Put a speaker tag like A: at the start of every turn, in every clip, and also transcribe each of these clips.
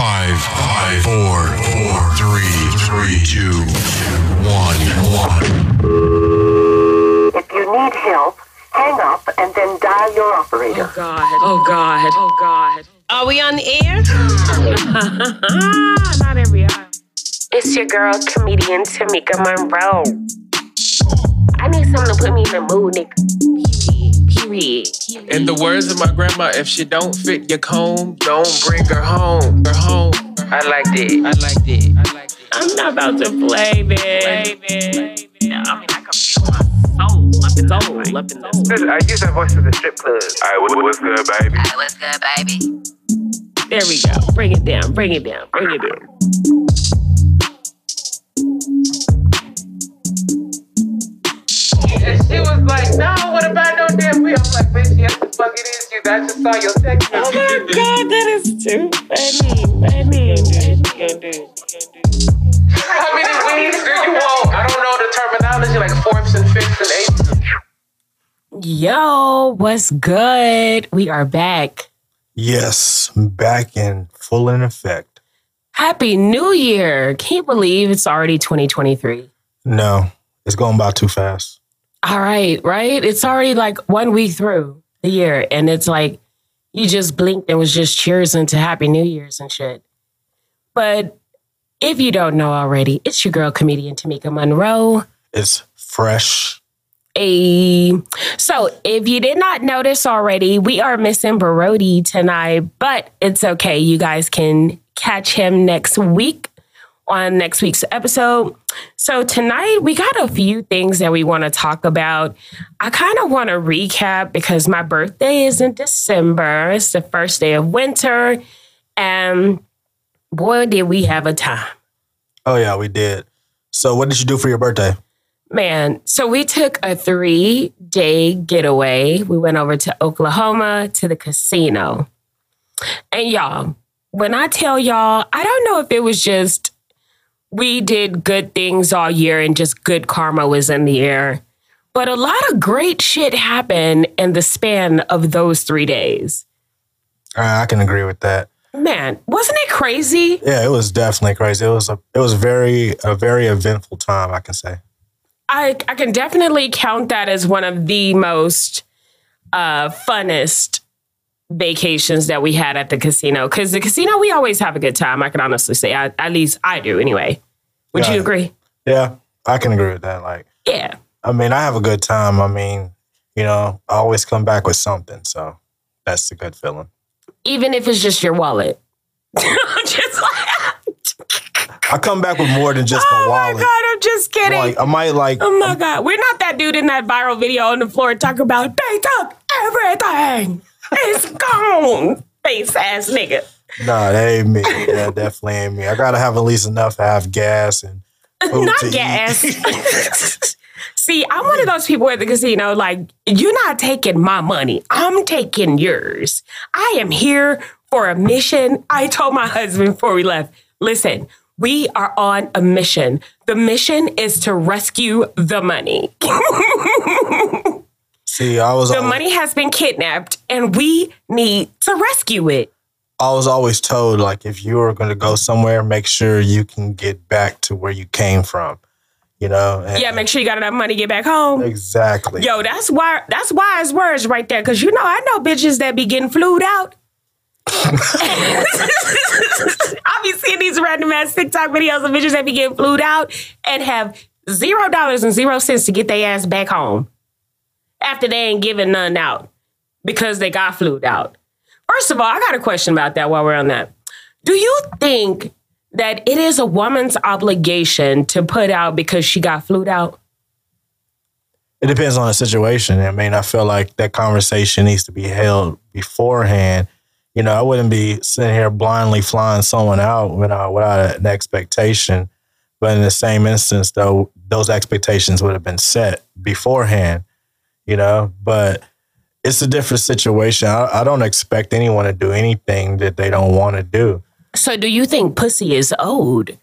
A: Five, five, four, four, three, three, two, one, one.
B: If you need help, hang up and then dial your operator.
C: Oh God. Oh God. Oh God. Are we on the air? Not every hour. It's your girl, comedian Tamika Monroe. I need something to put me in the mood, nigga. Period. Period.
D: In the words of my grandma, if she don't fit your comb, don't bring her home. Her home. I like that. I like that. I like that.
C: I'm not about to play this. Play this. Yeah, I mean, I can feel my soul up in soul up in this.
D: Listen, I use that voice for the strip club. All right, what, what's good, baby?
E: Hey, what's good, baby?
C: There we go. Bring it down. Bring it down. Bring it down.
D: And she was like, no, what about no damn me? I'm like, bitch, yes, the fuck it is you. I just saw your text.
C: Oh my God, that is too funny. Funny.
D: How many weeds do you want? I don't know the terminology, like fourths and fifths and eighths.
C: Yo, what's good? We are back.
F: Yes, back in full in effect.
C: Happy New Year. Can you believe it's already 2023?
F: No, it's going by too fast.
C: All right, right? It's already like one week through the year, and it's like you just blinked and was just cheers into Happy New Year's and shit. But if you don't know already, it's your girl comedian Tamika Monroe.
F: It's fresh.
C: A so if you did not notice already, we are missing Barodi tonight, but it's okay. You guys can catch him next week on next week's episode. So tonight we got a few things that we want to talk about. I kind of want to recap because my birthday is in December. It's the first day of winter, and boy, did we have a time.
F: Oh yeah, we did. So what did you do for your birthday?
C: Man, so we took a three day getaway. We went over to Oklahoma to the casino. And y'all, when I tell y'all, I don't know if it was just we did good things all year and just good karma was in the air, but a lot of great shit happened in the span of those three days.
F: Uh, I can agree with that.
C: Man, wasn't it crazy?
F: Yeah, it was definitely crazy. It was a it was very a very eventful time, I can say.
C: I, I can definitely count that as one of the most uh, funnest vacations that we had at the casino. Because the casino, we always have a good time. I can honestly say, I, at least I do anyway. Would
F: Yeah.
C: you agree?
F: Yeah, I can agree with that. Like,
C: Yeah.
F: I mean, I have a good time. I mean, you know, I always come back with something, so that's a good feeling.
C: Even if it's just your wallet. just like,
F: I come back with more than just
C: oh
F: my wallet. Oh my.
C: God, I'm just kidding.
F: Like, I might like
C: oh my God. We're not that dude in that viral video on the floor talking about they took everything. It's gone. Face ass nigga.
F: Nah, that ain't me. That definitely ain't me. I gotta have at least enough to have gas and
C: not gas. See, I'm one of those people at the casino, like, you're not taking my money. I'm taking yours. I am here for a mission. I told my husband before we left, listen, we are on a mission. The mission is to rescue the money.
F: See, I was
C: The
F: always,
C: money has been kidnapped and we need to rescue it.
F: I was always told like if you are gonna go somewhere, make sure you can get back to where you came from. You know? And-
C: Yeah, make sure you got enough money to get back home.
F: exactly.
C: Yo, that's why that's wise words right there. Cause you know, I know bitches that be getting flued out. I be seeing these random ass TikTok videos of bitches that be getting flued out and have zero dollars and zero cents to get their ass back home after they ain't giving none out because they got flued out. First of all, I got a question about that while we're on that. Do you think that it is a woman's obligation to put out because she got flued out?
F: It depends on the situation. I mean, I feel like that conversation needs to be held beforehand. You know, I wouldn't be sitting here blindly flying someone out without without an expectation. But in the same instance, though, those expectations would have been set beforehand. You know, but it's a different situation. I, I don't expect anyone to do anything that they don't want to do.
C: So do you think pussy is owed?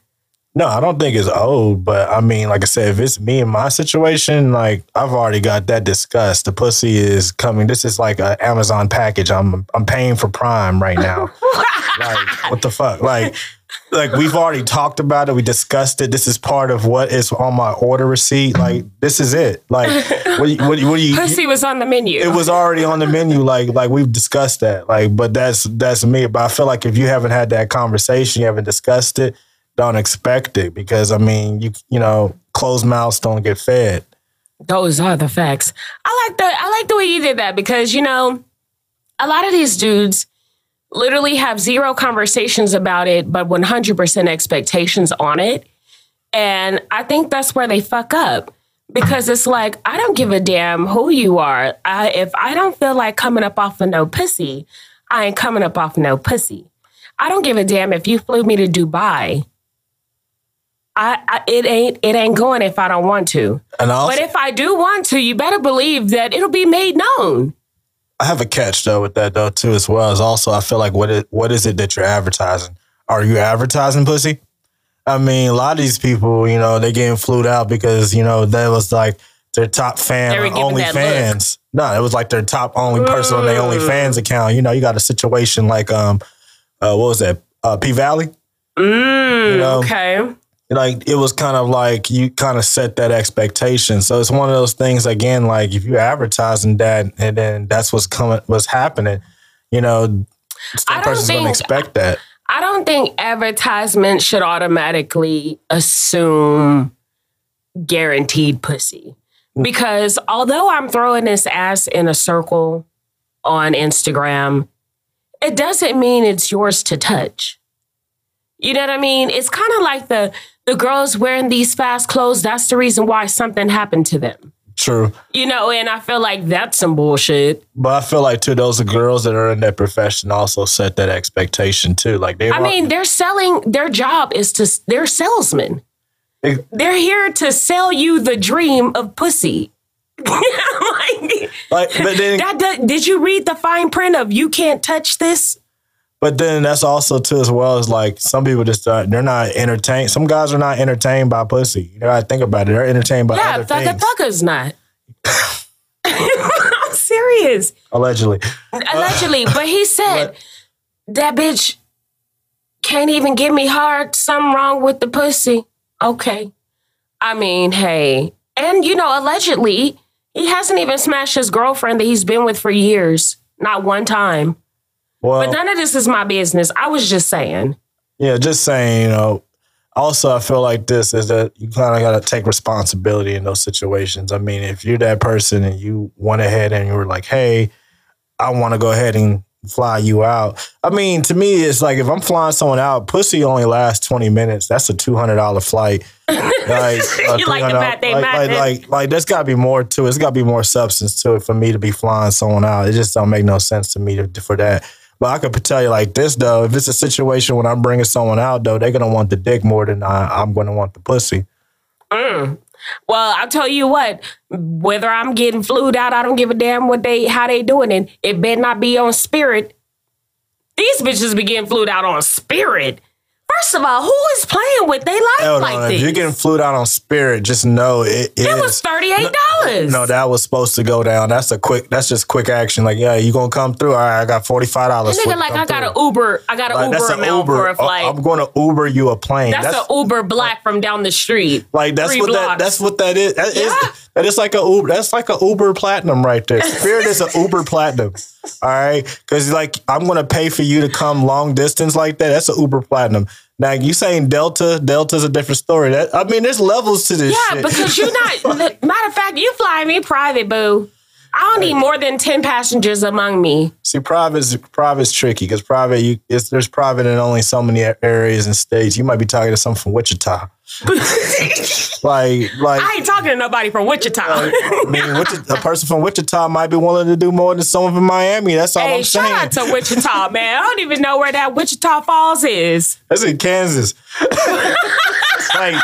F: No, I don't think it's old, but I mean, like I said, if it's me in my situation, like I've already got that discussed. The pussy is coming. This is like an Amazon package. I'm I'm paying for Prime right now. like, what the fuck? Like, like we've already talked about it. We discussed it. This is part of what is on my order receipt. Like, this is it. Like, what? What? what do you?
C: Pussy was on the menu.
F: it was already on the menu like like we've discussed that like but that's that's me but i feel like if you haven't had that conversation you haven't discussed it don't expect it because i mean you you know closed mouths don't get fed
C: Those are the facts. I like the I like the way you did that because you know, a lot of these dudes literally have zero conversations about it, but 100% expectations on it. And I think that's where they fuck up because it's like, I don't give a damn who you are. I, if I don't feel like coming up off of no pussy, I ain't coming up off no pussy. I don't give a damn if you flew me to Dubai. I, I it ain't it ain't going if I don't want to.
F: and also,
C: But if I do want to, you better believe that it'll be made known.
F: i have a catch though with that though too as well as also i feel like what it, what is it that you're advertising are you advertising pussy i mean a lot of these people you know they getting flued out because you know that was like their top fan
C: They were
F: on
C: giving that.
F: OnlyFans. No, it was like their top only person on their
C: Mm.
F: OnlyFans account. You know, you got a situation like um, uh, what was that? Uh, P Valley.
C: Mm,
F: You know?
C: okay.
F: Like it was kind of like you kind of set that expectation. So it's one of those things again. Like if you're advertising that, and then that's what's coming, what's happening. You know,
C: I
F: some
C: don't
F: person's gonna expect that.
C: I don't think advertisement should automatically assume guaranteed pussy. Mm. Because although I'm throwing this ass in a circle on Instagram, it doesn't mean it's yours to touch. You know what I mean? It's kind of like the the girls wearing these fast clothes. That's the reason why something happened to them.
F: True.
C: You know, and I feel like that's some bullshit.
F: But I feel like too, those girls that are in that profession also set that expectation too. Like they,
C: I mean, they're selling. Their job is to. They're salesmen.
F: Ex-
C: They're here to sell you the dream of pussy. like,
F: like, but then,
C: that, that- did you read the fine print of you can't touch this?
F: But then that's also too as well as like some people just uh, they're not entertained. Some guys are not entertained by pussy. You know, I think about it. They're entertained by
C: Yeah,
F: other
C: thugger
F: things.
C: thugger's not. I'm serious.
F: Allegedly,
C: Allegedly, but he said that bitch can't even get me hard. Something wrong with the pussy. Okay. I mean, hey. And you know, allegedly, he hasn't even smashed his girlfriend that he's been with for years. Not one time.
F: Well,
C: But none of this is my business. I was just saying.
F: Yeah, just saying, you know. Also, I feel like this is that you kind of got to take responsibility in those situations. I mean, if you're that person and you went ahead and you were like, hey, I want to go ahead and fly you out. I mean, to me, it's like if I'm flying someone out, pussy only lasts 20 minutes. That's a $200 flight. Like,
C: You like the
F: $300
C: math, they
F: like, like, like, like, there's got to be more to it. It's got to be more substance to it for me to be flying someone out. It just don't make no sense to me to, for that. But I could tell you like this though, if it's a situation when I'm bringing someone out though, they're gonna want the dick more than I, I'm gonna want the pussy. Mm.
C: Well, I'll tell you what, whether I'm getting flued out, I don't give a damn what they how they doing it. It better not be on spirit. These bitches be getting flued out on spirit. First of all, who is playing with they life
F: Hold
C: like
F: on,
C: this?
F: if you're getting flued out on spirit, just know it is.
C: it was $38.
F: no, that was supposed to go down. That's a quick. That's just quick action. Like, yeah, you gonna come through? All right, I got forty five dollars.
C: Nigga, like I got an Uber, I got an Uber amount for a flight.
F: I'm going to Uber you a plane.
C: that's, an Uber black from down the street.
F: Like that's what that that's what that is. That is
C: Yeah.
F: that is like a Uber. That's like a Uber platinum right there. Spirit is an Uber platinum. All right, because like I'm gonna pay for you to come long distance like that. That's an Uber platinum. Now you saying Delta? Delta's a different story. That I mean, there's levels to this.
C: Yeah,
F: shit.
C: because you're not. matter of fact, you fly me private, boo. I don't need more than ten passengers among me.
F: See, private's private's tricky because private, you it's, there's private in only so many areas and states. You might be talking to someone from Wichita, like like.
C: I ain't talking to nobody from Wichita.
F: Uh, I mean, Wichita, a person from Wichita might be willing to do more than someone from Miami. That's all
C: hey,
F: I'm
C: shout
F: saying.
C: out to Wichita, man. I don't even know where that Wichita Falls is.
F: That's in Kansas. like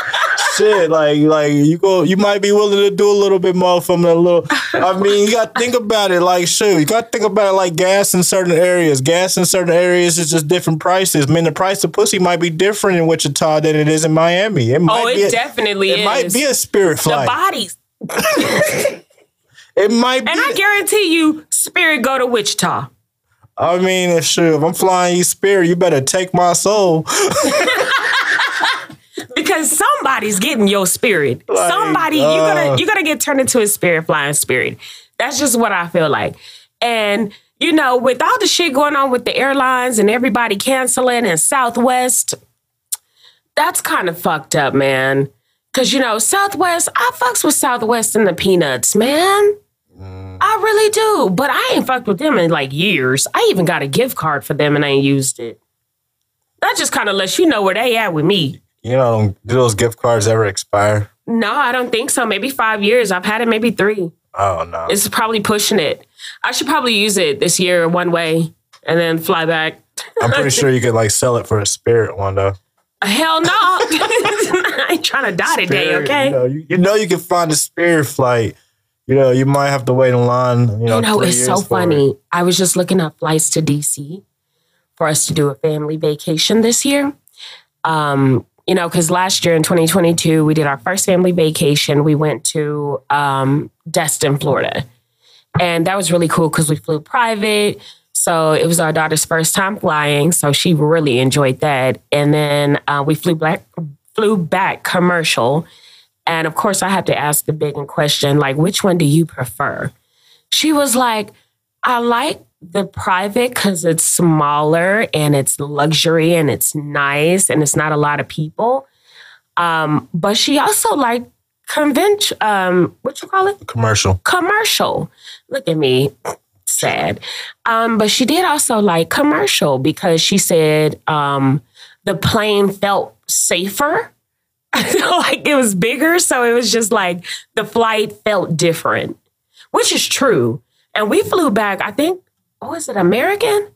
F: shit, like like you go, you might be willing to do a little bit more from a little. I mean, you got to think about it. Like shoot, you got to think about it like gas in certain areas. Gas in certain areas is just different prices. I mean, the price of pussy might be different in Wichita than it is in Miami. It oh, might
C: Oh,
F: be
C: it
F: a-
C: definitely
F: it
C: is.
F: might be a spirit
C: the bodies.
F: it might be.
C: And I guarantee you, Spirit go to Wichita.
F: I mean, if sure, if I'm flying you spirit, you better take my soul.
C: because somebody's getting your spirit.
F: Like,
C: Somebody you're
F: uh.
C: gonna you're gonna get turned into a spirit, flying spirit. That's just what I feel like. And you know, with all the shit going on with the airlines and everybody canceling and Southwest, that's kind of fucked up, man. Cause you know, Southwest, I fucks with Southwest and the peanuts, man. I really do. But I ain't fucked with them in like years. I even got a gift card for them and I ain't used it. That just kind of lets you know where they at with me.
F: You know, do those gift cards ever expire?
C: No, I don't think so. Maybe five years. I've had it maybe three.
F: Oh no.
C: It's probably pushing it. I should probably use it this year one way and then fly back.
F: I'm pretty sure you could like sell it for a spirit one though.
C: Hell no. I ain't trying to die today, okay?
F: You know, you, you know you can find a spirit flight. You know, you might have to wait in line. You know,
C: You know, it's so funny.
F: it.
C: I was just looking up flights to DC for us to do a family vacation this year. Um, you know, because last year in 2022, we did our first family vacation. We went to um, Destin, Florida. And that was really cool because we flew private. So it was our daughter's first time flying. So she really enjoyed that. And then uh, we flew back, flew back commercial. And of course, I have to ask the big question like, which one do you prefer? She was like, I like the private because it's smaller and it's luxury and it's nice and it's not a lot of people. Um, but she also liked convention, um, what you call it?
F: Commercial.
C: commercial. Look at me, sad. Um, but she did also like commercial because she said um, the plane felt safer. like it was bigger, so it was just like the flight felt different, which is true. And we flew back. I think, was it American?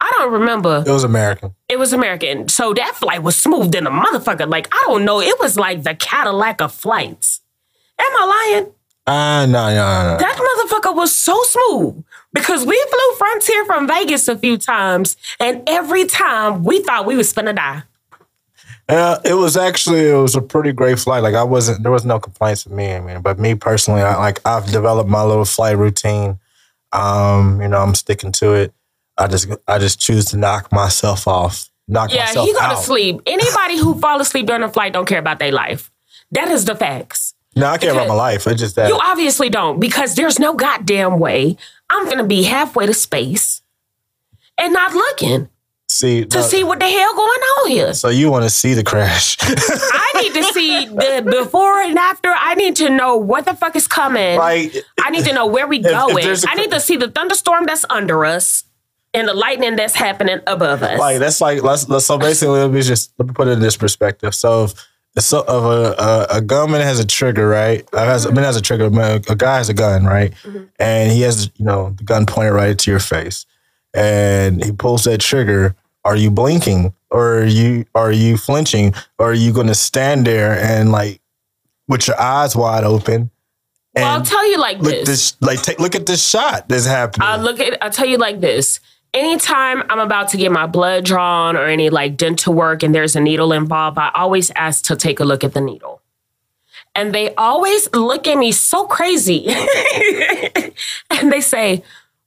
C: I don't remember.
F: It was American.
C: It was American. So that flight was smooth than a motherfucker. Like, I don't know. It was like the Cadillac of flights. Am I lying?
F: Ah, no, no, no, no.
C: That motherfucker was so smooth because we flew Frontier from Vegas a few times, and every time we thought we was finna die.
F: Uh, it was actually it was a pretty great flight. Like I wasn't there was no complaints with me. I mean, but me personally, I like I've developed my little flight routine. Um, you know, I'm sticking to it. I just I just choose to knock myself off. Knock
C: Yeah,
F: myself
C: he go
F: out.
C: to sleep. Anybody who fall asleep during a flight don't care about their life. That is the facts.
F: No, I care about my life. It's just that
C: You obviously don't because there's no goddamn way I'm gonna be halfway to space and not looking
F: see
C: to see what the hell going on here.
F: So you want to see the crash?
C: I need to see the before and after. I need to know what the fuck is coming.
F: like
C: I need to know where we
F: if
C: going.
F: a-
C: I need to see the thunderstorm that's under us and the lightning that's happening above us.
F: like that's like let's, let's so basically let me just let me put it in this perspective. So if so of a, a a gunman has a trigger, right? Uh, has I mean has a trigger. A a guy has a gun, right? And he has you know the gun pointed right to your face, and he pulls that trigger. Are you blinking, or are you are you flinching, or are you going to stand there and like with your eyes wide open?
C: well, I'll tell you like
F: look
C: this.
F: this like take look at this shot that's happening.
C: I'll look at. I'll tell you like this. Anytime I'm about to get my blood drawn or any like dental work and there's a needle involved, I always ask to take a look at the needle. And they always look at me so crazy. and they say,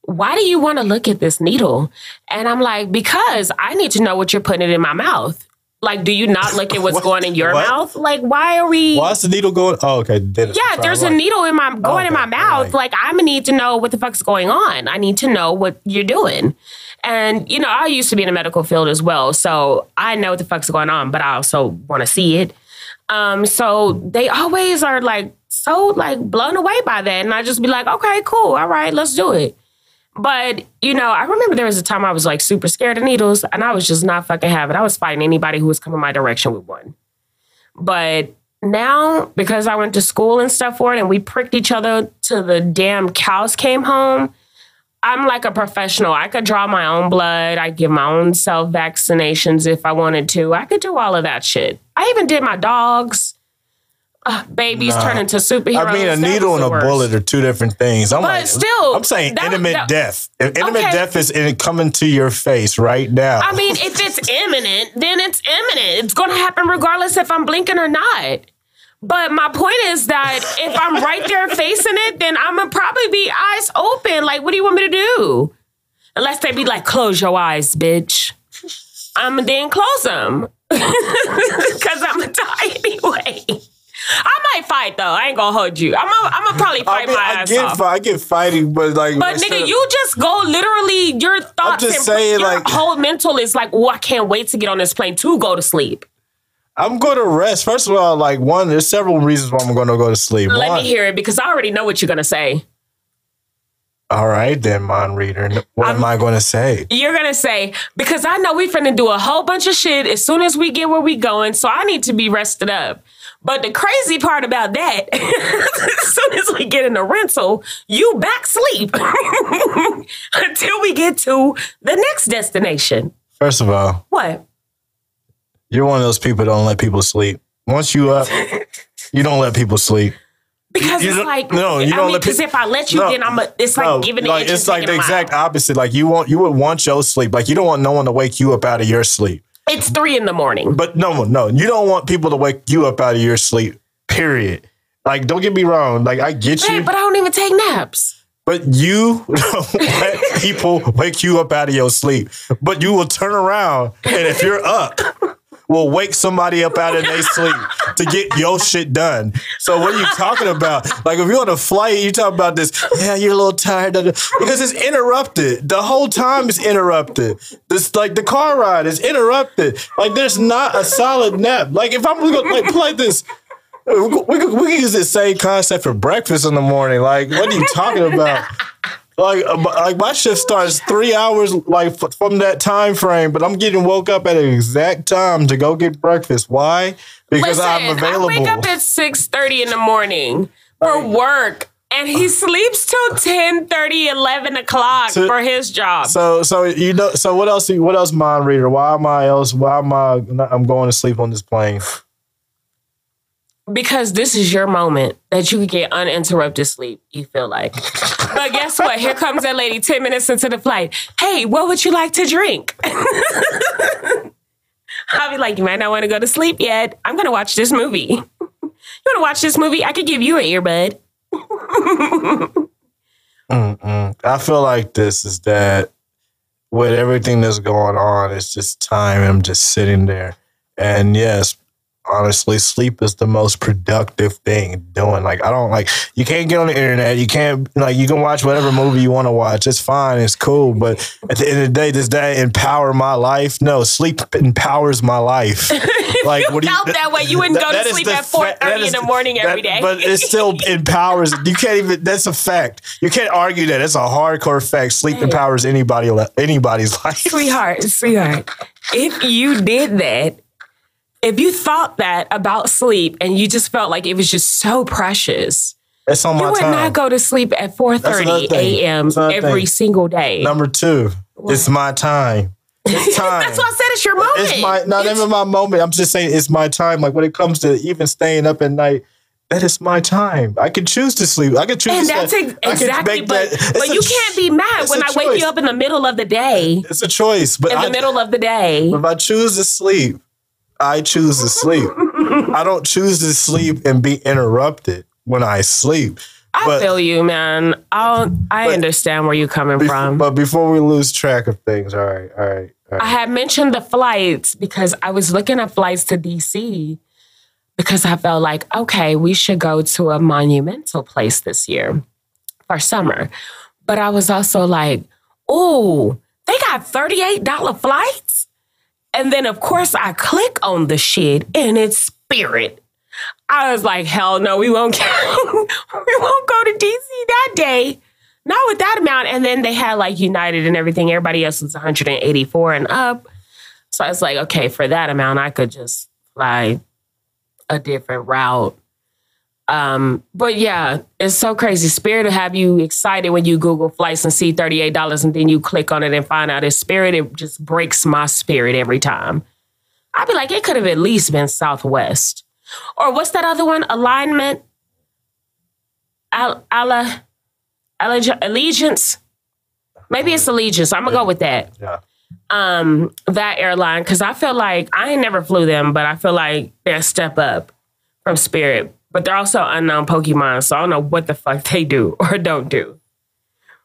C: Why do you want to look at this needle? And I'm like, Because I need to know what you're putting in my mouth. Like, do you not look at what's
F: What?
C: going in your
F: What?
C: mouth? Like, why are we?
F: Why's the needle going? Oh, okay. Dennis,
C: Yeah, there's a
F: right.
C: needle in my going in my mouth.
F: right.
C: Like I'm gonna need to know what the fuck's going on. I need to know what you're doing. And you know, I used to be in the medical field as well, so I know what the fuck's going on, but I also want to see it. Um, so they always are like so like blown away by that, and I just be like, okay, cool, all right, let's do it. But you know, I remember there was a time I was like super scared of needles, and I was just not fucking having. I was fighting anybody who was coming my direction with one. But now, because I went to school and stuff for it, and we pricked each other till the damn cows came home. I'm like a professional. I could draw my own blood. I give my own self vaccinations if I wanted to. I could do all of that shit. I even did my dogs. Uh, babies
F: Nah.
C: turn into superheroes.
F: I mean, a needle and a bullet are two different things. I'm
C: But
F: like,
C: still,
F: I'm saying
C: that-
F: intimate
C: that-
F: death. If intimate
C: Okay.
F: death is in, coming to your face right now.
C: I mean, if it's imminent, then it's imminent. It's going to happen regardless if I'm blinking or not. But my point is that if I'm right there facing it, then I'm going to probably be eyes open. Like, what do you want me to do? Unless they be like, close your eyes, bitch. I'm going to then close them. Because I'm going to die anyway. I might fight though. I ain't gonna hold you. I'm gonna, I'm gonna probably
F: I,
C: fight
F: mean,
C: my
F: I
C: ass
F: get
C: off.
F: I get fighting, but like
C: But nigga,
F: of-
C: you just go literally. Your thoughts
F: I'm
C: just
F: saying,
C: your
F: like-
C: whole mental is like, oh, I can't wait to get on this plane to go to sleep.
F: I'm going to rest. First of all, like one, there's several reasons why I'm going to go to sleep.
C: Let
F: One-
C: me hear it because I already know what you're gonna say.
F: All right, then, mind reader. What am I going to say?
C: You're gonna say because I know we finna do a whole bunch of shit as soon as we get where we going. So I need to be rested up. But the crazy part about that, as soon as we get in the rental, you back sleep until we get to the next destination.
F: First of all,
C: What?
F: you're one of those people that don't let people sleep. Once you up, you don't let people sleep.
C: Because
F: You
C: it's like
F: no, you
C: I
F: don't
C: because if I let you,
F: No,
C: then I'm a, it's like
F: No,
C: giving
F: like it's like the exact opposite. Like you want you would want your sleep. Like you don't want no one to wake you up out of your sleep.
C: It's three in the morning.
F: But no, no, you don't want people to wake you up out of your sleep. Period. Like don't get me wrong. Like I get you,
C: but I don't even take naps.
F: but you don't let people wake you up out of your sleep. But you will turn around and if you're up, will wake somebody up out of their sleep to get your shit done. So what are you talking about? Like if you're on a flight, you talk about this. Yeah, you're a little tired because it's interrupted. The whole time is interrupted. This like the car ride is interrupted. Like there's not a solid nap. Like if I'm gonna like play this. We we, we could use the same concept for breakfast in the morning. Like, what are you talking about? Like, uh, like my shift starts three hours like from that time frame, but I'm getting woke up at an exact time to go get breakfast. Why? Because I'm
C: Listen,
F: available.
C: I wake up at six thirty in the morning for work, and he sleeps till 10, 30 11 o'clock
F: To-
C: for his job.
F: so, so you know, so what else? What else, mind reader? Why am I else? Why am I? I'm going to sleep on this plane.
C: Because this is your moment that you can get uninterrupted sleep. You feel like, but guess what? Here comes that lady ten minutes into the flight. Hey, what would you like to drink? I'll be like, you might not want to go to sleep yet. I'm gonna watch this movie. you want to watch this movie? I could give you an earbud.
F: I feel like this is that with everything that's going on, it's just time. I'm just sitting there. And yes, honestly, sleep is the most productive thing doing. Like, I don't like, you can't get on the internet. You can't, like, you can watch whatever movie you want to watch. It's fine. It's cool. But at the end of the day, does that empower my life? No, sleep empowers my life. Like, what do you,
C: felt that way, you wouldn't go to sleep at
F: fa-
C: 4:30
F: that
C: in the morning every
F: that-
C: day.
F: But it still empowers. You can't even. That's a fact. You can't argue that. It's a hardcore fact. Sleep empowers anybody. Anybody's life.
C: sweetheart, sweetheart, if you did that, if you thought that about sleep and you just felt like it was just so precious,
F: It's on
C: you would
F: time.
C: not go to sleep at
F: another
C: 4:30 a.m. Every
F: thing.
C: single day.
F: Number two. It's my time. It's time.
C: That's why I said it's your moment.
F: It's my not
C: It's-
F: even my moment. I'm just saying it's my time. Like when it comes to even staying up at night, that is my time. I can choose to sleep. I can choose.
C: and
F: to
C: that's ex- exactly, but,
F: that-
C: but you
F: ch-
C: can't be mad when I wake you up in the middle of the day.
F: It's a choice, but
C: In the
F: I,
C: middle of the day,
F: if I choose to sleep, I choose to sleep. I don't choose to sleep and be interrupted when I sleep.
C: I
F: but-
C: feel you, man. I'll, I
F: But-
C: understand where you're coming
F: Bef-
C: from.
F: But before we lose track of things, all right, all right, all
C: I had mentioned the flights because I was looking at flights to DC because I felt like, okay, we should go to a monumental place this year for summer. But I was also like, oh, they got $38 flights? And then, of course, I click on the shit and it's Spirit. I was like, hell no, we won't go, we won't go to DC that day. Not with that amount. And then they had like United and everything. Everybody else was 184 and up. So I was like, okay, for that amount, I could just fly a different route. Um, but yeah, it's so crazy. Spirit will have you excited when you Google flights and see $38 and then you click on it and find out it's Spirit. It just breaks my spirit every time. I'd be like, it could have at least been Southwest. Or what's that other one? Alignment? Al- Alla- Allegiance? Maybe it's Allegiance. I'm gonna go with that
F: yeah.
C: um that airline because I feel like I ain't never flew them, but I feel like they're a step up from Spirit. But they're also unknown Pokemon, so I don't know what the fuck they do or don't do.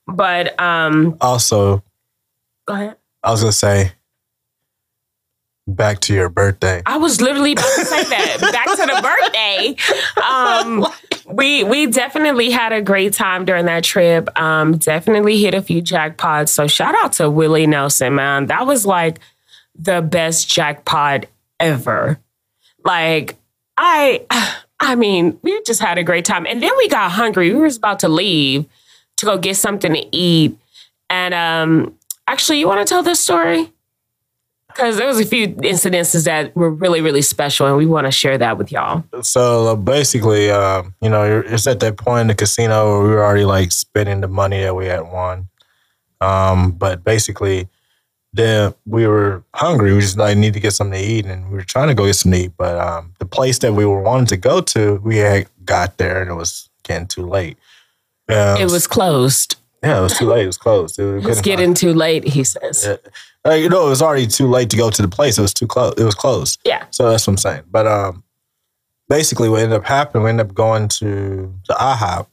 C: But um
F: Also,
C: Go ahead.
F: I was gonna say, back to your birthday.
C: I was literally about to say that. Back to the birthday. Um, we we definitely had a great time during that trip. Um, definitely hit a few jackpots. So shout out to Willie Nelson, man. That was like the best jackpot ever. Like I I mean, we just had a great time. And then we got hungry. We was about to leave to go get something to eat. And um actually, you want to tell this story? Because there was a few incidences that were really, really special, and we want to share that with y'all.
F: So uh, basically, um, you know, it's at that point in the casino where we were already like spending the money that we had won. Um, but basically, then we were hungry. We just like need to get something to eat, and we were trying to go get something to eat. But um, the place that we were wanting to go to, we had got there, and it was getting too late. Um,
C: It was closed.
F: yeah, it was too late. It was closed. It, was
C: It's getting too late, he says.
F: Yeah. Like, you know, it was already too late to go to the place. It was too close. It was closed.
C: Yeah.
F: So that's what I'm saying. But um, basically, what ended up happening, we ended up going to the IHOP,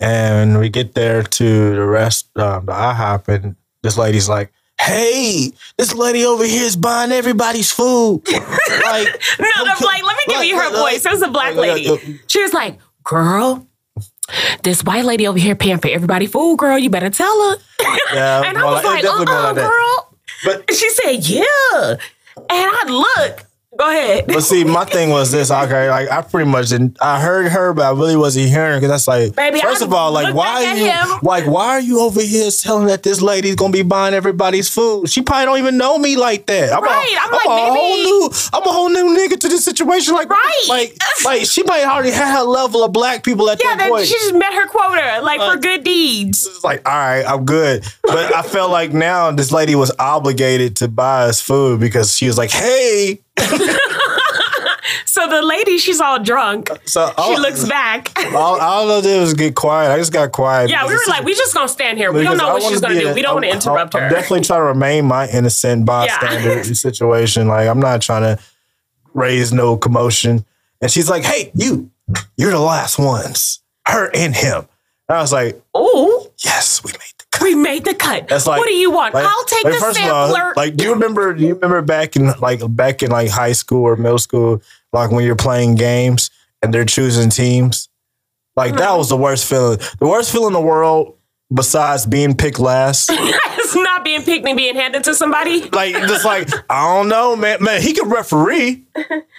F: and we get there to the rest, um, the IHOP, and this lady's like, "Hey, this lady over here is buying everybody's food." like,
C: No, no, like, let me give
F: like,
C: you her
F: like,
C: voice. It was a black lady. She was like, girl, this white lady over here paying for everybody food, girl. You better tell her.
F: Yeah,
C: And I was like, uh-uh,
F: that.
C: girl.
F: But
C: she said, yeah. And I look. Go ahead.
F: But see, my thing was this. Okay, like I pretty much didn't. I heard her, but I really wasn't hearing because that's like.
C: Baby,
F: first
C: I
F: of all, like why are you
C: him.
F: like why are you over here telling that this lady's gonna be buying everybody's food? She probably don't even know me like that. I'm
C: Right,
F: A,
C: I'm like,
F: a whole new. I'm a whole new nigga to this situation. Like
C: Right.
F: like like she might already have her level of black people at
C: Yeah,
F: that point.
C: she just met her quota, like for good deeds.
F: It's like, all right, I'm good. But I felt like now this lady was obligated to buy us food because she was like, hey.
C: So the lady, she's all drunk.
F: Uh, so
C: She
F: all-
C: looks back.
F: all, all I did was get quiet. I just got quiet.
C: Yeah, we were like, we just gonna stand here. We don't know
F: I
C: what she's gonna do.
F: a-
C: We don't want to
F: I'm-
C: interrupt
F: I'm
C: her.
F: definitely trying to remain my innocent bystander situation. Like I'm not trying to raise no commotion. And she's like, "Hey, you, you're the last ones. Her and him." And I was like,
C: "Oh,
F: "Yes, we made the cut."
C: We made the cut.
F: That's like,
C: what do you want?
F: like-
C: I'll take
F: like,
C: the
F: first of
C: sampler.
F: all, like, do you remember? Do you remember back in like back in like high school or middle school, like when you're playing games and they're choosing teams? Like that was the mm-hmm. worst feeling. The worst feeling in the world, besides being picked last.
C: it's not being picked and being handed to somebody.
F: like just like I don't know, man. Man, he can referee.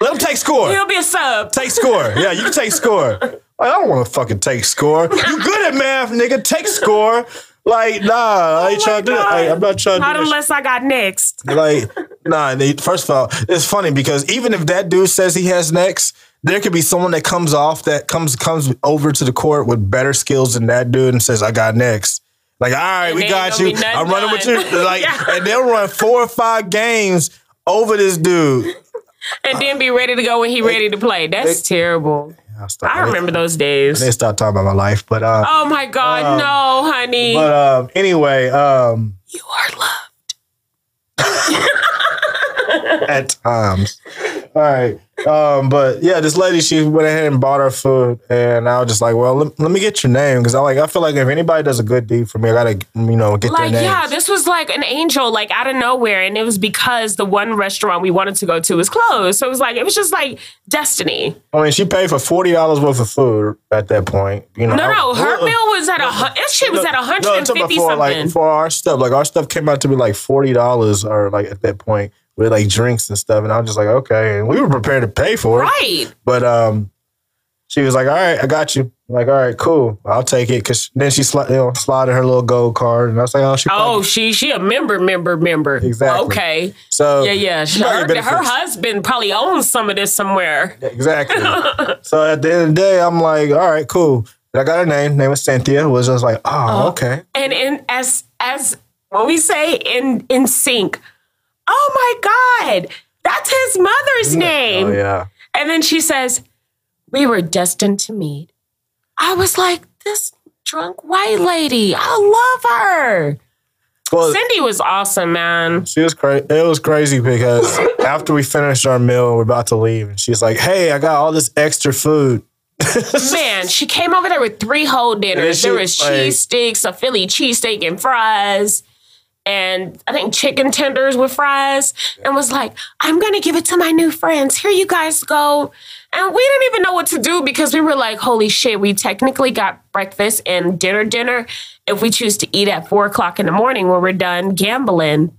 F: Let him take score.
C: He'll be a sub.
F: Take score. Yeah, you can take score. Like, I don't want to fucking take score. You good at math, nigga? Take score. Like nah, oh I ain't
C: Oh
F: trying to do it. Like, I'm not trying to
C: Not unless I got next.
F: Like nah. They, first of all, it's funny because even if that dude says he has next. There could be someone that comes off that comes comes over to the court with better skills than that dude and says, "I got next." Like, all right,
C: And
F: we got you. I'm running with you. Like,
C: Yeah.
F: and they'll run four or five games over this dude.
C: And then be ready to go when he ready to play. That's terrible.
F: I,
C: I remember those days.
F: They start talking about my life, but uh,
C: Oh my God,
F: Um,
C: no, honey.
F: but um, anyway, um,
C: you are loved.
F: at times. All right. Um, but yeah, this lady, she went ahead and bought her food, and I was just like, "Well, let, let me get your name," because I like, I feel like if anybody does a good deed for me, I gotta, you know, get
C: Like,
F: their name.
C: yeah, this was like an angel, like out of nowhere. And it was because the one restaurant we wanted to go to was closed. So it was like, it was just like destiny.
F: I mean, she paid for forty dollars worth of food at that point. You know,
C: No,
F: I-
C: no, her bill was at a, that shit was at
F: No, talking
C: 150
F: about for,
C: something.
F: like for our stuff. Like our stuff came out to be like forty dollars, or like at that point with like drinks and stuff. And I was just like, okay, and we were prepared to pay for it.
C: right.
F: But um, she was like, "All right, I got you." I'm like, all right, cool, I'll take it. Cause then she sli- you know, slotted her little gold card, and I was like, "Oh, she."
C: Oh,
F: probably-
C: she she a member, member, member.
F: Exactly.
C: Okay.
F: so
C: Yeah, yeah. She,
F: probably
C: her,
F: benefits.
C: her husband probably owns some of this somewhere.
F: exactly. so at the end of the day, I'm like, "All right, cool." And I got her name. Name was Cynthia. Was just like, "Oh, okay."
C: And in as as what we say in in sync. Oh my God, that's his mother's oh, name.
F: Oh yeah.
C: And then she says, We were destined to meet. I was like, This drunk white lady, I love her.
F: Well,
C: Cindy was awesome, man.
F: She was crazy. It was crazy because after we finished our meal, we're about to leave, and she's like, "Hey, I got all this extra food."
C: Man, she came over there with three whole dinners.
F: she
C: There was
F: like-
C: cheese sticks, a Philly cheesesteak, and fries. And I think chicken tenders with fries and was like, I'm to give it to my new friends. Here you guys go. And we didn't even know what to do because we were like, holy shit, we technically got breakfast and dinner, dinner if we choose to eat at four o'clock in the morning when we're done gambling.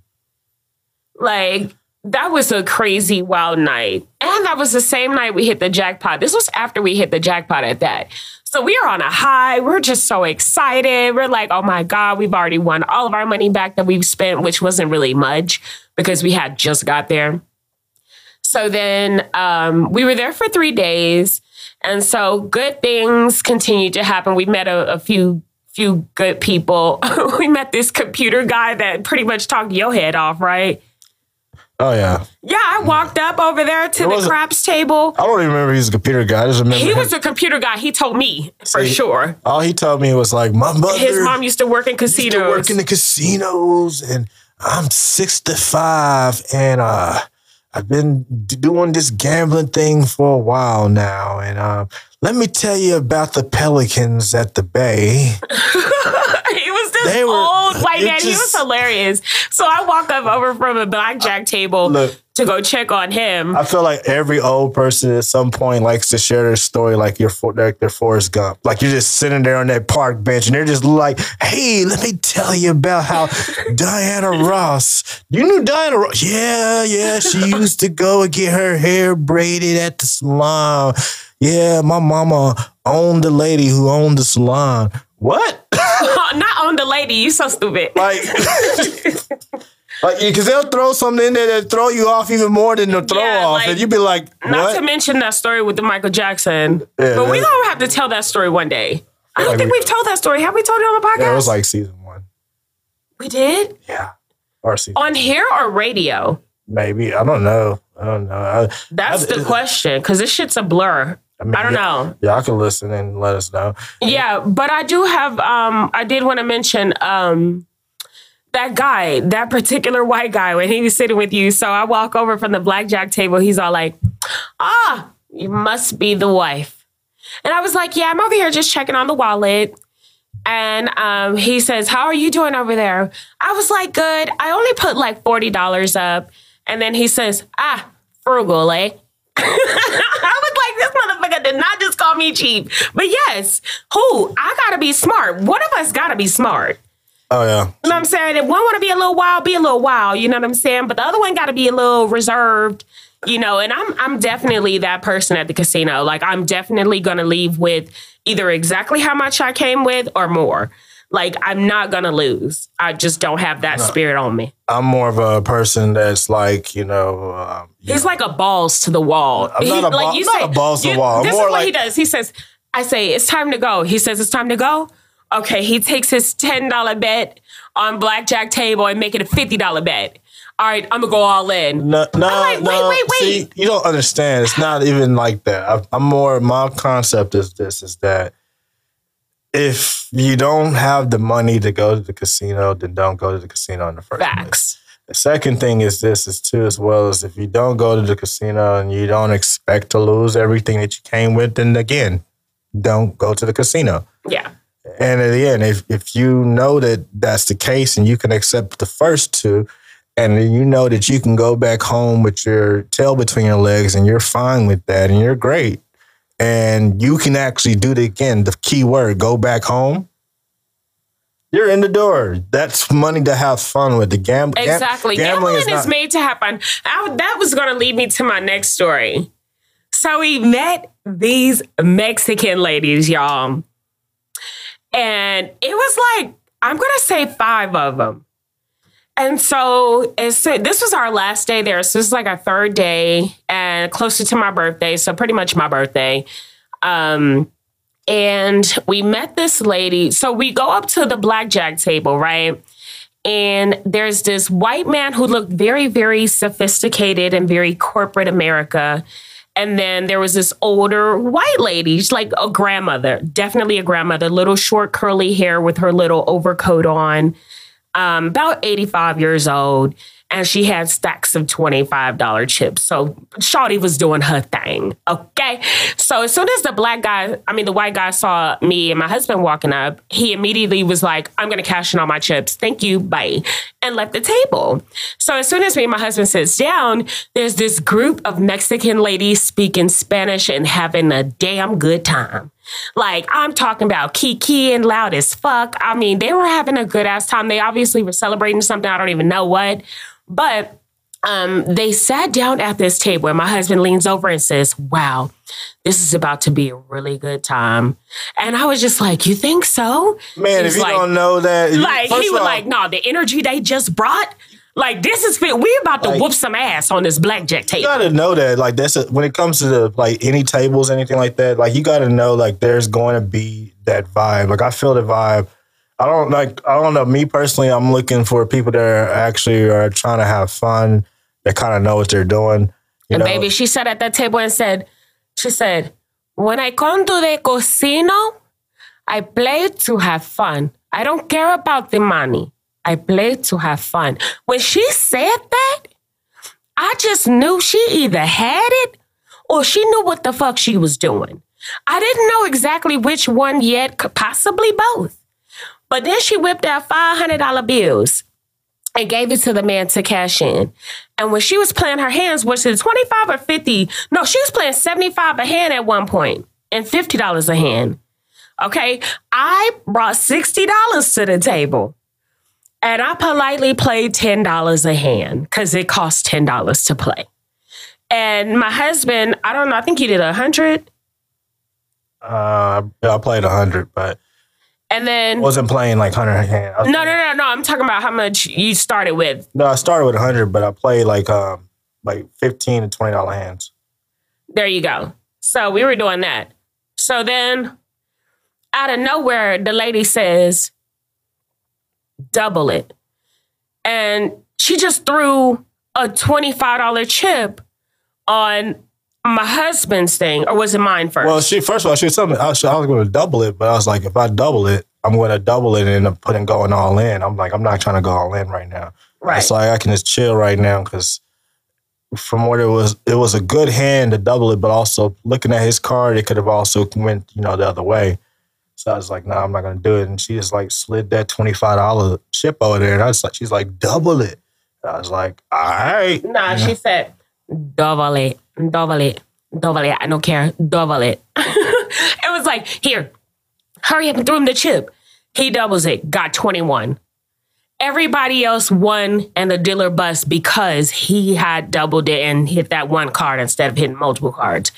C: Like, that was a crazy wild night. And that was the same night we hit the jackpot. This was after we hit the jackpot at that. So we are on a high. We're just so excited. We're like, oh my God, we've already won all of our money back that we've spent, which wasn't really much because we had just got there. So then um, we were there for three days. And so good things continued to happen. We met a, a few few good people. we met this computer guy that pretty much talked your head off, right?
F: Oh yeah.
C: Yeah, I walked up over there to the craps table.
F: I don't even remember he's a computer guy. I just remember
C: He
F: him-
C: was a computer guy. He told me for
F: See,
C: sure.
F: all he told me was like my mother
C: His mom used to work in
F: used
C: casinos.
F: to work in the casinos and I'm 65 and uh I've been d- doing this gambling thing for a while now and um let me tell you about the pelicans at the bay.
C: he was this
F: They were-
C: old white
F: it
C: man. he was hilarious. So I walk up over from a blackjack table
F: Look.
C: to go check on him.
F: I feel like every old person at some point likes to share their story like you're for, like they're Forrest Gump. Like you're just sitting there on that park bench and they're just like, hey, let me tell you about how Diana Ross, you knew Diana Ross? Yeah, yeah, she used to go and get her hair braided at the salon. Yeah, my mama owned the lady who owned the salon. What?
C: Not on the lady. You so stupid.
F: like, like, because they'll throw something in there that throw you off even more than the throw
C: Yeah,
F: off,
C: like-
F: and you'd be like, what?
C: Not to mention that story with the Michael Jackson.
F: Yeah,
C: but we gonna have to tell that story one day. I don't
F: like
C: think
F: we-
C: we've told that story. Have we told it on the podcast?
F: Yeah, it was like season one.
C: we did
F: Yeah. Or season.
C: on here or radio.
F: Maybe. I don't know. I don't know. I,
C: That's
F: I-
C: the question because this shit's a blur. I,
F: mean,
C: don't know.
F: Y'all can listen and let us know.
C: Yeah, but I do have. Um, I did want to mention um, that guy, that particular white guy, when he was sitting with you. So I walk over from the blackjack table. He's all like, "Ah, you must be the wife," and I was like, "Yeah, I'm over here just checking on the wallet." And um, he says, "How are you doing over there?" I was like, "Good. I only put like forty dollars up." And then he says, "Ah, frugal, eh?" I was like, this motherfucker did not just call me cheap. But yes, who? I gotta be smart. One of us gotta be smart.
F: Oh, yeah.
C: You know what I'm saying? If one wanna be a little wild, be a little wild. You know what I'm saying? But the other one gotta be a little reserved. You know, and I'm I'm definitely that person at the casino. Like I'm definitely gonna leave with either exactly how much I came with or more. Like I'm not gonna lose. I just don't have that spirit on me.
F: I'm more of a person that's like, you know, um,
C: He's like a balls to the wall.
F: I'm not a ball- I'm not a balls to the wall. I'm
C: This is what he does. He says, I say, it's time to go. He says, it's time to go. Okay, he takes his $10 bet on blackjack table and make it a $50 bet. All right, I'm gonna go all in.
F: no, no,
C: like, wait,
F: no.
C: wait, wait.
F: See, you don't understand. It's not even like that. I, I'm more, my concept is this, is that if you don't have the money to go to the casino, then don't go to the casino in the first place.
C: Facts.
F: The second thing is this is too as well as if you don't go to the casino and you don't expect to lose everything that you came with, then again, don't go to the casino.
C: Yeah.
F: And at the end, if if you know that that's the case and you can accept the first two, and then you know that you can go back home with your tail between your legs and you're fine with that and you're great, and you can actually do it again. The key word: go back home. You're in the door. That's money to have fun with. The gam- gam-
C: Exactly. Gambling, is,
F: not-
C: made to happen. I, that was going to lead me to my next story. So we met these Mexican ladies, y'all. And it was like, I'm going to say five of them. And so this was our last day there. So this is like our third day and closer to my birthday. So pretty much my birthday. Um, and we met this lady. So we go up to the blackjack table, right? And there's this white man who looked very, very sophisticated and very corporate America. And then there was this older white lady, she's like a grandmother, definitely a grandmother, little short curly hair with her little overcoat on, um, about 85 years old. And she had stacks of $25 chips. So Shawty was doing her thing. Okay. So as soon as the black guy, I mean, the white guy saw me and my husband walking up, he immediately was like, I'm going to cash in all my chips. Thank you. Bye. And left the table. So as soon as me and my husband sits down, there's this group of Mexican ladies speaking Spanish and having a damn good time. Like I'm talking about Kiki and loud as fuck. I mean, they were having a good ass time. They obviously were celebrating something. I don't even know what, but um, they sat down at this table and my husband leans over and says, Wow, this is about to be a really good time. And I was just like, You think so?
F: Man, if you
C: like-
F: don't know that,
C: Like he was
F: all,
C: like, No, the energy they just brought, like this is fit. We're about to
F: Like-
C: whoop some ass on this blackjack table.
F: you gotta know that like that's a, when it comes to the like any tables anything like that like you gotta know like there's going to be that vibe like i feel the vibe i don't like i don't know me personally i'm looking for people that are actually are trying to have fun that kind of know what they're doing
C: And
F: know
C: baby, she sat at that table and said, She said, When I come to the casino, I play to have fun. I don't care about the money. I play to have fun. When she said that, I just knew she either had it or she knew what the fuck she was doing. I didn't know exactly which one yet, possibly both. But then she whipped out $500 bills and gave it to the man to cash in. And when she was playing her hands, was it 25 or 50? No, she was playing 75 a hand at one point and $50 a hand. Okay. I brought $60 to the table. And I politely played $10 a hand because it costs $10 to play. And my husband, I don't know, I think he did a 100
F: uh i played a 100 but
C: And then,
F: wasn't playing like 100 hand I was-
C: no, no, no, no. I'm talking about how much you started with.
F: no i started with 100 but i played like um like 15 and 20 dollar hands
C: There you go. So we were doing that. So then, out of nowhere, the lady says, double it. And she just threw a $25 chip on my husband's thing, or was it mine first?
F: Well, she first of all, she was something. I was, I was going to double it, but I was like, if I double it, I'm going to double it and end up putting going all in. I'm like, I'm not trying to go all in right now.
C: right.
F: It's like I can just chill right now because from what it was, it was a good hand to double it, but also looking at his card, it could have also went you know the other way. So I was like, no, nah, I'm not going to do it. And she just like slid that twenty five dollar chip over there, and I was like, she's like, double it. I was like, all right.
C: Nah, she said, double it, double it, double it. I don't care, double it. it was like, here, hurry up and throw him the chip. He doubles it, got 21. Everybody else won and the dealer bust because he had doubled it and hit that one card instead of hitting multiple cards.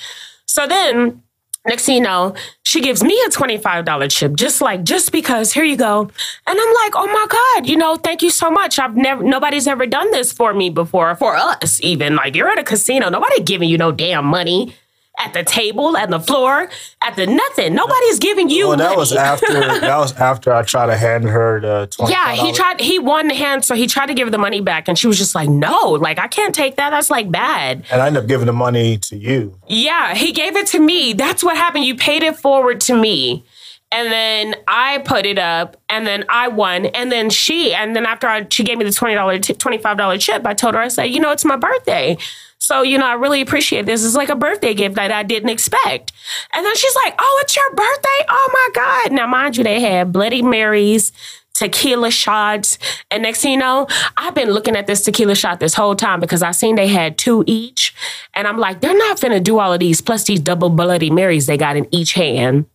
C: So then, next thing you know, she gives me a $25 chip, just like, just because, here you go. And I'm like, oh my God, you know, thank you so much. I've never, nobody's ever done this for me before, for us even. Like, you're at a casino, nobody giving you no damn money at the table, at the floor, at the nothing. Nobody's giving you
F: Well, that
C: money.
F: was after that was after I tried to hand her the twenty.
C: Yeah, he tried. He won the hand, so he tried to give her the money back, and she was just like, "No, like I can't take that. That's like bad."
F: and I ended up giving the money to you.
C: Yeah, he gave it to me. That's what happened. You paid it forward to me. And then I put it up, and then I won, and then she, and then after I, she gave me the twenty dollar, twenty five dollar chip, I told her, I said, you know, it's my birthday, so you know, I really appreciate this. It's like a birthday gift that I didn't expect. And then she's like, oh, it's your birthday? Oh my god! Now, mind you, they had Bloody Marys, tequila shots, and next thing you know, I've been looking at this tequila shot this whole time because I seen they had two each, and I'm like, they're not finna do all of these plus these double Bloody Marys they got in each hand.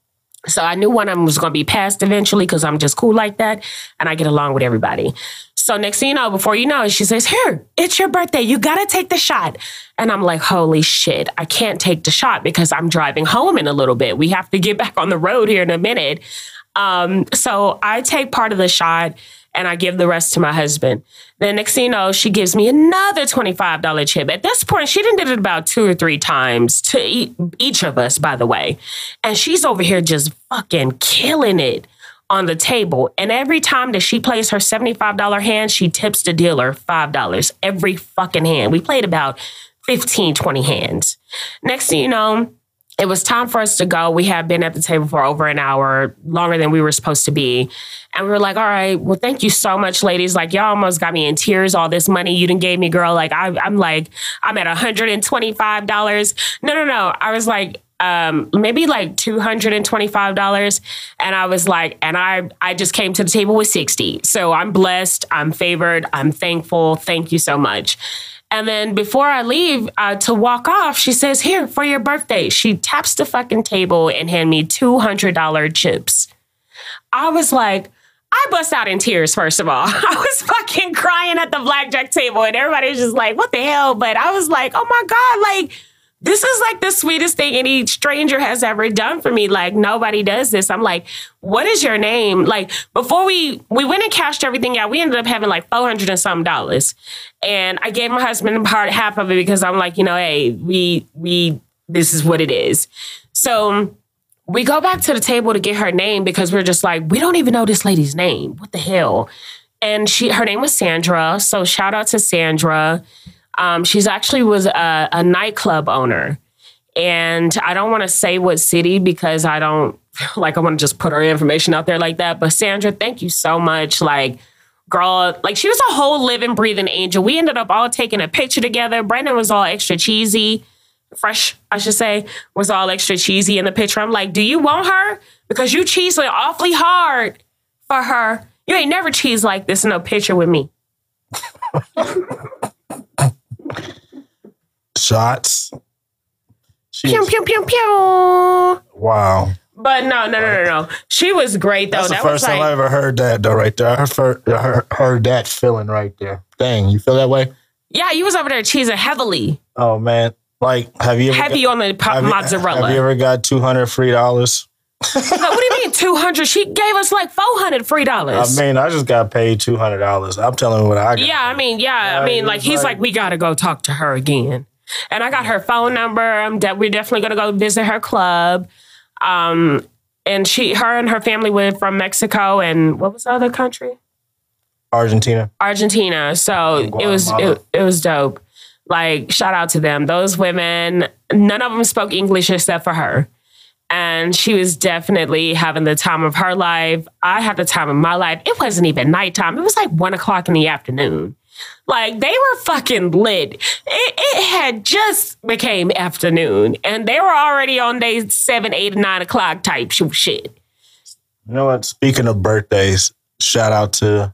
C: So I knew one of them was going to be passed eventually because I'm just cool like that and I get along with everybody. So next thing you know, before you know it, she says, Here, it's your birthday. You got to take the shot. And I'm like, Holy shit, I can't take the shot because I'm driving home in a little bit. We have to get back on the road here in a minute. Um, so I take part of the shot and I give the rest to my husband. Then next thing you know, she gives me another $25 chip. At this point, she done did it about two or three times to each of us, by the way. And she's over here just fucking killing it on the table. And every time that she plays her $75 hand, she tips the dealer $5 every fucking hand. We played about 15, 20 hands. Next thing you know, it was time for us to go. We had been at the table for over an hour, longer than we were supposed to be. And we were like, all right, well, thank you so much, ladies. Like, y'all almost got me in tears. All this money you didn't gave me, girl. Like, I, I'm like, I'm at $125. No, no, no. I was like, um, maybe like two hundred and I was like, and I I just came to the table with sixty. So I'm blessed. I'm favored. I'm thankful. Thank you so much. And then before I leave uh, to walk off, she says, "Here for your birthday." She taps the fucking table and hand me two hundred dollar chips. I was like. I bust out in tears, first of all. I was fucking crying at the blackjack table, and everybody was just like, what the hell? But I was like, oh my God, like, this is like the sweetest thing any stranger has ever done for me. Like, nobody does this. I'm like, what is your name? Like, before we we went and cashed everything out, we ended up having like 400 and some dollars. And I gave my husband part half of it because I'm like, you know, hey, we we this is what it is. So we go back to the table to get her name because we're just like, we don't even know this lady's name. What the hell? And she, her name was Sandra. So shout out to Sandra. Um, she's actually was a, a nightclub owner, and I don't want to say what city because I don't like I want to just put her information out there like that. But Sandra, thank you so much. Like, girl, like she was a whole living, breathing angel. We ended up all taking a picture together. Brandon was all extra cheesy fresh, I should say, was all extra cheesy in the picture. I'm like, do you want her? Because you cheese like awfully hard for her. You ain't never cheese like this in no picture with me.
F: Shots.
C: Pew,
F: Jeez.
C: pew, pew, pew.
F: Wow.
C: But no, no, no, no, no. She was great though.
F: That's the
C: that
F: first
C: was
F: time I ever heard that though, right there. I heard, heard, heard that feeling right there. Dang, you feel that way?
C: yeah, you was over there cheesing heavily,
F: Oh man. Like, have you ever
C: heavy
F: got,
C: on the po-
F: have you-
C: mozzarella.
F: Have you ever got two hundred free dollars?
C: Like, what do you mean two hundred? She gave us like four hundred free dollars.
F: I mean, I just got paid two hundred dollars. I'm telling you what I got.
C: Yeah, I mean, yeah,
F: Yeah,
C: I mean, like he's
F: like-
C: like, we gotta go talk to her again, and I got her phone number. I'm de- we're definitely gonna go visit her club. Um, and she, her, and her family went from Mexico and what was the other country?
F: Argentina.
C: Argentina. So it was it, it was dope. Like shout out to them. Those women, none of them spoke English except for her. And she was definitely having the time of her life. I had the time of my life. It wasn't even nighttime. It was like one o'clock in the afternoon. Like they were fucking lit. It, it had just became afternoon, and they were already on day seven, eight, nine o'clock type sh- shit.
F: You know what? Speaking of birthdays, shout out to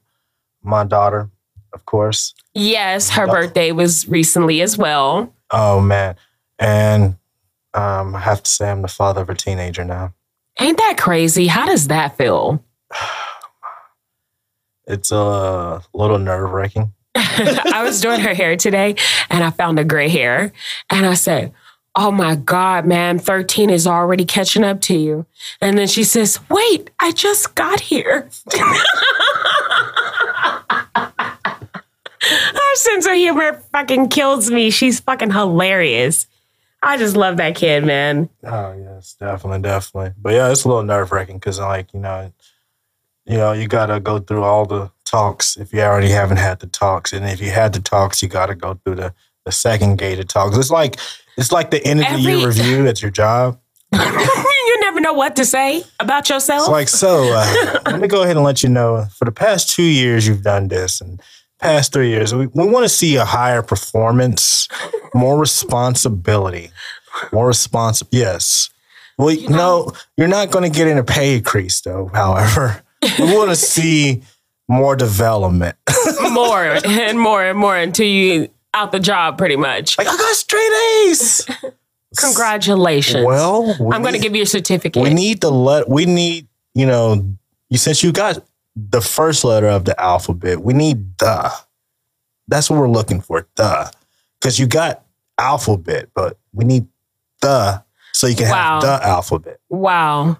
F: my daughter, of course.
C: Yes, her birthday was recently as well.
F: Oh man. And um, I have to say I'm the father of a teenager now.
C: Ain't that crazy? How does that feel?
F: It's a little nerve wracking.
C: I was doing her hair today and I found a gray hair. And I said, Oh my God, man, 13 is already catching up to you. And then she says, Wait, I just got here. Her sense of humor fucking kills me. She's fucking hilarious. I just love that kid, man.
F: Oh yes, definitely, definitely. But yeah, it's a little nerve wracking because like you know, you know, you gotta go through all the talks if you already haven't had the talks, and if you had the talks, you gotta go through the the second gated talks. It's like it's like the end of the year review at your job.
C: you never know what to say about yourself.
F: It's like so. Uh, let me go ahead and let you know. For the past two years, you've done this, and past three years, we, we want to see a higher performance, more responsibility, more responsible. Yes. Well, no, you're not going to get in a pay increase, though. However, we want to see more development.
C: more and more and more until you out the job pretty much.
F: like I got straight A's.
C: Congratulations.
F: Well, we
C: I'm going to give you a certificate.
F: We need the let. We need you know. You since you got the first letter of the alphabet, we need the. That's what we're looking for. The, because you got alphabet, but we need the so you can
C: Wow.
F: have the alphabet.
C: wow.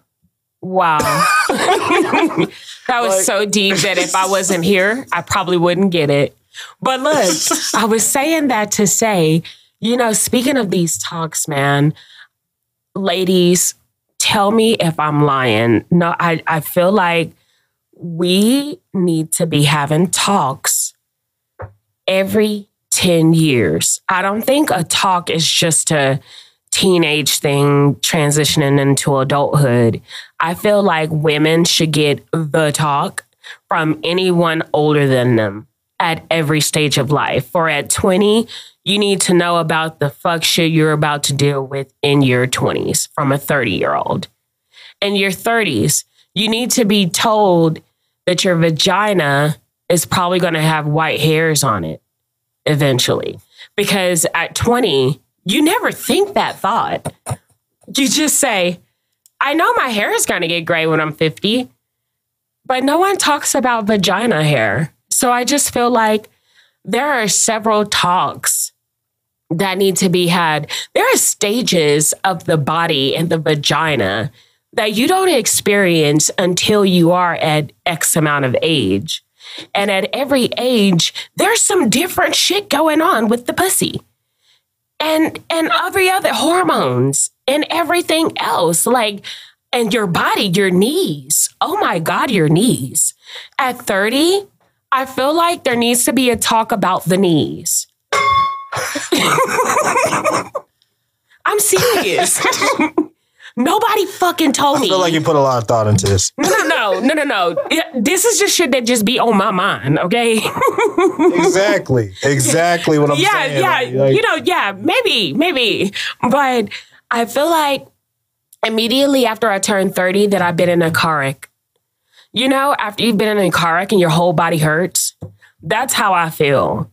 C: Wow. that was
F: Like-
C: so deep that if I wasn't here, I probably wouldn't get it. But look, I was saying that to say, you know, speaking of these talks, man, ladies, tell me if I'm lying. No, I, I feel like we need to be having talks every 10 years. I don't think a talk is just a teenage thing transitioning into adulthood. I feel like women should get the talk from anyone older than them. at every stage of life. For at 20, you need to know about the fuck shit you're about to deal with in your 20s from a 30 year old. In your 30s, you need to be told that your vagina is probably going to have white hairs on it eventually. Because at 20, you never think that thought. You just say, I know my hair is going to get gray when I'm 50, but no one talks about vagina hair. So I just feel like there are several talks that need to be had. There are stages of the body and the vagina that you don't experience until you are at X amount of age. And at every age, there's some different shit going on with the pussy. And and every other hormones and everything else. Like, and your body, your knees. Oh my God, your knees. At 30, I feel like there needs to be a talk about the knees. I'm serious. Nobody fucking told me.
F: I feel like you put a lot of thought into this.
C: no, no, no, no, no, no. This is just shit that just be on my mind, okay?
F: exactly. Exactly what I'm
C: yeah,
F: saying.
C: yeah.
F: Like- like-
C: you know, yeah, maybe, maybe. But I feel like immediately after I turned 30 that I've been in a car wreck. You know, after you've been in a car wreck and your whole body hurts, that's how I feel.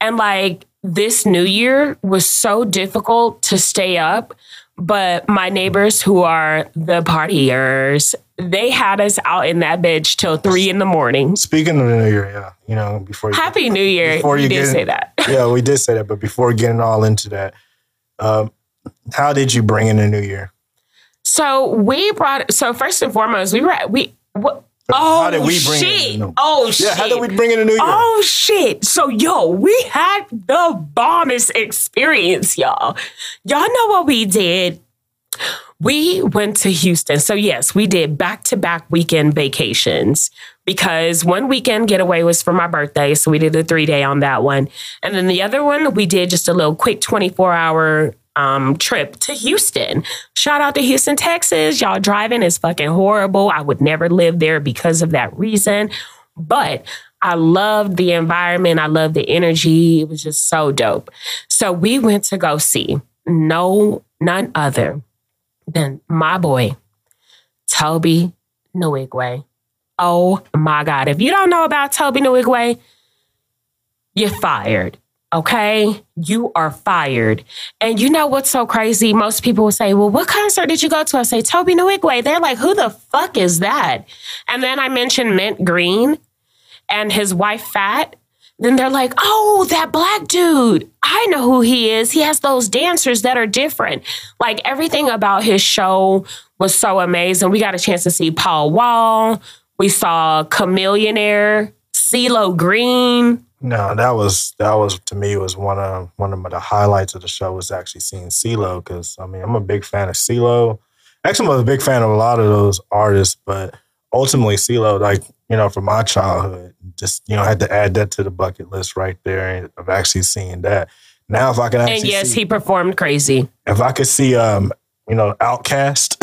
C: And like this new year was so difficult to stay up, but my neighbors who are the partiers, they had us out in that bitch till three in the morning.
F: Speaking of the new year, yeah, you know, before you,
C: Happy New Year.
F: Before
C: you
F: you
C: did say that.
F: yeah, we did say that, but before getting all into that, um, how did you bring in the new year?
C: So we brought. So first and foremost, we were we. What, oh
F: How did oh, we bring it
C: shit!
F: in? No.
C: Oh shit!
F: Yeah, how did we bring in the new year?
C: Oh shit! So yo, we had the bombest experience, y'all. Y'all know what we did. We went to Houston. So yes, we did back-to-back weekend vacations because one weekend getaway was for my birthday, so we did a 3-day on that one. And then the other one, we did just a little quick 24-hour um, trip to Houston. Shout out to Houston, Texas. Y'all driving is fucking horrible. I would never live there because of that reason. But I loved the environment. I loved the energy. It was just so dope. So we went to go see no none other than my boy, Tobe Nwigwe. Oh my God. If you don't know about Tobe Nwigwe, you're fired. Okay, you are fired. And you know what's so crazy? Most people will say, Well, what concert did you go to? I say, Tobe Nwigwe. They're like, Who the fuck is that? And then I mentioned Mint Green and his wife Fat. Then they're like, Oh, that black dude. I know who he is. He has those dancers that are different. Like everything about his show was so amazing. We got a chance to see Paul Wall. We saw Chamillionaire, CeeLo Green.
F: No, that was that was to me was one of one of the highlights of the show was actually seeing CeeLo because I mean I'm a big fan of CeeLo. Actually, I'm a big fan of a lot of those artists, but ultimately CeeLo, like you know, from my childhood, just you know, had to add that to the bucket list right there of actually seeing that. Now, if I can actually
C: And yes,
F: see,
C: he performed crazy.
F: if I could see, um, you know, OutKast.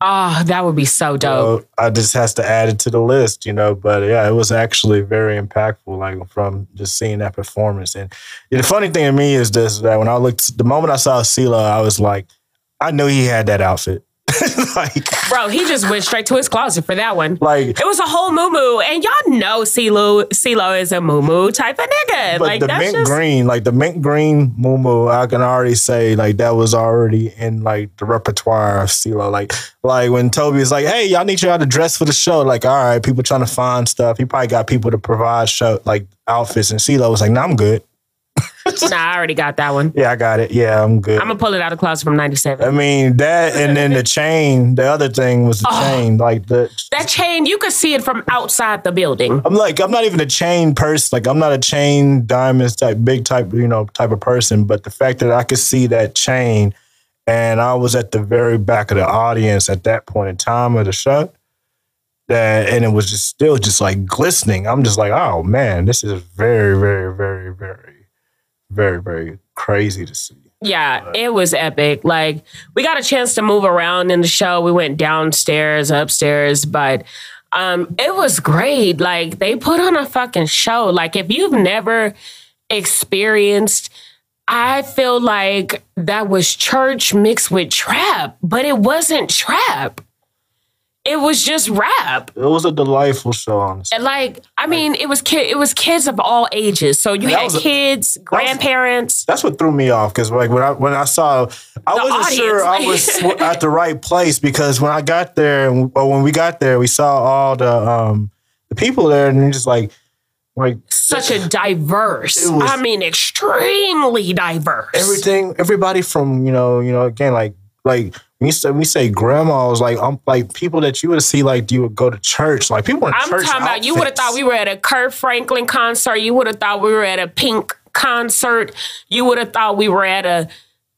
C: Oh, that would be so dope.
F: So I just has to add it to the list, you know. But yeah, it was actually very impactful, like from just seeing that performance. And the funny thing to me is this: that when I looked, the moment I saw CeeLo, I was like, I knew he had that outfit. like,
C: Bro, he just went straight to his closet for that one.
F: like,
C: It was a whole moo and y'all know CeeLo CeeLo is a moo type of nigga.
F: but
C: like
F: the mint
C: just
F: green, like the mint green muumuu, I can already say like that was already in like the repertoire of CeeLo. Like, like when Tobe is like, "Hey, y'all need y'all to dress for the show." Like, all right, people trying to find stuff. He probably got people to provide show like outfits, and CeeLo was like, "No, I'm good."
C: nah. I already got that one.
F: Yeah, I got it. Yeah, I'm good.
C: I'm gonna pull it out of the closet from '97.
F: I mean that, and then the chain. The other thing was the
C: Oh.
F: chain. Like the,
C: That chain, you could see it from outside the building.
F: I'm like, I'm not even a chain person. Like, I'm not a chain diamonds type, big type, you know, type of person. But the fact that I could see that chain, and I was at the very back of the audience at that point in time of the show, that, and it was just still just like glistening. I'm just like, oh man, this is very, very, very, very, very, very crazy to see.
C: Yeah, it was epic. Like we got a chance to move around in the show. We went downstairs, upstairs, but Um, it was great. Like they put on a fucking show. Like if you've never experienced, I feel like that was church mixed with trap, but it wasn't trap. It was just rap.
F: It was a delightful show, honestly.
C: And like, I mean, it was kid, it was kids of all ages. So you had
F: a-
C: kids, grandparents.
F: That's what threw me off because like when I when I saw, I
C: The
F: wasn't sure I was at the right place because when I got there, or when we got there, we saw all the um the people there, and just like like
C: such a diverse.
F: Was-
C: I mean, extremely diverse.
F: everything, everybody from you know you know again like like we say when you say grandmas like um like people that you would see like you would go to church like people in
C: I'm talking about you would have thought we were at a Kirk Franklin concert. You would have thought we were at a Pink concert. You would have thought we were at a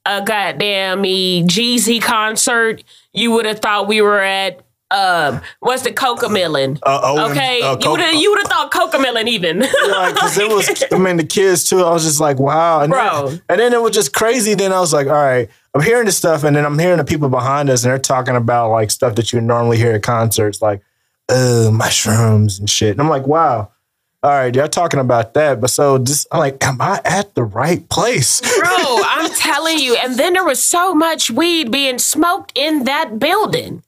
C: a goddamn Jeezy concert. You would have thought we were at um what's the Cocomelon?
F: Uh, Owen,
C: okay,
F: uh,
C: you would have you would have thought Cocomelon even.
F: like because it was I mean the kids too. I was just like wow, and
C: Bro.
F: Then, and then it was just crazy. Then I was like, all right, I'm hearing this stuff, and then I'm hearing the people behind us, and they're talking about like stuff that you normally hear at concerts, like uh mushrooms and shit. And I'm like, wow. All right, y'all talking about that, but so just I'm like, am I at the right place?
C: Bro, I'm telling you. And then there was so much weed being smoked in that building.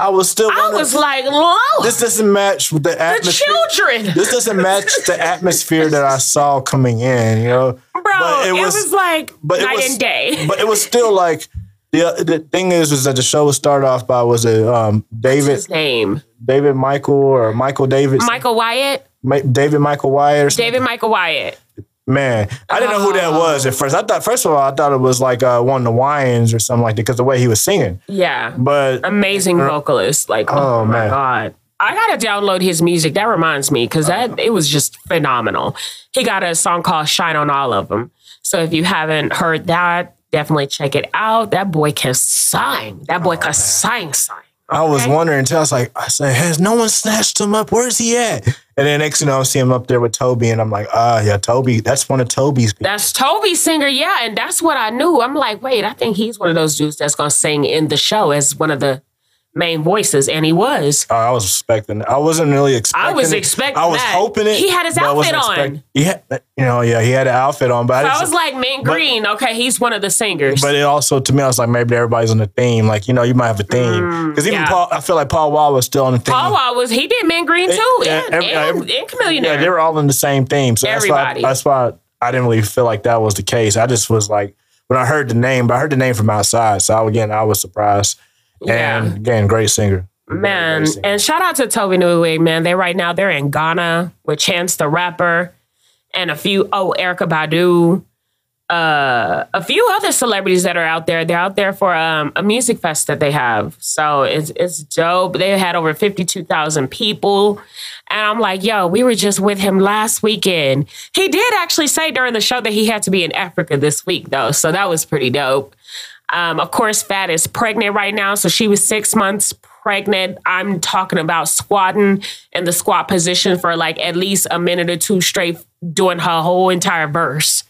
F: I was still.
C: I was like, Lord,
F: this doesn't match with the atmosphere.
C: the children.
F: This doesn't match the atmosphere that I saw coming in. You know,
C: Bro,
F: But
C: it, was, like
F: but it
C: night
F: was-
C: and day.
F: but it was still like the the thing is is that the show was started off by was it um David
C: His name.
F: David Michael or Michael David
C: Michael Wyatt.
F: Ma- David Michael Wyatt or something.
C: David Michael Wyatt.
F: Man, I didn't know who that was at first. I thought first of all I thought it was like uh, one of the Wayans or something like that because the way he was singing.
C: Yeah.
F: But
C: Amazing vocalist. Like, oh,
F: Oh,
C: my
F: man.
C: God. I gotta download his music. That reminds me, because that it was just phenomenal. He got a song called "Shine on All of Them." So if you haven't heard that, definitely check it out. That boy can sing. That boy can sing, sing.
F: I was wondering until I was like, I said, has no one snatched him up? Where's he at? And then next thing you know, I see him up there with Tobe, and I'm like, ah, yeah, Tobe. That's one of Tobe's. people.
C: That's Tobe Singer, yeah, and that's what I knew. I'm like, wait, I think he's one of those dudes that's gonna sing in the show as one of the main voices, and he was.
F: Oh, I was expecting. I wasn't really expecting.
C: I was
F: it.
C: expecting
F: I was
C: that.
F: hoping it.
C: He had his
F: but I
C: outfit on.
F: had, you know, yeah, he had an outfit on, but I,
C: So I
F: didn't-
C: was like, Mint
F: but-
C: Green, okay, he's one of the singers.
F: But it also, to me, I was like, maybe everybody's on the theme. Like, you know, you might have a theme because even
C: Mm, yeah.
F: Paul, I feel like Paul Wall was still on the theme.
C: Paul Wall was he did Mint Green too,
F: yeah,
C: and,
F: every-
C: and, and Chameleon.
F: yeah, they were all in the same theme. So that's why.
C: Everybody.
F: That's why I didn't really feel like that was the case. I just was like, when I heard the name, but I heard the name from outside, so again, I was surprised.
C: Yeah.
F: And again, great singer.
C: Man,
F: Great singer.
C: and shout out to Tobe Nwigwe, man. They right now they're in Ghana with Chance the Rapper and a few oh Erykah Badu, uh, a few other celebrities that are out there. They're out there for um, a music fest that they have. So it's it's dope. They had over fifty two thousand people, and I'm like, yo, we were just with him last weekend. He did actually say during the show that he had to be in Africa this week though, so that was pretty dope. Um, of course, Fat is pregnant right now. So she was six months pregnant. I'm talking about squatting in the squat position for like at least a minute or two straight, doing her whole entire verse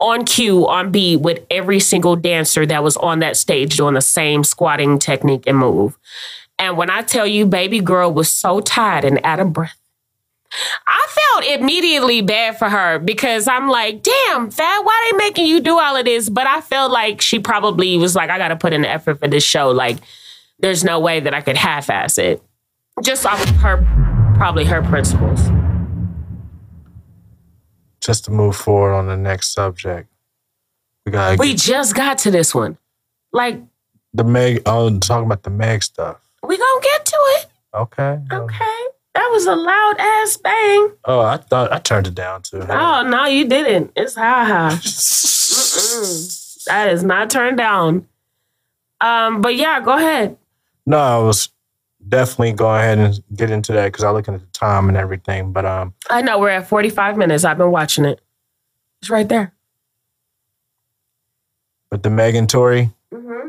C: on cue, on beat with every single dancer that was on that stage doing the same squatting technique and move. And when I tell you, baby girl was so tired and out of breath. I felt immediately bad for her because I'm like, damn, Fat, why they making you do all of this? But I felt like she probably was like, I got to put in the effort for this show. Like, there's no way that I could half-ass it. Just off of her, probably her principles.
F: Just to move forward on the next subject, we got
C: We just got to this one. Like,
F: the Meg. Oh, talking about the Meg stuff.
C: we gonna get to it.
F: Okay.
C: Okay. That was a loud ass bang.
F: Oh, I thought I turned it down too.
C: Oh, no, you didn't. It's high high. Mm, That is not turned down. Um, but yeah, go ahead.
F: No, I was definitely go ahead and get into that because I'm looking at the time and everything. But um,
C: I know we're at 45 minutes. I've been watching it. It's right there.
F: but the Megan Tory,
C: Mm-hmm.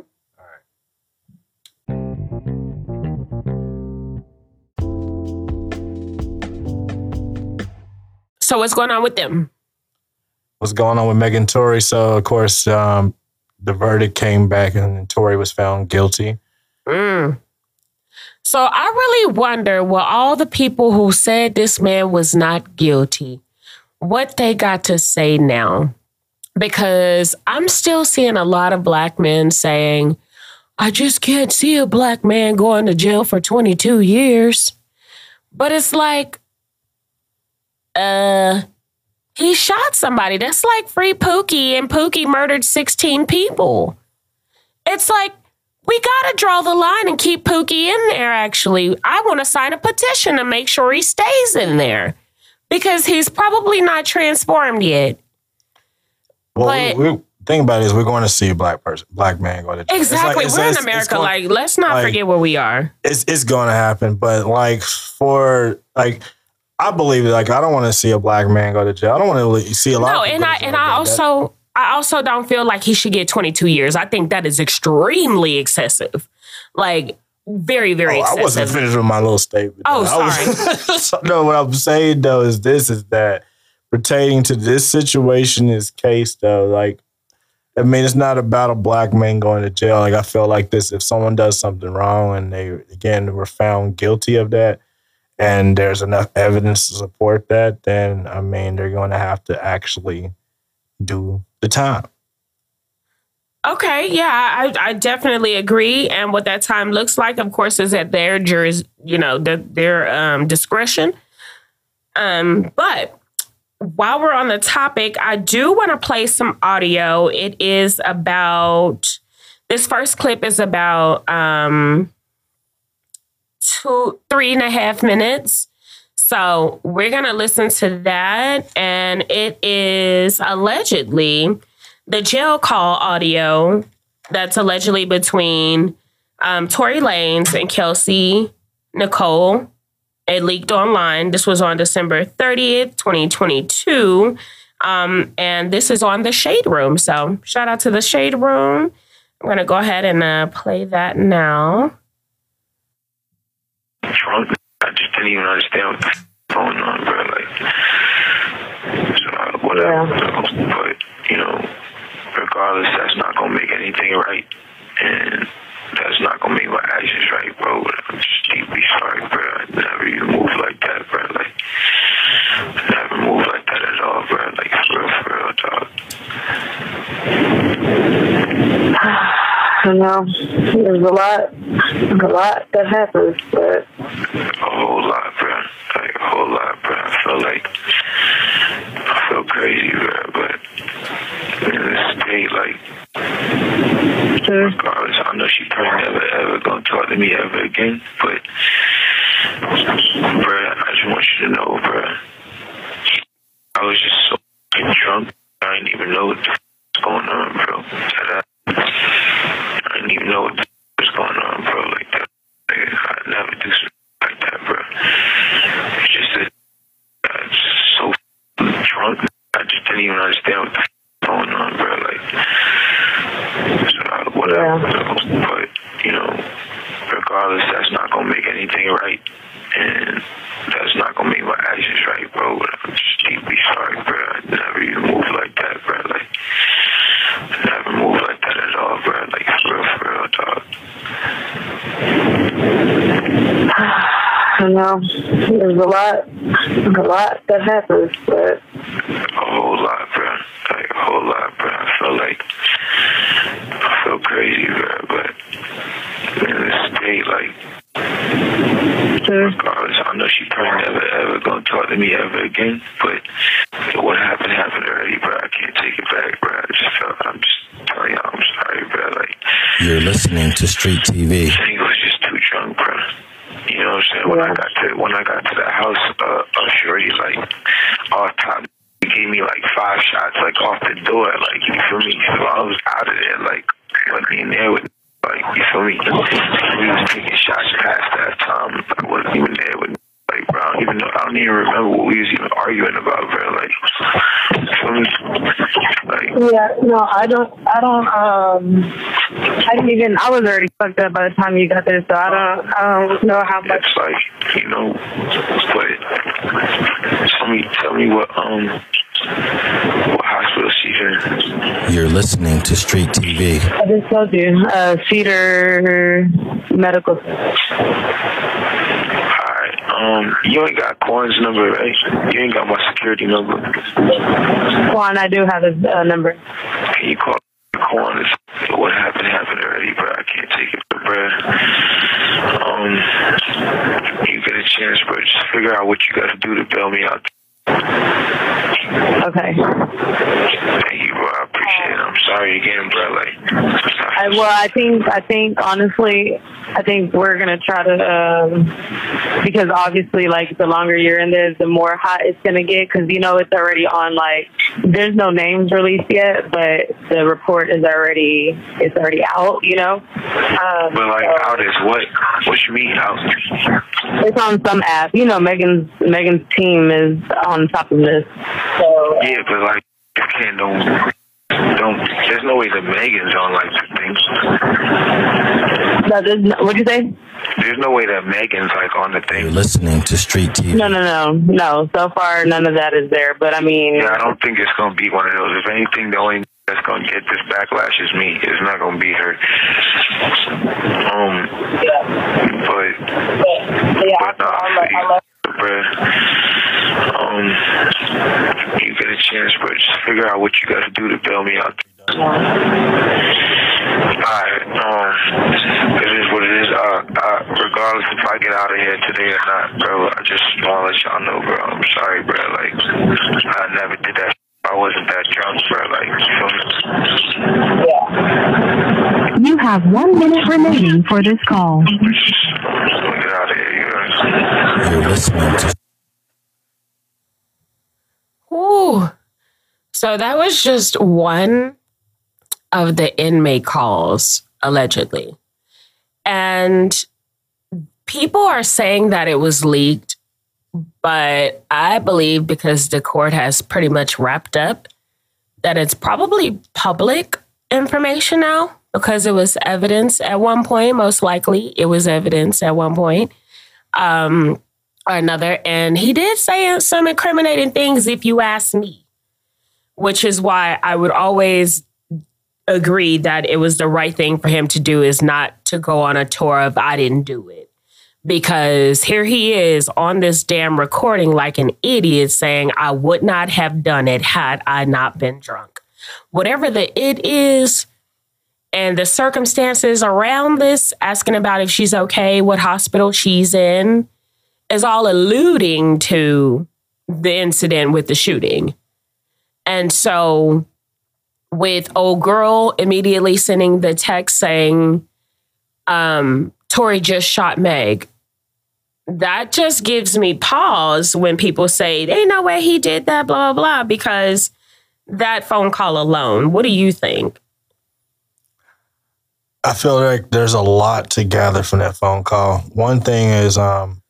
C: So what's going on with them?
F: what's going on with Megan Tory? So of course, um, the verdict came back and Tory was found guilty.
C: Mm. So I really wonder what all the people who said this man was not guilty, what they got to say now. Because I'm still seeing a lot of black men saying, I just can't see a black man going to jail for 22 years. But it's like, uh, he shot somebody. That's like free Pookie, and Pookie murdered 16 people. It's like, we got to draw the line and keep Pookie in there, actually. I want to sign a petition to make sure he stays in there because he's probably not transformed yet.
F: Well,
C: But-
F: we, we, think about it is we're going to see a black person, black man go to jail. It's like-
C: Exactly.
F: it's-
C: We're in
F: it's-
C: America.
F: going-
C: like, let's not
F: like-
C: forget where we are.
F: it's it's going to happen. But like for like, I believe like I don't want to see a black man go to jail. I don't want to see a lot.
C: No,
F: of people
C: and I and I
F: but that-
C: also I also don't feel like he should get 22 years. I think that is extremely excessive. Like very, very
F: Oh, I wasn't finished with my little statement.
C: Oh,
F: I was- no, what I'm saying though is this is that pertaining to this situation, this case though, like I mean, it's not about a black man going to jail. Like I feel like this, if someone does something wrong and they again were found guilty of that, and there's enough evidence to support that, then I mean they're going to have to actually do the time.
C: Okay, yeah, I, I definitely agree. And what that time looks like, of course, is at their juris, you know, the, their um, discretion. Um, but while we're on the topic, I do want to play some audio. It is about this first clip is about um, two, three and a half minutes. So we're gonna listen to that, and it is allegedly the jail call audio that's allegedly between um, Tory Lanez and Kelsey Nicole. It leaked online. This was on December 30th, 2022. Um, and this is on the Shade Room. So shout out to the Shade Room. I'm going to go ahead and uh, play that now.
E: Drunk. I just didn't even understand what the going on, bro. Like, so, whatever. But you know, regardless, that's not gonna make anything right, and that's not gonna make my actions right, bro. But I'm just deeply sorry, bro. I never even moved like that, bro. Like, never moved like that at all, bro. Like, for real, for real, dog.
B: I know there's a lot, a lot that happens, but
E: a whole lot, bro. Like a whole lot, bro. I feel like I feel crazy, bro. But in this state, like, regardless, I know she probably never ever gonna talk to me ever again. But, bro, I just want you to know, bro. I was just so drunk. I didn't even know what the f- was going on, bro. That I, I didn't even know what was going on, bro. Like that. Like, I never do something like that, bro. It's just that I'm so drunk. I just didn't even understand what the f- was going on, bro. Like, so, whatever. But, you know, regardless, that's not going to make anything right. And that's not to make my actions right, bro. But I'm just deeply sorry, bro. I never even moved like that, bro. Like, never moved like that at all, bro. Like, for real, for real, dog.
B: I know there's a lot, a lot that happens, but
E: a whole lot, bro. Like a whole lot, bro. I feel like I feel crazy, bro. But in this state, like, regardless, I know she probably never ever gonna talk to me ever again. But what happened happened already, bro. I can't take it back, bro. I just felt I'm just telling y'all I'm sorry, bro. Like
A: You're listening to Street TV.
E: I think it was just too drunk, bro. You know what I'm saying? When I got to when I got to the house, uh, uh Shorty like off top he gave me like five shots like off the door, like you feel me? So I was out of there, like wasn't in there with like you feel me? He was taking shots past that time. I wasn't even there with like bro, I don't even know I don't even remember what we was even arguing about, bro. Like you feel me? Like
B: yeah, no, I don't, I don't, um, I didn't even, I was already fucked up by the time you got there, so I don't, I don't know how much.
E: it's like you know but tell me tell me what um what hospital she's in
A: You're listening to Street TV.
B: I just told you. Uh, Cedar Medical.
E: Um, you ain't got Quan's number, right? You ain't got my security number.
B: Juan, I do have his uh, number.
E: Can you call Quan? What happened happened already, bro. I can't take it, bro. Um, you get a chance, bro. Just figure out what you got to do to bail me out.
B: Okay.
E: Thank you, bro. I appreciate it. I'm sorry again, bro. Like.
B: I, well, I think I think honestly, I think we're gonna try to um, because obviously, like the longer you're in there, the more hot it's gonna get because you know it's already on. Like, there's no names released yet, but the report is already it's already out. You know, um,
E: but like,
B: so-
E: out is what? What you mean out?
B: It's on some app. You know, Megan's Megan's team is on top of this. So
E: Yeah, but like, you can't don't don't. There's no way that Megan's on like the things.
B: no, there's no, what'd you say?
E: There's no way that Megan's like on the
A: You're
E: thing.
A: listening to Street TV.
B: No, no, no, no. So far, none of that is there. But I mean,
E: Yeah, I don't think it's gonna be one of those. If anything, the only that's gonna get this backlash is me. It's not gonna be her. Um, but
B: yeah,
E: but
B: I'm,
E: I bruh. Um, you get a chance, but just figure out what you got to do to bail me out. Alright, um, it is what it is. Uh, uh, regardless if I get out of here today or not, bro, I just want to let y'all know, bro. I'm sorry, bro. Like, I never did that. I wasn't that drunk, bro. Like, you feel me?
G: You have one minute remaining for this call.
E: Get out of here, you know?
A: You're listening to
C: Ooh. So that was just one of the inmate calls, allegedly. And people are saying that it was leaked, but I believe because the court has pretty much wrapped up, that it's probably public information now because it was evidence at one point. Most likely, it was evidence at one point. Um, or another. And he did say some incriminating things, if you ask me, which is why I would always agree that it was the right thing for him to do is not to go on a tour of I didn't do it. Because here he is on this damn recording like an idiot saying, I would not have done it had I not been drunk. Whatever the it is, and the circumstances around this, asking about if she's okay, what hospital she's in, is all alluding to the incident with the shooting. And so, with old girl immediately sending the text saying, um, Tory just shot Meg. That just gives me pause when people say, Ain't no way he did that, blah, blah, blah, because that phone call alone. What do you think?
F: I feel like there's a lot to gather from that phone call. One thing is, um,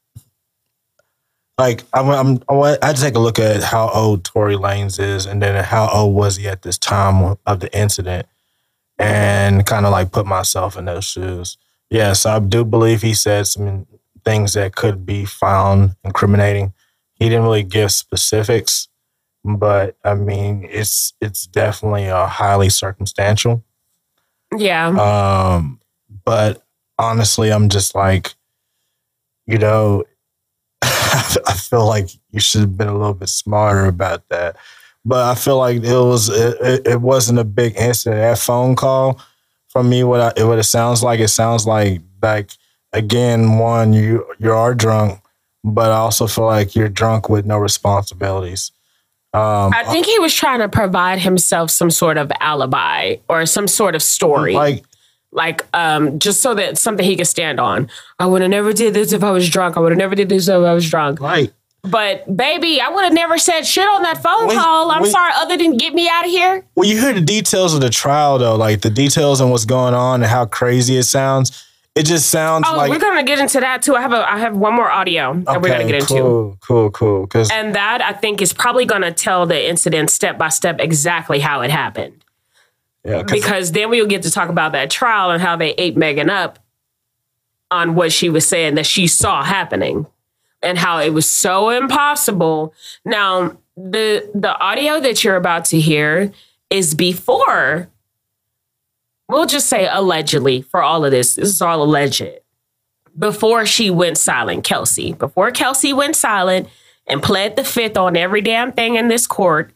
F: like I'm, I'm I had to take a look at how old Tory Lanez is, and then how old was he at this time of the incident, and kind of like put myself in those shoes. Yes, I do believe he said some things that could be found incriminating. He didn't really give specifics, but I mean, it's it's definitely a highly circumstantial.
C: Yeah.
F: Um, but honestly, I'm just like, you know, I feel like you should have been a little bit smarter about that. But I feel like it was it, it- it wasn't a big incident. That phone call from me, what I, what it sounds like, it sounds like like again, one you you are drunk, but I also feel like you're drunk with no responsibilities. Um,
C: I think he was trying to provide himself some sort of alibi or some sort of story.
F: like
C: like um just so that something he could stand on. I would have never did this if I was drunk. I would have never did this if I was drunk.
F: right.
C: But baby, I would have never said shit on that phone
F: Wait,
C: call. I'm
F: wait.
C: sorry, other than get me out of here.
F: Well, you hear the details of the trial though, like the details and what's going on and how crazy it sounds. It just sounds
C: Oh,
F: like
C: we're gonna get into that too. I have a I have one more audio that we're gonna get into.
F: cool, cool, cool. Because
C: And that I think is probably gonna tell the incident step by step exactly how it happened.
F: yeah, 'cause-
C: because then we'll get to talk about that trial and how they ate Megan up on what she was saying that she saw happening and how it was so impossible. Now, the the audio that you're about to hear is before, we'll just say allegedly for all of this. This is all alleged. Before she went silent, Kelsey. Before Kelsey went silent and pled the fifth on every damn thing in this court,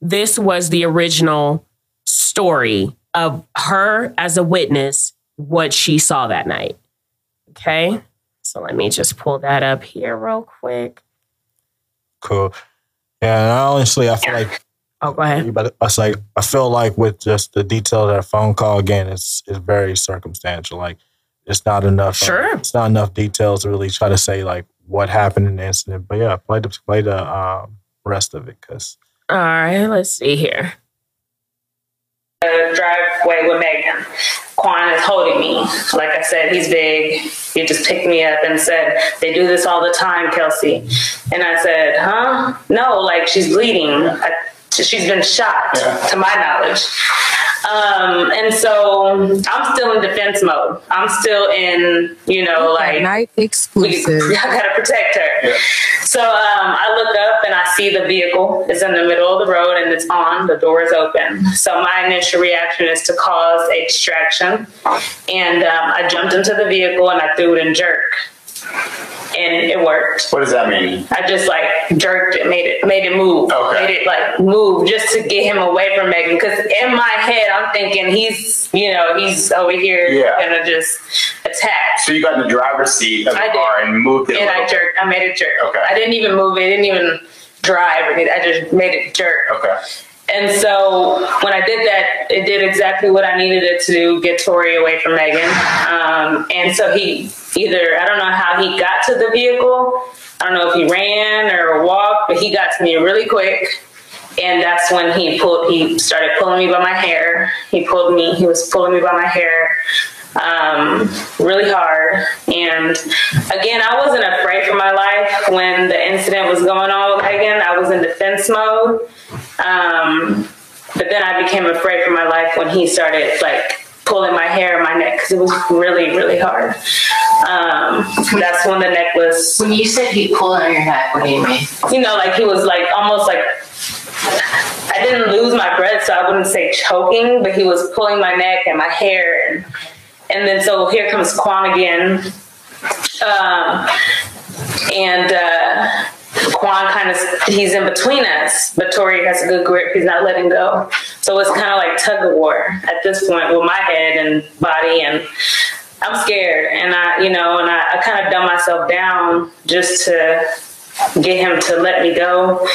C: this was the original story of her as a witness, what she saw that night. Okay. So let me just pull that up here real quick.
F: Cool. Yeah, and honestly, I feel like
C: Oh, go ahead.
F: but it's like I feel like with just the details of that phone call again, it's it's very circumstantial. Like it's not enough. uh,
C: Sure.
F: it's not enough details to really try to say like what happened in the incident. But yeah, play the play the um, rest of it because
C: All right, let's see here.
B: the driveway with Megan. Quan is holding me. Like I said, he's big. He just picked me up and said, They do this all the time, Kelsey. And I said, Huh? No, like she's bleeding. I, she's been shot, to my knowledge. Um, and so I'm still in defense mode. I'm still in, you know, like
H: Night
B: we,
H: exclusive.
B: I gotta protect her. So um, I look up and I see the vehicle is in the middle of the road and it's on. The door is open. So my initial reaction is to cause a distraction, and um, I jumped into the vehicle and I threw it in jerk, and it worked.
I: What does that mean?
B: I just like jerked it, made it, made it move,
I: Okay.
B: made it like move just to get him away from Megan. Because in my head, I'm thinking he's, you know, he's over here
I: Yeah.
B: gonna just attack.
I: So you got in the driver's seat of the
B: I did.
I: car and moved it.
B: And I jerked. I made it jerk.
I: Okay.
B: I didn't even move it. I didn't even drive. I just made it jerk.
I: Okay.
B: And so when I did that, it did exactly what I needed it to do, get Tory away from Megan. Um, and so he either, I don't know how he got to the vehicle. I don't know if he ran or walked, but he got to me really quick. And that's when he pulled, he started pulling me by my hair. He pulled me, he was pulling me by my hair um, really hard. And again, I wasn't afraid for my life when the incident was going on with Megan. I was in defense mode. Um, but then I became afraid for my life when he started like pulling my hair and my neck because it was really, really hard. Um, that's when the necklace,
J: When you said he pulled on your neck, what do you mean?
B: you know, like he was like almost like I didn't lose my breath, so I wouldn't say choking, but he was pulling my neck and my hair, and and then so here comes Quan again, um, and uh, Quan kind of he's in between us, but Tory has a good grip; he's not letting go. So it's kind of like tug of war at this point with my head and body, and I'm scared, and I you know, and I, I kind of dumb myself down just to get him to let me go.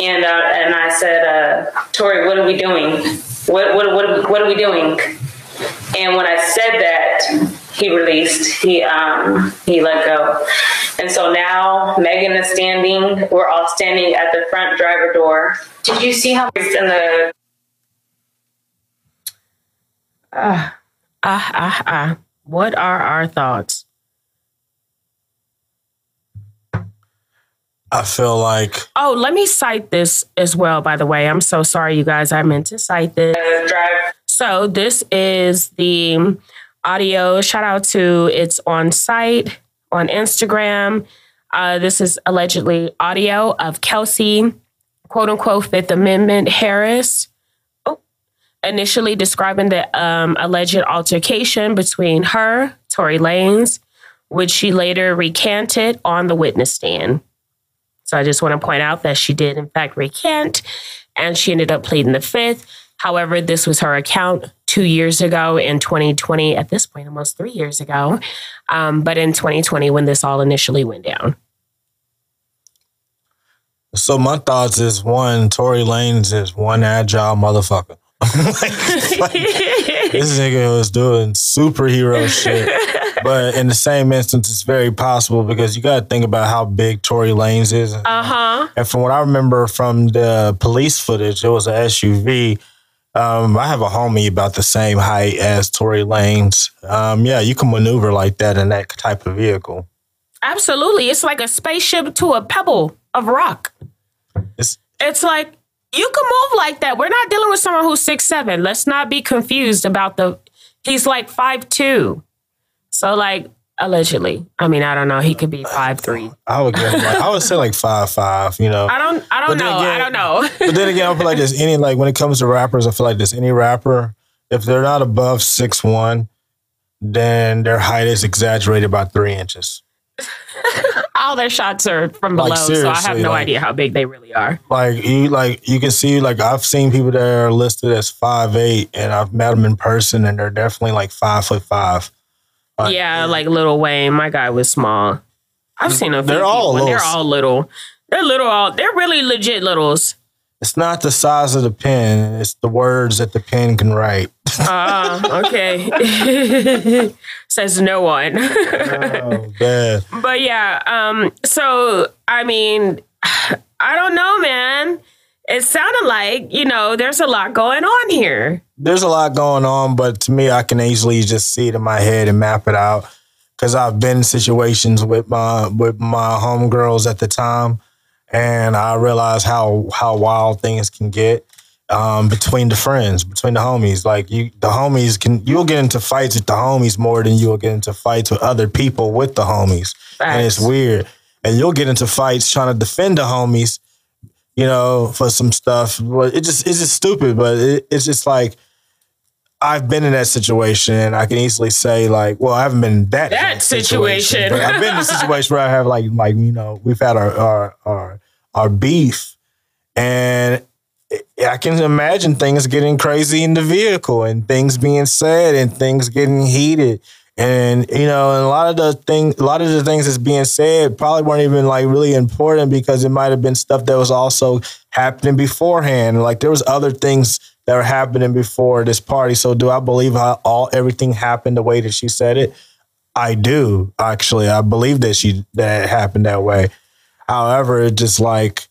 B: And uh, and I said, uh, Tory, what are we doing? What what what what are we doing? And when I said that, he released. He um he let go. And so now Megan is standing. We're all standing at the front driver door.
J: Did you see how
B: It's in the
C: Ah, ah, ah, ah. What are our thoughts?
F: I feel like
C: Oh, let me cite this as well, by the way. I'm so sorry, you guys. I meant to cite this.
B: drive.
C: So, this is the audio. Shout out to it's on site on Instagram. Uh, this is allegedly audio of Kelsey, quote unquote, Fifth Amendment Harris. Oh, initially describing the um, alleged altercation between her, Tory Lanez, which she later recanted on the witness stand. So I just want to point out that she did, in fact, recant and she ended up pleading the fifth. However, this was her account two years ago in 2020, at this point, almost three years ago. Um, but in 2020, when this all initially went down.
F: so. My thoughts is one. Tory Lanez is one agile motherfucker. like, like, this nigga was doing superhero shit. But in the same instance, it's very possible because you got to think about how big Tory Lanez is.
C: Uh huh.
F: And from what I remember from the police footage, it was an SUV. Um, I have a homie about the same height as Tory Lanez. Um, yeah, you can maneuver like that in that type of vehicle.
C: Absolutely. It's like a spaceship to a pebble of rock.
F: It's
C: It's like you can move like that. We're not dealing with someone who's six seven. Let's not be confused about the. He's like five two, so like Allegedly. I mean, I don't know. He could be five three.
F: I would give like, I would say like five five. You know,
C: I don't. I don't know. I don't know.
F: but then again, I feel like there's any like when it comes to rappers, I feel like there's any rapper if they're not above six one, then their height is exaggerated by three inches.
C: All their shots are from
F: Like,
C: below, so I have no
F: like-
C: idea how big they really are.
F: Like you, like you can see, like I've seen people that are listed as five eight, and I've met them in person, and they're definitely like five foot five. Like,
C: yeah, like Lil Wayne. My guy was small. I've seen a few
F: They're all
C: people, they're
F: little.
C: all little. They're little. All they're really legit littles.
F: It's not the size of the pen; it's the words that the pen can write.
C: Ah, okay. Says no one.
F: oh man,
C: But yeah, um, so I mean, I don't know, man. It sounded like, you know, there's a lot going on here.
F: There's a lot going on, but to me, I can easily just see it in my head and map it out because I've been in situations with my with my homegirls at the time, and I realize how how wild things can get um, between the friends, between the homies. Like you, the homies can you'll get into fights with the homies more than you'll get into fights with other people with the homies, and it's weird. And you'll get into fights trying to defend the homies, you know, for some stuff. It just it's just stupid, but it, it's just like I've been in that situation, and I can easily say like, well, I haven't been in that
C: That situation.
F: but I've been in a situation where I have like like you know we've had our our our, our beef, and I can imagine things getting crazy in the vehicle and things being said and things getting heated. And you know, and a lot of the thing, a lot of the things that's being said probably weren't even like really important because it might have been stuff that was also happening beforehand. Like there was other things that were happening before this party. So do I believe how all everything happened the way that she said it? I do actually. I believe that she that happened that way. However, it just like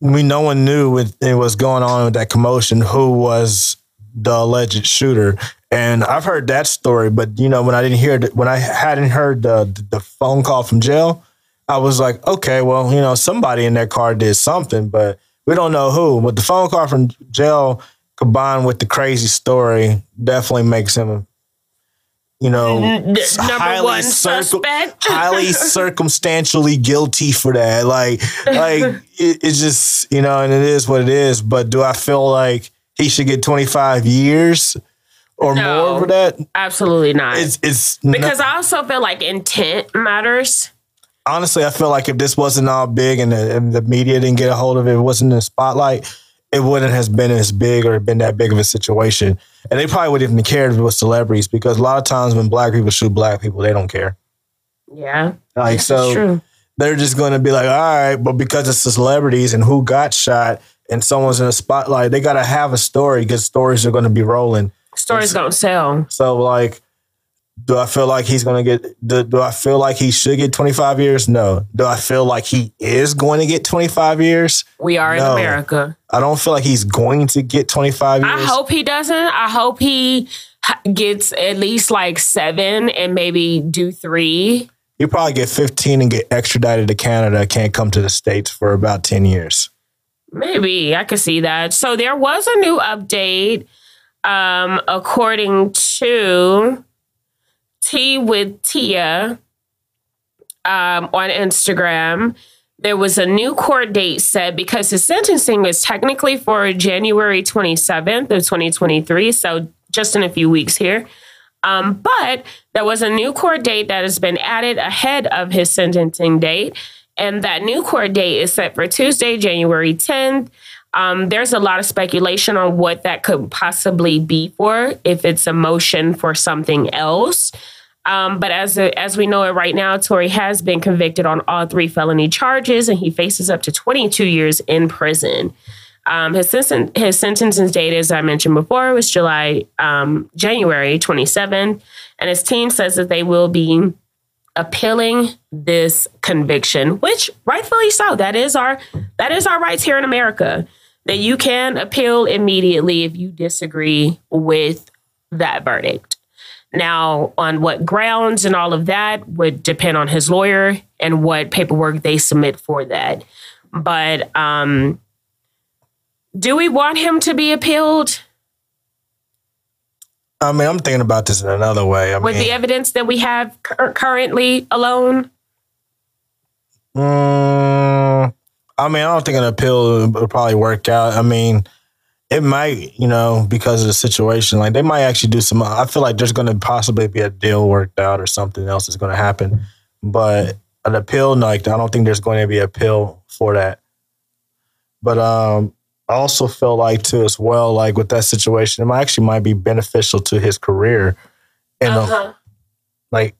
F: we no one knew what it was going on with that commotion who was the alleged shooter and i've heard that story but you know when i didn't hear it when i hadn't heard the the phone call from jail i was like okay well you know somebody in that car did something but we don't know who but the phone call from jail combined with the crazy story definitely makes him you know
C: number one
F: circum-
C: suspect.
F: highly circumstantially guilty for that. Like, like it, it's just you know, and it is what it is. But do I feel like he should get twenty five years or
C: No.
F: more for that?
C: Absolutely not.
F: It's it's
C: because I also feel like intent matters.
F: Honestly, I feel like if this wasn't all big and the, and the media didn't get a hold of it, it wasn't in the spotlight, it wouldn't have been as big or been that big of a situation. And they probably wouldn't even cared if it was celebrities because a lot of times when black people shoot black people, they don't care.
C: Yeah.
F: Like so, they're just going to be like, all right, but because it's the celebrities and who got shot and someone's in the spotlight, they got to have a story because stories are going to be rolling.
C: Stories don't sell.
F: So, like, do I feel like he's going to get, do, do I feel like he should get 25 years? No. Do I feel like he is going to get 25 years?
C: We are
F: No.
C: in America.
F: I don't feel like he's going to get 25 years.
C: I hope he doesn't. I hope he gets at least like seven and maybe do three.
F: He'll probably get 15 and get extradited to Canada, can't come to the States for about 10 years.
C: Maybe I could see that. So there was a new update, um, according to T with Tia um, on Instagram. There was a new court date set because his sentencing was technically for January 27th of 2023. So just in a few weeks here. Um, but there was a new court date that has been added ahead of his sentencing date. And that new court date is set for Tuesday, January 10th. Um, there's a lot of speculation on what that could possibly be for, if it's a motion for something else. Um, but as as we know it right now, Tory has been convicted on all three felony charges, and he faces up to 22 years in prison. Um, his sentence his sentencing date, as I mentioned before, was July um, January 27, and his team says that they will be appealing this conviction, which rightfully so. That is our that is our rights here in America. That you can appeal immediately if you disagree with that verdict. Now, on what grounds and all of that would depend on his lawyer and what paperwork they submit for that. But um, do we want him to be appealed?
F: I mean, I'm thinking about this in another way. I
C: with
F: mean,
C: the evidence that we have cur- currently alone?
F: Mm, I mean, I don't think an appeal would probably work out. I mean, it might, you know, because of the situation. Like they might actually do some. I feel like there's going to possibly be a deal worked out or something else is going to happen. But an appeal, like I don't think there's going to be a appeal for that. But um, I also feel like too as well, like with that situation, it might actually might be beneficial to his career. And
C: Uh-huh.
F: like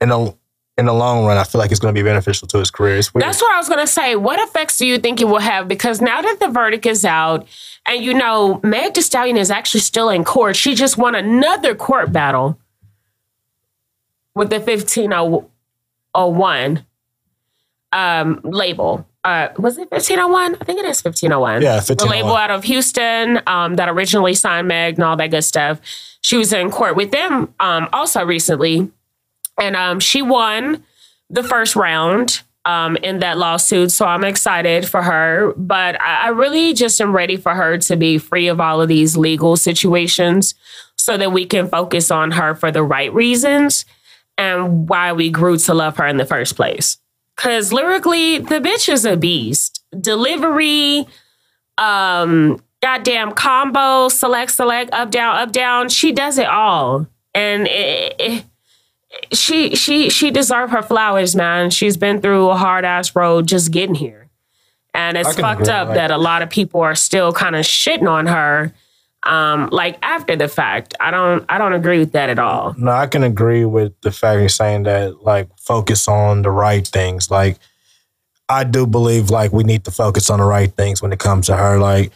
F: in the in the long run, I feel like it's going to be beneficial to his career.
C: That's what I was going to say. What effects do you think it will have? Because now that the verdict is out, and you know, Meg Thee Stallion is actually still in court. She just won another court battle with the 1501 um, label. Uh, was it 1501? I think it is 1501.
F: Yeah,
C: The label out of Houston um, that originally signed Meg and all that good stuff. She was in court with them um, also recently. And um, she won the first round um, in that lawsuit. So I'm excited for her. But I, I really just am ready for her to be free of all of these legal situations so that we can focus on her for the right reasons and why we grew to love her in the first place. Because lyrically, the bitch is a beast. Delivery, um, goddamn combo, select, select, up, down, up, down. She does it all. And it, it, she she she deserved her flowers, man. She's been through a hard ass road just getting here. And it's fucked up
F: like-
C: that a lot of people are still kind of shitting on her um like after the fact. I don't I don't agree with that at all.
F: No, I can agree with the fact you're saying that, like, focus on the right things. Like, I do believe, like, we need to focus on the right things when it comes to her. Like,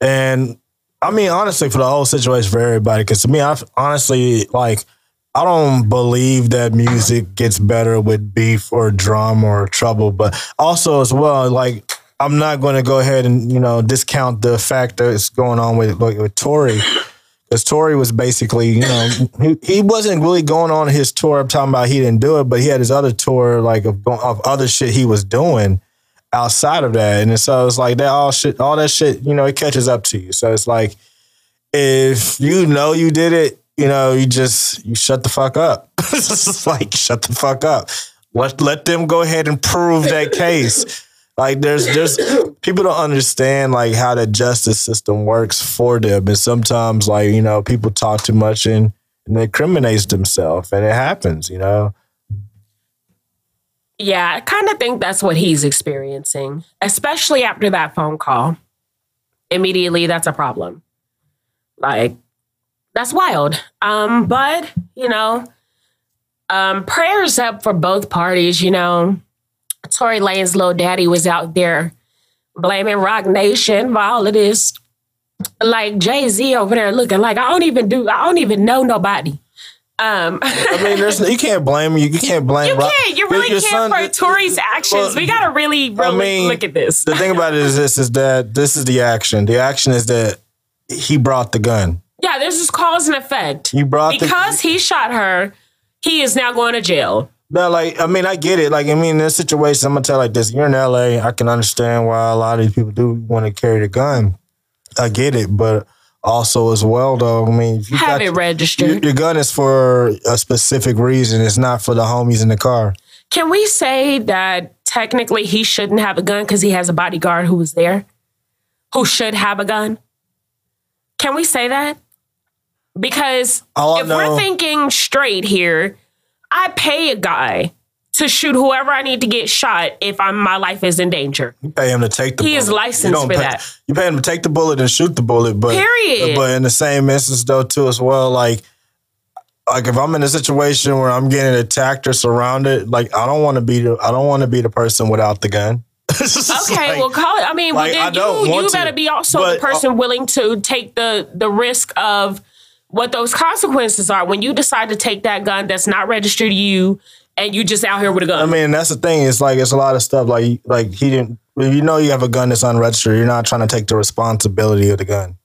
F: and I mean, honestly, for the whole situation for everybody, because to me, I honestly, like, I don't believe that music gets better with beef or drama or trouble, but also as well, like, I'm not going to go ahead and, you know, discount the fact that it's going on with, like, with Tory because Tory was basically, you know, he, he wasn't really going on his tour. I'm talking about he didn't do it, but he had his other tour like of, of other shit he was doing outside of that, and so it's like that all shit, all that shit, you know, it catches up to you. So it's like if you know you did it, you know, you just you shut the fuck up. it's just like shut the fuck up. Let let them go ahead and prove that case. Like there's there's people don't understand like how the justice system works for them, and sometimes like you know people talk too much and and they incriminates themselves, and it happens, you know.
C: Yeah, I kind of think that's what he's experiencing, especially after that phone call. Immediately, that's a problem. Like, that's wild. Um, but, you know, um, prayers up for both parties, you know. Tory Lanez's little daddy was out there blaming Roc Nation for all of this. Like Jay Z over there looking like I don't even do, I don't even know nobody. Um,
F: I mean, there's you can't blame you. You can't blame.
C: You
F: Rock-
C: can't. You really
F: your
C: can't
F: son-
C: for Tory's actions.
F: well,
C: we gotta really, really
F: mean,
C: look at this.
F: The thing about it is this: is that this is the action. The action is that he brought the gun.
C: Yeah, there's this cause and effect.
F: He brought the-
C: because he shot her. He is now going to jail.
F: No, like I mean, I get it. Like I mean, in this situation, I'm gonna tell you like this: you're in LA. I can understand why a lot of these people do want to carry the gun. I get it, but also as well, though, I mean, if you
C: Have
F: got-
C: it registered.
F: Your, your gun is for a specific reason. It's not for the homies in the car.
C: Can we say that technically he shouldn't have a gun because he has a bodyguard who was there, who should have a gun? Can we say that? Because
F: All I
C: if we're thinking straight here, I pay a guy to shoot whoever I need to get shot if I'm my life is in danger.
F: You pay him to take the. Bullet.
C: He is licensed for
F: pay-
C: that.
F: You pay him to take the bullet and shoot the bullet, but
C: Period.
F: But in the same instance, though, too, as well, like. Like if I'm in a situation where I'm getting attacked or surrounded, like I don't want to be the I don't want to be the person without the gun.
C: Okay, well, call it. I mean,
F: like,
C: well,
F: I
C: you you
F: to,
C: better be also the uh, person willing to take the the risk of what those consequences are when you decide to take that gun that's not registered to you and you just out here with a gun.
F: I mean, that's the thing. It's like it's a lot of stuff. Like like he didn't. If you know you have a gun that's unregistered, you're not trying to take the responsibility of the gun.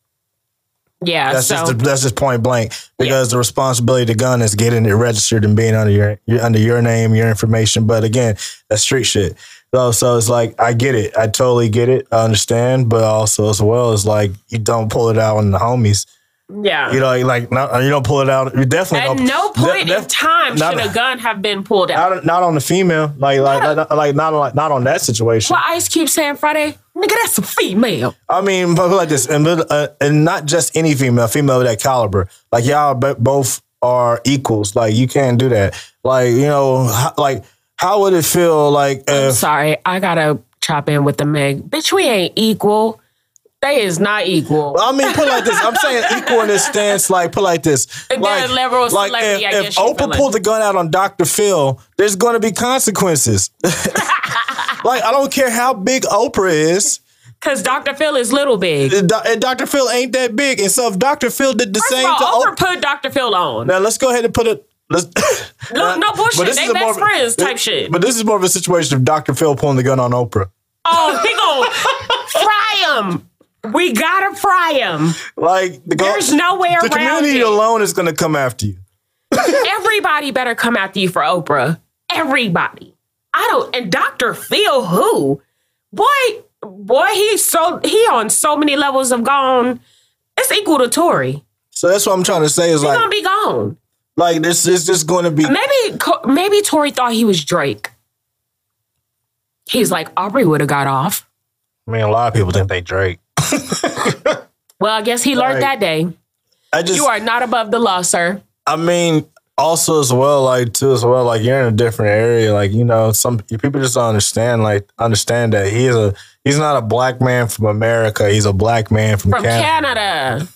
C: yeah,
F: That's
C: so
F: just that's just point blank because the responsibility of the gun is getting it registered and being under your, your under your name, your information. But again, that's street shit. So so it's like I get it, I totally get it, I understand. But also as well as like you don't pull it out on the homies.
C: Yeah.
F: You know, like, like not, you don't pull it out. You definitely
C: At
F: don't-
C: no point
F: de-
C: in time
F: not-
C: should a gun have been pulled out.
F: not, not on the female, like like like, like not on not on that situation.
C: What Ice Cube saying Friday? Nigga, that's a female.
F: I mean, but like this, and, uh, and not just any female, female of that caliber. Like y'all bo- both are equals. Like you can't do that. Like you know, how, like how would it feel like
C: I'm sorry, I gotta chop in with the Meg. Bitch, we ain't equal. They is not equal.
F: I mean, put like this. I'm saying equal in this stance. Like, put like this. Like,
C: level of
F: like
C: celebrity, I
F: if, Oprah pulled the gun out on Dr. Phil, there's going to be consequences. like, I don't care how big Oprah is.
C: Cause Dr. Phil is little big.
F: And Dr. Phil ain't that big. And so if Dr. Phil did the
C: First
F: same
C: of
F: to Oprah,
C: Oprah put Dr. Phil on.
F: now let's go ahead and put it. Let's,
C: No, no bullshit. They best
F: more
C: friends type shit.
F: But this is more of a situation of Dr. Phil pulling the gun on Oprah.
C: Oh, he gonna fry him. We gotta fry him.
F: Like the
C: There's no way
F: the
C: around
F: community
C: it.
F: alone is going to come after you.
C: Everybody better come after you for Oprah. Everybody. I don't. And Dr. Phil, who? Boy, boy, he's so he on so many levels of gone. It's equal to Tory.
F: So that's what I'm trying to say is like,
C: He's
F: like,
C: gonna be gone.
F: like this is just going to be.
C: Maybe Co- maybe Tory thought he was Drake. He's like Aubrey would have got off.
F: I mean, a lot of people think they Drake.
C: Well, I guess he learned
F: Like-
C: that day.
F: I just,
C: You are not above the law, sir.
F: I mean, also as well, like too as well, like you're in a different area. Like you know, some people just don't understand. Like understand that he is a he's not a black man from America. He's a black man from,
C: From
F: Canada.
C: Canada.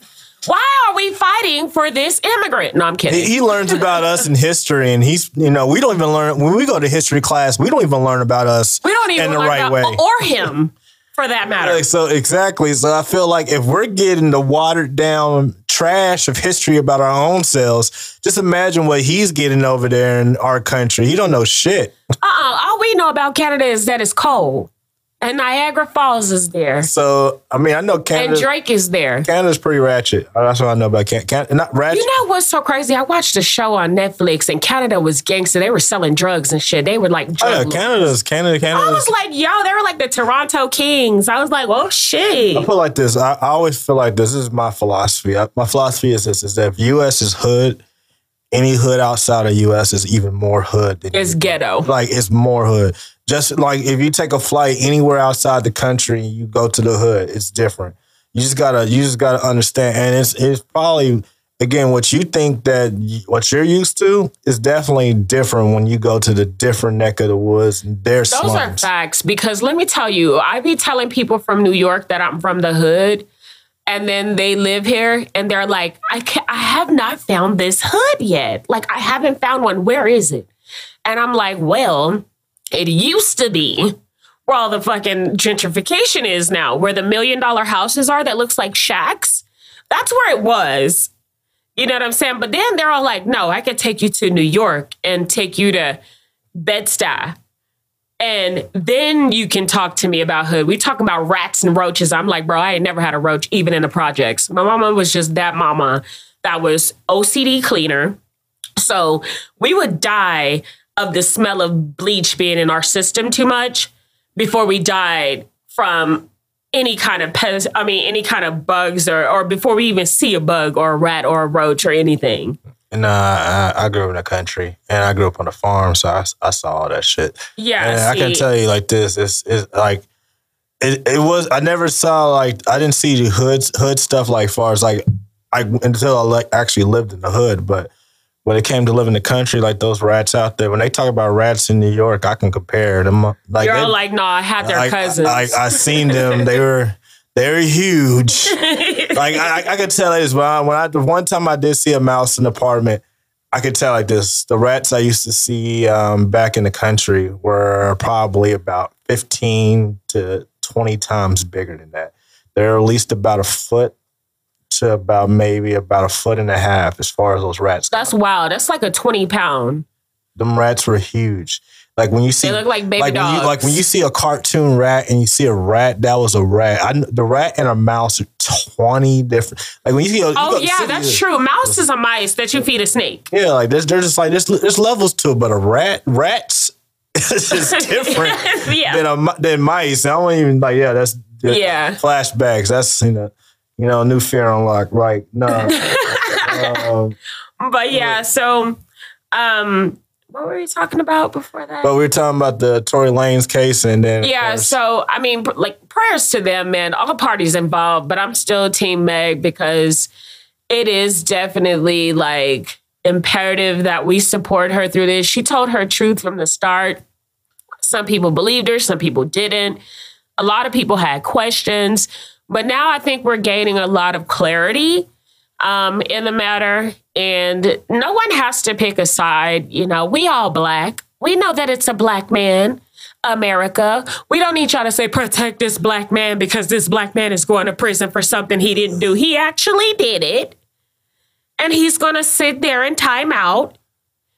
C: Why are we fighting for this immigrant? No, I'm kidding.
F: He, he learns about us in history, and he's you know we don't even learn when we go to history class. We don't even learn about us.
C: we don't even
F: in the right
C: about,
F: way.
C: or him, for that matter.
F: Like, so exactly. So I feel like if we're getting the watered down trash of history about our own selves, just imagine what he's getting over there in our country. He don't know shit.
C: Uh-uh. All we know about Canada is that it's cold, and Niagara Falls is there,
F: So I mean, I know Canada.
C: and Drake is there.
F: Canada's pretty ratchet. Uh, that's what I know about Canada. Canada not ratchet.
C: You know what's so crazy? I watched a show on Netflix, and Canada was gangster. They were selling drugs and shit. They were like,
F: oh, yeah. Canada's Canada.
C: Canada.
F: I
C: was like, yo, they were like the Toronto Kings. I was like, oh shit.
F: I feel like this. I, I always feel like this, is my philosophy. I, my philosophy is this: is that if U.S. is hood, any hood outside of U.S. is even more hood than
C: It's ghetto.
F: like it's more hood. Just like if you take a flight anywhere outside the country and you go to the hood, it's different. You just gotta you just gotta understand, and it's it's probably again what you think that y- what you're used to is definitely different when you go to the different neck of the woods and their
C: Those are facts because let me tell you, I be telling people from New York that I'm from the hood, and then they live here, and they're like, I can I have not found this hood yet. Like I haven't found one. Where is it? And I'm like, well, it used to be where all the fucking gentrification is now, where the million dollar houses are that looks like shacks. That's where it was. You know what I'm saying? But then they're all like, no, I could take you to New York and take you to Bed-Stuy. And then you can talk to me about hood. We talk about rats and roaches. I'm like, bro, I ain't never had a roach, even in the projects. My mama was just that mama that was OCD cleaner. So we would die of the smell of bleach being in our system too much before we died from any kind of pest, I mean, any kind of bugs or, or before we even see a bug or a rat or a roach or anything.
F: And uh, I, I grew up in the country, and I grew up on a farm, so I, I saw all that shit.
C: Yeah,
F: and I can tell you like this: it's, it's like it, it was. I never saw like I didn't see the hood hood stuff like far as like I until I like actually lived in the hood. But when it came to living in the country, like those rats out there, when they talk about rats in New York, I can compare them. Like
C: You're
F: they-
C: all like, no, I had their
F: I,
C: cousins.
F: I, I seen them. They were they were huge. like I, I could tell this, but when I the one time I did see a mouse in the apartment, I could tell like this. The rats I used to see um, back in the country were probably about fifteen to twenty times bigger than that. They're at least about a foot to about maybe about a foot and a half as far as those rats. go.
C: That's wild. That's like a 20 pound.
F: Them rats were huge. Like when you see,
C: They look like baby
F: like When you,
C: dogs.
F: like when you see a cartoon rat and you see a rat, that was a rat. I, the rat and a mouse are twenty different. Like when you see, a, you oh, go
C: Oh, yeah, that's true. Mouse is a mice that you feed a snake.
F: Yeah, like there's there's just like there's there's levels to it, but a rat rats is just different
C: Yeah.
F: than a than mice. I don't even like yeah, that's
C: Yeah.
F: flashbacks. That's you know. You know, new fear unlocked. Right? No. um,
C: But yeah, so um what were we talking about before that?
F: but we were talking about the Tory Lanez case, and then
C: yeah, so I mean, like prayers to them, man. All the parties involved, but I'm still Team Meg because it is definitely like imperative that we support her through this. She told her truth from the start. Some people believed her, some people didn't. A lot of people had questions, but now I think we're gaining a lot of clarity um, in the matter, and no one has to pick a side. You know, we all black. We know that it's a black man. America. We don't need y'all to say protect this black man because this black man is going to prison for something he didn't do. He actually did it. And he's going to sit there in time out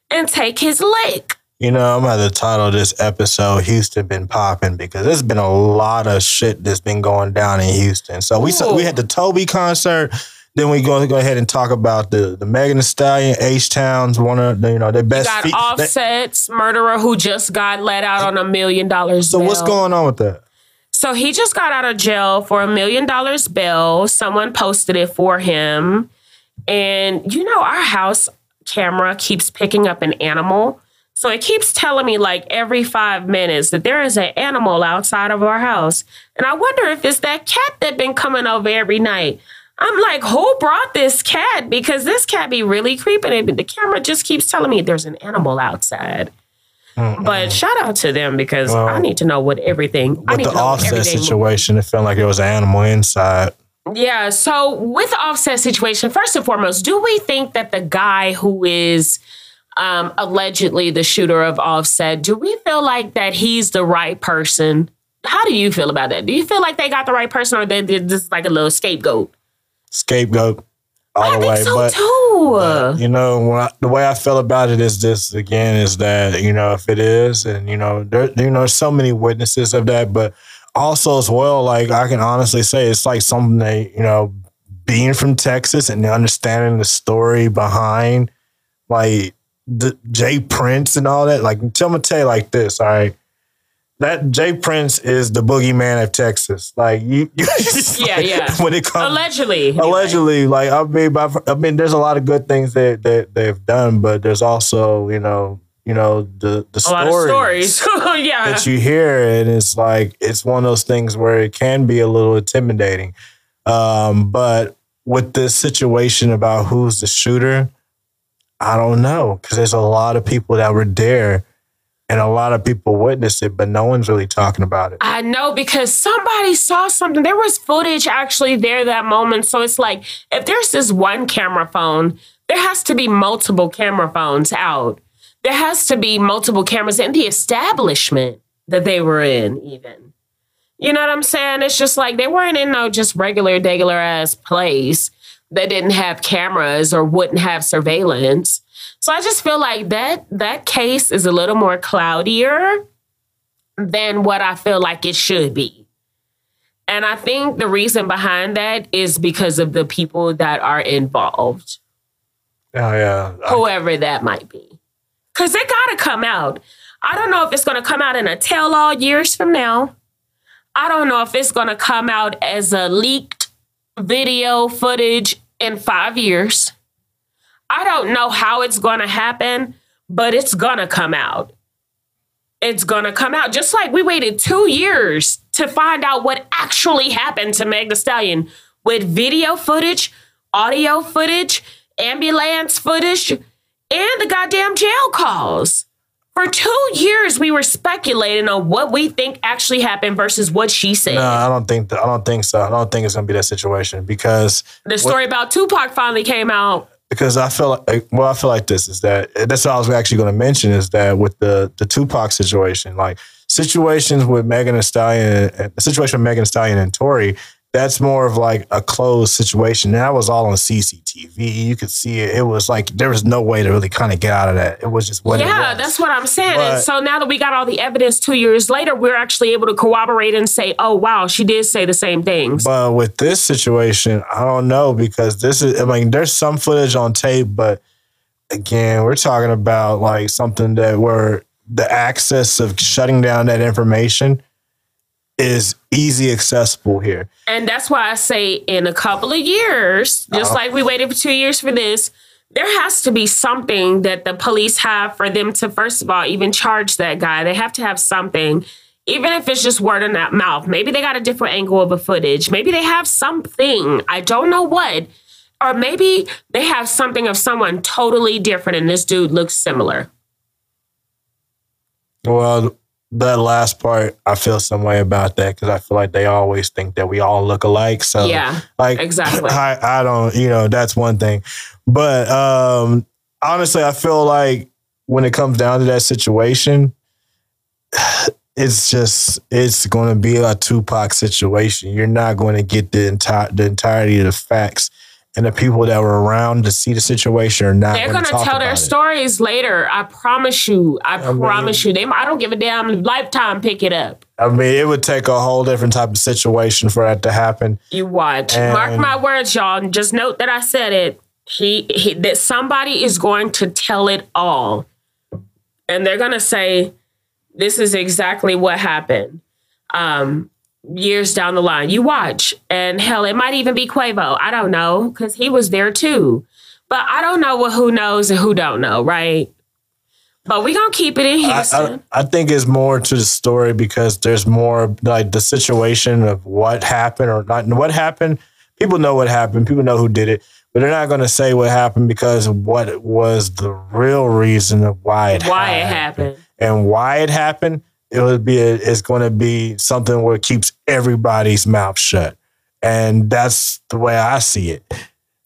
C: and take his lick.
F: You know, I'm going to title this episode "Houston Been Popping" because there's been a lot of shit that's been going down in Houston. So we saw, we had the Tobe concert. Then we go go ahead and talk about the the Megan Thee Stallion, H Towns, one of the, you know their
C: You
F: best.
C: got
F: fe-
C: Offset's murderer who just got let out on a million dollars.
F: so what's going on with that?
C: So he just got out of jail for a million dollars bail. Someone posted it for him. And you know, our house camera keeps picking up an animal. So it keeps telling me like every five minutes that there is an animal outside of our house. And I wonder if it's that cat that been coming over every night. I'm like, who brought this cat? Because this cat be really creeping. And the camera just keeps telling me there's an animal outside. But shout out to them because I need to know what everything. I
F: With
C: need
F: the
C: to know
F: offset situation, it felt like there was an animal inside.
C: Yeah. So with the offset situation, first and foremost, do we think that the guy who is um, allegedly the shooter of offset, do we feel like that he's the right person? How do you feel about that? Do you feel like they got the right person or they this like a little scapegoat?
F: Scapegoat all the way.
C: so
F: but
C: too.
F: you know, I, the way I feel about it is this again is that you know if it is, and you know, there you know, there's so many witnesses of that, but also as well, like I can honestly say, it's like something that you know, being from Texas and understanding the story behind like the J. Prince and all that. Like, tell me, tell you like this, all right. That J. Prince is the boogeyman of Texas. Like you, you
C: Yeah, yeah.
F: When it comes
C: Allegedly.
F: allegedly like i mean I've- i mean there's a lot of good things that, that they've done but there's also you know you know the the
C: A lot of
F: stories
C: stories. yeah.
F: that you hear and it's like it's one of those things where it can be a little intimidating um but with this situation about who's the shooter i don't know because there's a lot of people that were there and a lot of people witnessed it but no one's really talking about it
C: I know because somebody saw something. There was footage actually there that moment. So it's like if there's this one camera phone, there has to be multiple camera phones out. There has to be multiple cameras in the establishment that they were in, even. You know what I'm saying? It's just like they weren't in no just regular, regular ass place that didn't have cameras or wouldn't have surveillance. So I just feel like that that case is a little more cloudier than what I feel like it should be. And I think the reason behind that is because of the people that are involved,
F: oh yeah
C: whoever that might be. Because it got to come out. I don't know if it's going to come out in a tell all years from now. I don't know if it's going to come out as a leaked video footage in five years. I don't know how it's going to happen, but it's going to come out. It's going to come out. Just like we waited two years to find out what actually happened to Meg Thee Stallion with video footage, audio footage, ambulance footage, and the goddamn jail calls. For two years, we were speculating on what we think actually happened versus what she said.
F: No, I don't think that. I don't think so. I don't think it's gonna be that situation because
C: the story about Tupac finally came out.
F: because I feel like well, I feel like this is that eh, that's what I was actually going to mention is that with the the Tupac situation, like situations with Megan Thee Stallion, the situation with Megan Thee Stallion and Tory, that's more of like a closed situation. And that was all on CCTV. You could see it. It was like there was no way to really kind of get out of that. It was just what it
C: yeah, that's what I'm saying.
F: But-
C: and so now that we got all the evidence two years later, we're actually able to corroborate and say, oh, wow, she did say the same things.
F: But with this situation, I don't know because this is, I mean, there's some footage on tape, but again, we're talking about like something that where the access of shutting down that information is easy accessible here.
C: And that's why I say in a couple of years, just
F: Uh-huh.
C: like we waited for two years for this, there has to be something that the police have for them to, first of all, even charge that guy. They have to have something, even if it's just word of that mouth. Maybe they got a different angle of a footage. Maybe they have something. I don't know what. Or maybe they have something of someone totally different and this dude looks similar.
F: Well, that last part, I feel some way about that because I feel like they always think that we all look alike. So,
C: Yeah,
F: like,
C: exactly.
F: I, I don't, you know, that's one thing. But um, honestly, I feel like when it comes down to that situation, it's just it's going to be a Tupac situation. You're not going to get the entire the entirety of the facts, and the people that were around to see the situation are not.
C: They're
F: going
C: gonna tell their
F: it.
C: stories later. I promise you. I,
F: mean-
C: promise you. They. I don't give a damn. Lifetime pick it up.
F: I mean, it would take a whole different type of situation for that to happen.
C: You watch.
F: And-
C: Mark my words, y'all. and Just note that I said it. He, he that somebody is going to tell it all, and they're gonna say, "This is exactly what happened." Um, years down the line, you watch, and hell, it might even be Quavo. I don't know because he was there too, but I don't know what who knows and who don't know, right? But we gonna keep it in
F: I,
C: Houston.
F: I, I think it's more to the story because there's more like the situation of what happened or not what happened. People know what happened. People know who did it, but they're not going to say what happened because of what was the real reason of why it
C: why it happened.
F: and why it happened. It would be a, it's going to be something where it keeps everybody's mouth shut, and that's the way I see it.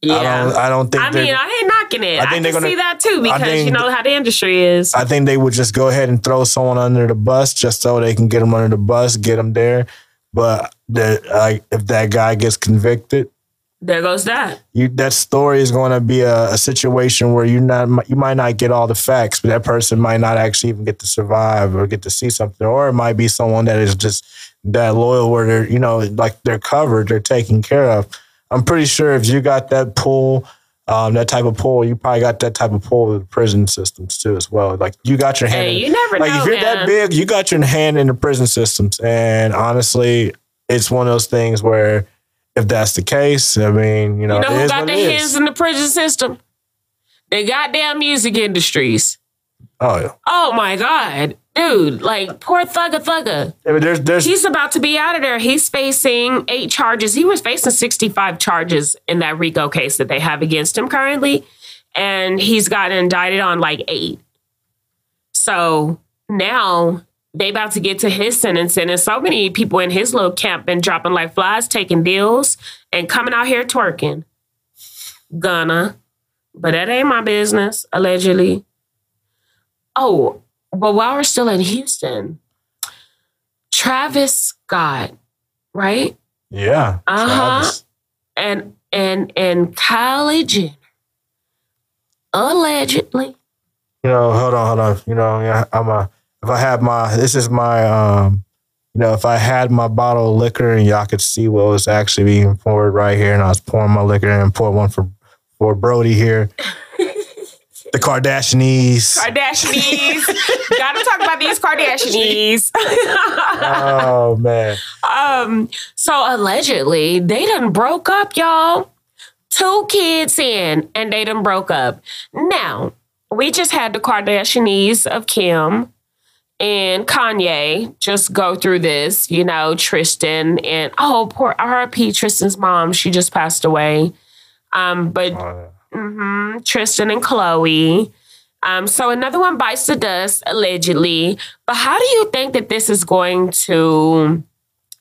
C: Yeah.
F: I don't. I don't think.
C: I mean, I ain't knocking it.
F: I
C: I,
F: think
C: can
F: they're gonna-
C: see that too because
F: think
C: you know how the industry is.
F: I think they would just go ahead and throw someone under the bus just so they can get them under the bus, get them there. But the, like, if that guy gets convicted,
C: there goes that.
F: you that story is going to be a, a situation where you not you might not get all the facts, but that person might not actually even get to survive or get to see something, or it might be someone that is just that loyal where they're you know like they're covered, they're taken care of. I'm pretty sure if you got that pull. Um, that type of pull, you probably got that type of pull with the prison systems too, as well. Like you got your hand.
C: Hey,
F: in-
C: you never
F: like
C: know,
F: if you're
C: man.
F: that big, you got your hand in the prison systems. And honestly, it's one of those things where if that's the case, I mean, you know,
C: You know who got their hands in the prison system? The goddamn music industries.
F: Oh yeah.
C: Oh my god, dude! Like poor Thugga Thugga.
F: I mean, there's there's
C: He's about to be out of there. He's facing eight charges. He was facing 65 charges in that RICO case that they have against him currently. And he's gotten indicted on like eight. So now they about to get to his sentencing. And so many people in his little camp been dropping like flies, taking deals, and coming out here twerking. Gonna. But that ain't my business, allegedly. Oh, but while we're still in Houston, Travis Scott, right?
F: yeah.
C: Uh-huh.
F: Travis.
C: And and and Kylie Jenner, allegedly.
F: You know, hold on, hold on. You know, yeah, I'm a if I had my this is my um you know, if I had my bottle of liquor and y'all could see what was actually being poured right here, and I was pouring my liquor and poured one for for Brody here. the Kardashians.
C: Kardashians. Gotta talk about these Kardashians.
F: oh man.
C: um, so allegedly they done broke up, y'all. Two kids in, and they done broke up. Now, we just had the Kardashians of Kim and Kanye just go through this, you know, Tristan and oh poor RP Tristan's mom, she just passed away. Um, but
F: Oh,
C: mhm, Tristan and Khloe. Um, so another one bites the dust, allegedly. But how do you think that this is going to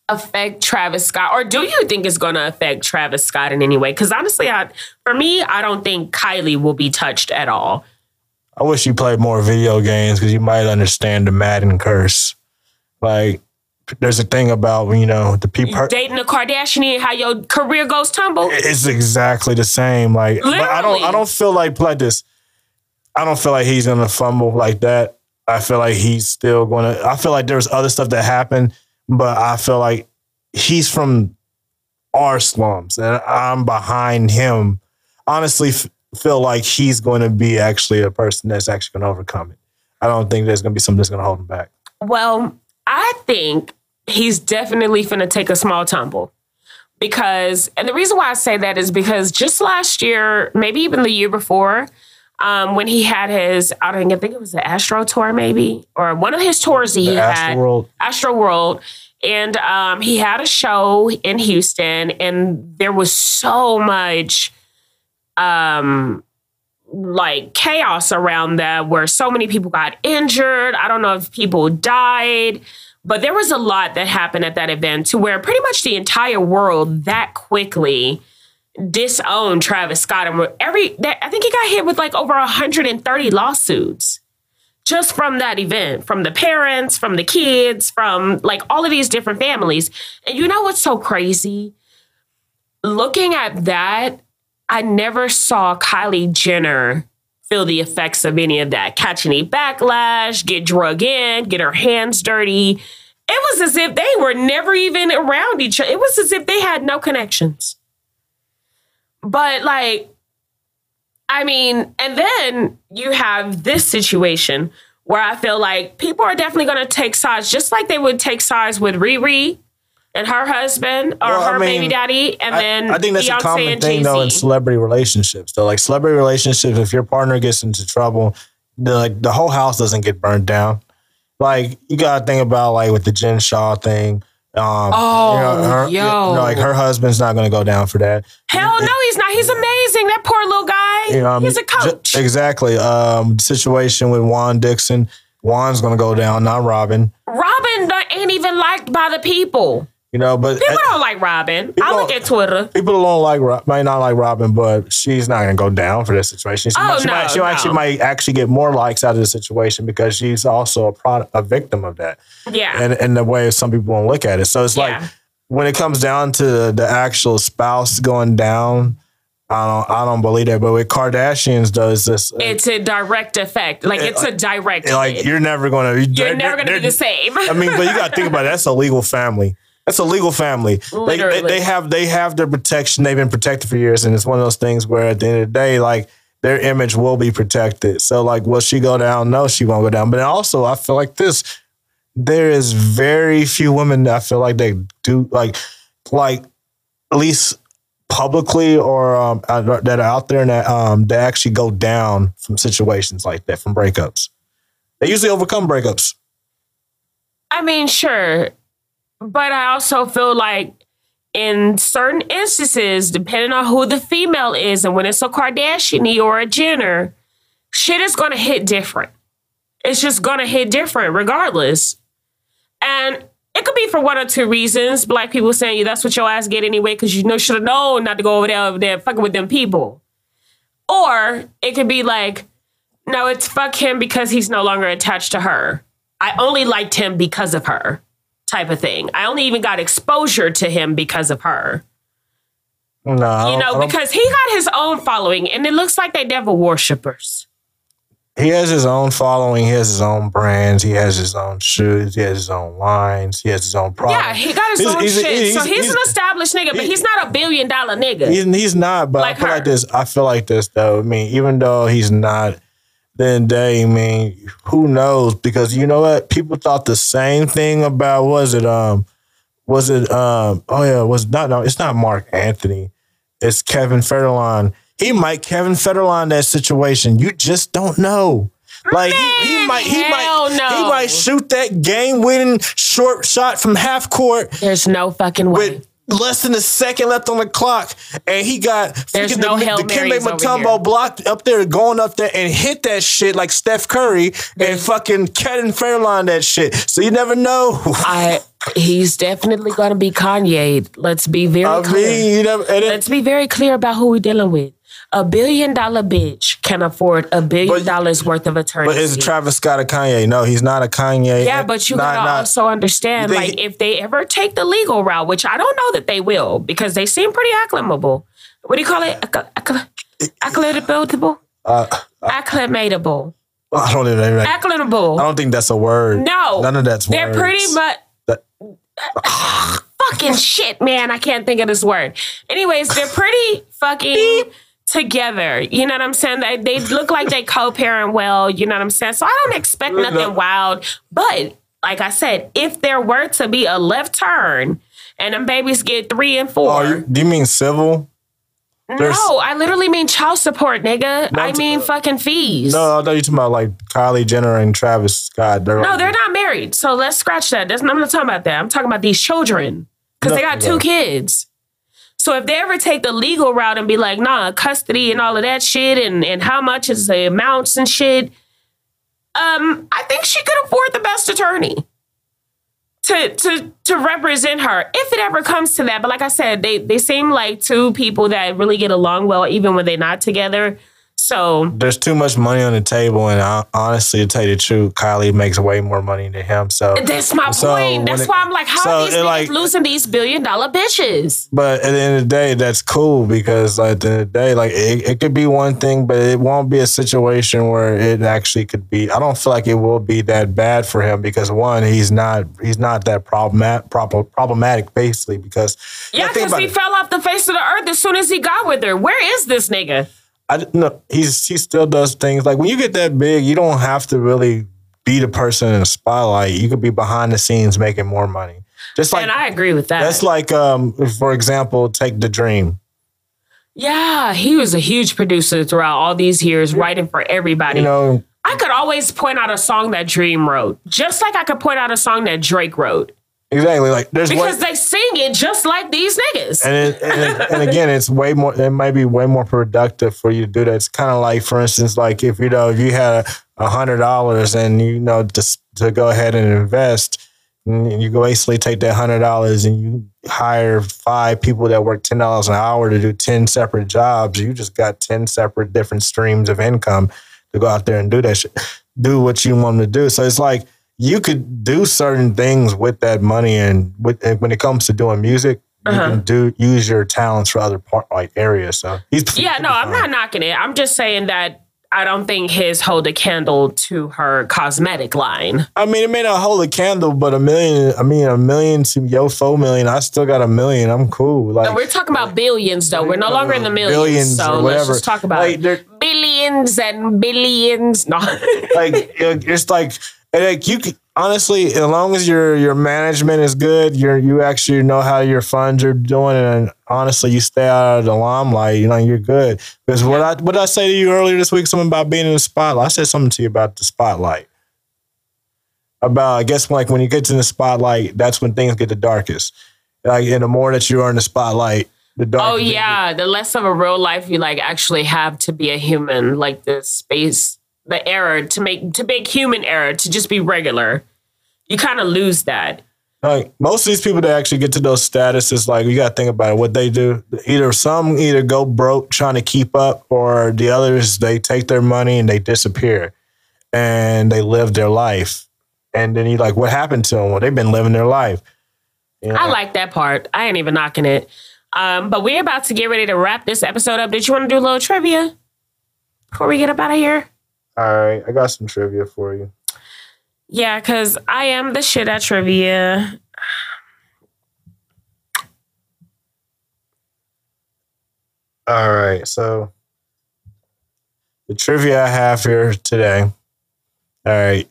C: affect Travis Scott, or do you think it's going to affect Travis Scott in any way? Because honestly, I, for me, I don't think Kylie will be touched at all.
F: I wish you played more video games because you might understand the Madden curse. Like, there's a thing about you know the people.
C: Dating a Kardashian, and how your career goes tumble.
F: It's exactly the same. Like, but I don't. I don't feel like like this. I don't feel like he's gonna fumble like that. I feel like he's still gonna. I feel like there's other stuff that happened, but I feel like he's from our slums, and I'm behind him. Honestly, feel like he's going to be actually a person that's actually going to overcome it. I don't think there's going to be something that's going to hold him back.
C: Well, I think he's definitely going to take a small tumble. Because, and the reason why I say that is because just last year, maybe even the year before, um, when he had his, I don't think, I think it was the Astro Tour, maybe, or one of his tours that he
F: The
C: had.
F: Astroworld.
C: Astro World. And um, he had a show in Houston, and there was so much um, like chaos around that where so many people got injured. I don't know if people died, but there was a lot that happened at that event to where pretty much the entire world that quickly disowned Travis Scott. And every, I think he got hit with like over 130 lawsuits just from that event, from the parents, from the kids, from like all of these different families. And you know what's so crazy? Looking at that, I never saw Kylie Jenner feel the effects of any of that. Catch any backlash, get drug in, get her hands dirty. It was as if they were never even around each other. It was as if they had no connections. But like, I mean, and then you have this situation where I feel like people are definitely going to take sides, just like they would take sides with Riri and her husband or
F: Well, I
C: her baby daddy, and
F: I-
C: then
F: I, think that's
C: Beyonce
F: a common
C: and
F: thing though in celebrity relationships. Though, like celebrity relationships, if your partner gets into trouble, the like the whole house doesn't get burned down. Like you gotta think about like with the Jen Shah thing. Um,
C: Oh,
F: her,
C: yo.
F: you know, like her husband's not gonna go down for that.
C: Hell no, he's not. He's amazing. That poor little guy.
F: You know, what I
C: he's a coach.
F: Ju- exactly. Um, situation with Juan Dixon. Juan's gonna go down, not
C: Robyn. Robyn ain't even liked by the people.
F: You know, but
C: People don't like Robyn. I look at Twitter.
F: People don't like might not like Robyn, but she's not gonna go down for this situation. She,
C: Oh,
F: might, she,
C: no,
F: might, she
C: no.
F: actually might actually get more likes out of the situation because she's also a product, a victim of that,
C: Yeah.
F: and and the way some people won't look at it. So it's like when it comes down to the actual spouse going down, I don't I don't believe that. But with Kardashians, does this uh,
C: it's a direct effect. Like it's a direct
F: like
C: hit.
F: you're never gonna
C: You're never gonna be the same.
F: I mean, but you got to think about it. That's a legal family. That's a legal family. They, they, they have they have their protection. They've been protected for years, and it's one of those things where at the end of the day, like their image will be protected. So, like, will she go down? No, she won't go down. But also, I feel like this. There is very few women that I feel like they do like, like at least publicly or um, that are out there and that um that actually go down from situations like that from breakups. They usually overcome breakups.
C: I mean, sure. But I also feel like in certain instances, depending on who the female is, and when it's a Kardashian or a Jenner, shit is gonna hit different. It's just gonna hit different regardless. And it could be for one or two reasons. Black people saying you that's what your ass get anyway, because you know should have known not to go over there over there fucking with them people. Or it could be like, no, it's fuck him because he's no longer attached to her. I only liked him because of her, type of thing. I only even got exposure to him because of her.
F: No,
C: You know, because he got his own following and it looks like they devil worshippers.
F: he has his own following. He has his own brands. He has his own shoes. He has his own lines. He has his own products.
C: Yeah, he got his
F: He's-
C: own
F: he's-
C: shit.
F: he's-
C: so he's, an established nigga, but he's not a billion dollar nigga.
F: He's, he's not, but
C: Like
F: I feel
C: her.
F: like this. I feel like this though. I mean, even though he's not, then day, I mean, who knows? Because you know what? People thought the same thing about was it um was it um oh yeah was not no it's not Marc Anthony it's Kevin Federline. He might Kevin Federline that situation. You just don't know. Like he, he might he
C: hell
F: might
C: no.
F: he might shoot that game winning short shot from half court
C: There's no fucking way.
F: with less than a second left on the clock, and he got
C: There's
F: freaking
C: no
F: the, the Kimbe
C: over
F: blocked up there, going up there and hit that shit like Steph Curry and fucking Kevin Federline that shit. So you never know.
C: I he's definitely gonna be Kanye. Let's be very
F: I
C: clear.
F: mean, you never. And it,
C: Let's be very clear about who we're dealing with. A billion dollar bitch can afford a billion dollars worth of attorney.
F: but is Travis Scott a Kanye? No, he's not a Kanye.
C: Yeah, but you
F: Not-
C: gotta
F: not-
C: also understand, like, if they ever take the legal route, which I don't know that they will, because they seem pretty acclimatable. What do you call it? Acc- acc- Acclimatable?
F: Uh,
C: Acclimatable.
F: I don't even. I
C: Acclimatable.
F: don't think that's a word.
C: No.
F: none of that's
C: They're
F: words.
C: pretty much. Fucking shit, man. I can't think of this word. Anyways, they're pretty fucking together. You know what I'm saying? They, they look like they co-parent well. You know what I'm saying? So I don't expect nothing wild. But like I said, if there were to be a left turn and them babies get three and four.
F: Oh, you, do you mean civil? there's-
C: no, I literally mean child support, nigga.
F: No,
C: I mean fucking fees.
F: No, I thought you talking about like Kylie Jenner and Travis Scott. They're
C: No,
F: like-
C: they're not married. So let's scratch that. That's, I'm not talking about that. I'm talking about these children because they
F: No,
C: got two kids. So if they ever take the legal route and be like, nah, custody and all of that shit and, and how much is the amounts and shit, um, I think she could afford the best attorney to to to represent her if it ever comes to that. But like I said, they they seem like two people that really get along well even when they're not together. So
F: There's too much money on the table, and I, honestly, to tell you the truth, Kylie makes way more money than him. So
C: that's my
F: So
C: point. That's
F: it-
C: why I'm like, how
F: so
C: are these niggas
F: like-
C: losing these billion dollar bitches?
F: But at the end of the day, that's cool because like, at the end of the day, like it, it could be one thing, but it won't be a situation where it actually could be. I don't feel like it will be that bad for him because one, he's not he's not that problematic prob- problematic basically because
C: Yeah, because he
F: it.
C: fell off the face of the earth as soon as he got with her. Where is this nigga?
F: I no, he's he still does things like when you get that big, you don't have to really be the person in the spotlight. You could be behind the scenes making more money. Just like
C: and I agree with that.
F: that's like um for example, take the dream.
C: yeah, he was a huge producer throughout all these years, writing for everybody.
F: You know,
C: I could always point out a song that Dream wrote, just like I could point out a song that Drake wrote,
F: exactly like there's
C: because
F: way,
C: they sing it just like these niggas.
F: and it, and, it- and again, it's way more. It might be way more productive for you to do that. It's kind of like, for instance, like if you know if you had a hundred dollars and you know to to go ahead and invest, and you go basically take that hundred dollars and you hire five people that work ten dollars an hour to do ten separate jobs. You just got ten separate different streams of income to go out there and do that shit, do what you want to do. So it's like you could do certain things with that money, and with and when it comes to doing music, you
C: Uh-huh.
F: can do use your talents for other part like areas. So he's
C: yeah, no, I'm not knocking it. I'm just saying that I don't think his hold a candle to her cosmetic line.
F: I mean, it may not hold a candle, but a million. I mean, a million to yo four million. I still got a million. I'm cool. Like
C: And we're talking about billions, though. We're no longer in the millions.
F: billions
C: so let's just talk about
F: Like,
C: billions and billions. No.
F: like it's like like you could, honestly as long as your your management is good you're you actually know how your funds are doing and honestly you stay out of the limelight you know you're good. Because what i what did i say to you earlier this week something about being in the spotlight i said something to you about the spotlight. About i guess like when you get to the spotlight that's when things get the darkest. Like and the more that you are in the spotlight the darker
C: oh yeah, the less of a real life you like actually have to be a human, like the space, the error to make to make human error to just be regular. You kind of lose that.
F: Like most of these people that actually get to those statuses, like you got to think about it. What they do, either some either go broke trying to keep up, or the others they take their money and they disappear, and they live their life. And then you like, what happened to them? Well, they've been living their life. You know?
C: I like that part. I ain't even knocking it. Um, but we're about to get ready to wrap this episode up. Did you want to do a little trivia before we get up out of here?
F: All right, I got some trivia for you.
C: Yeah, because I am the shit at trivia.
F: All right, so the trivia I have here today. All right,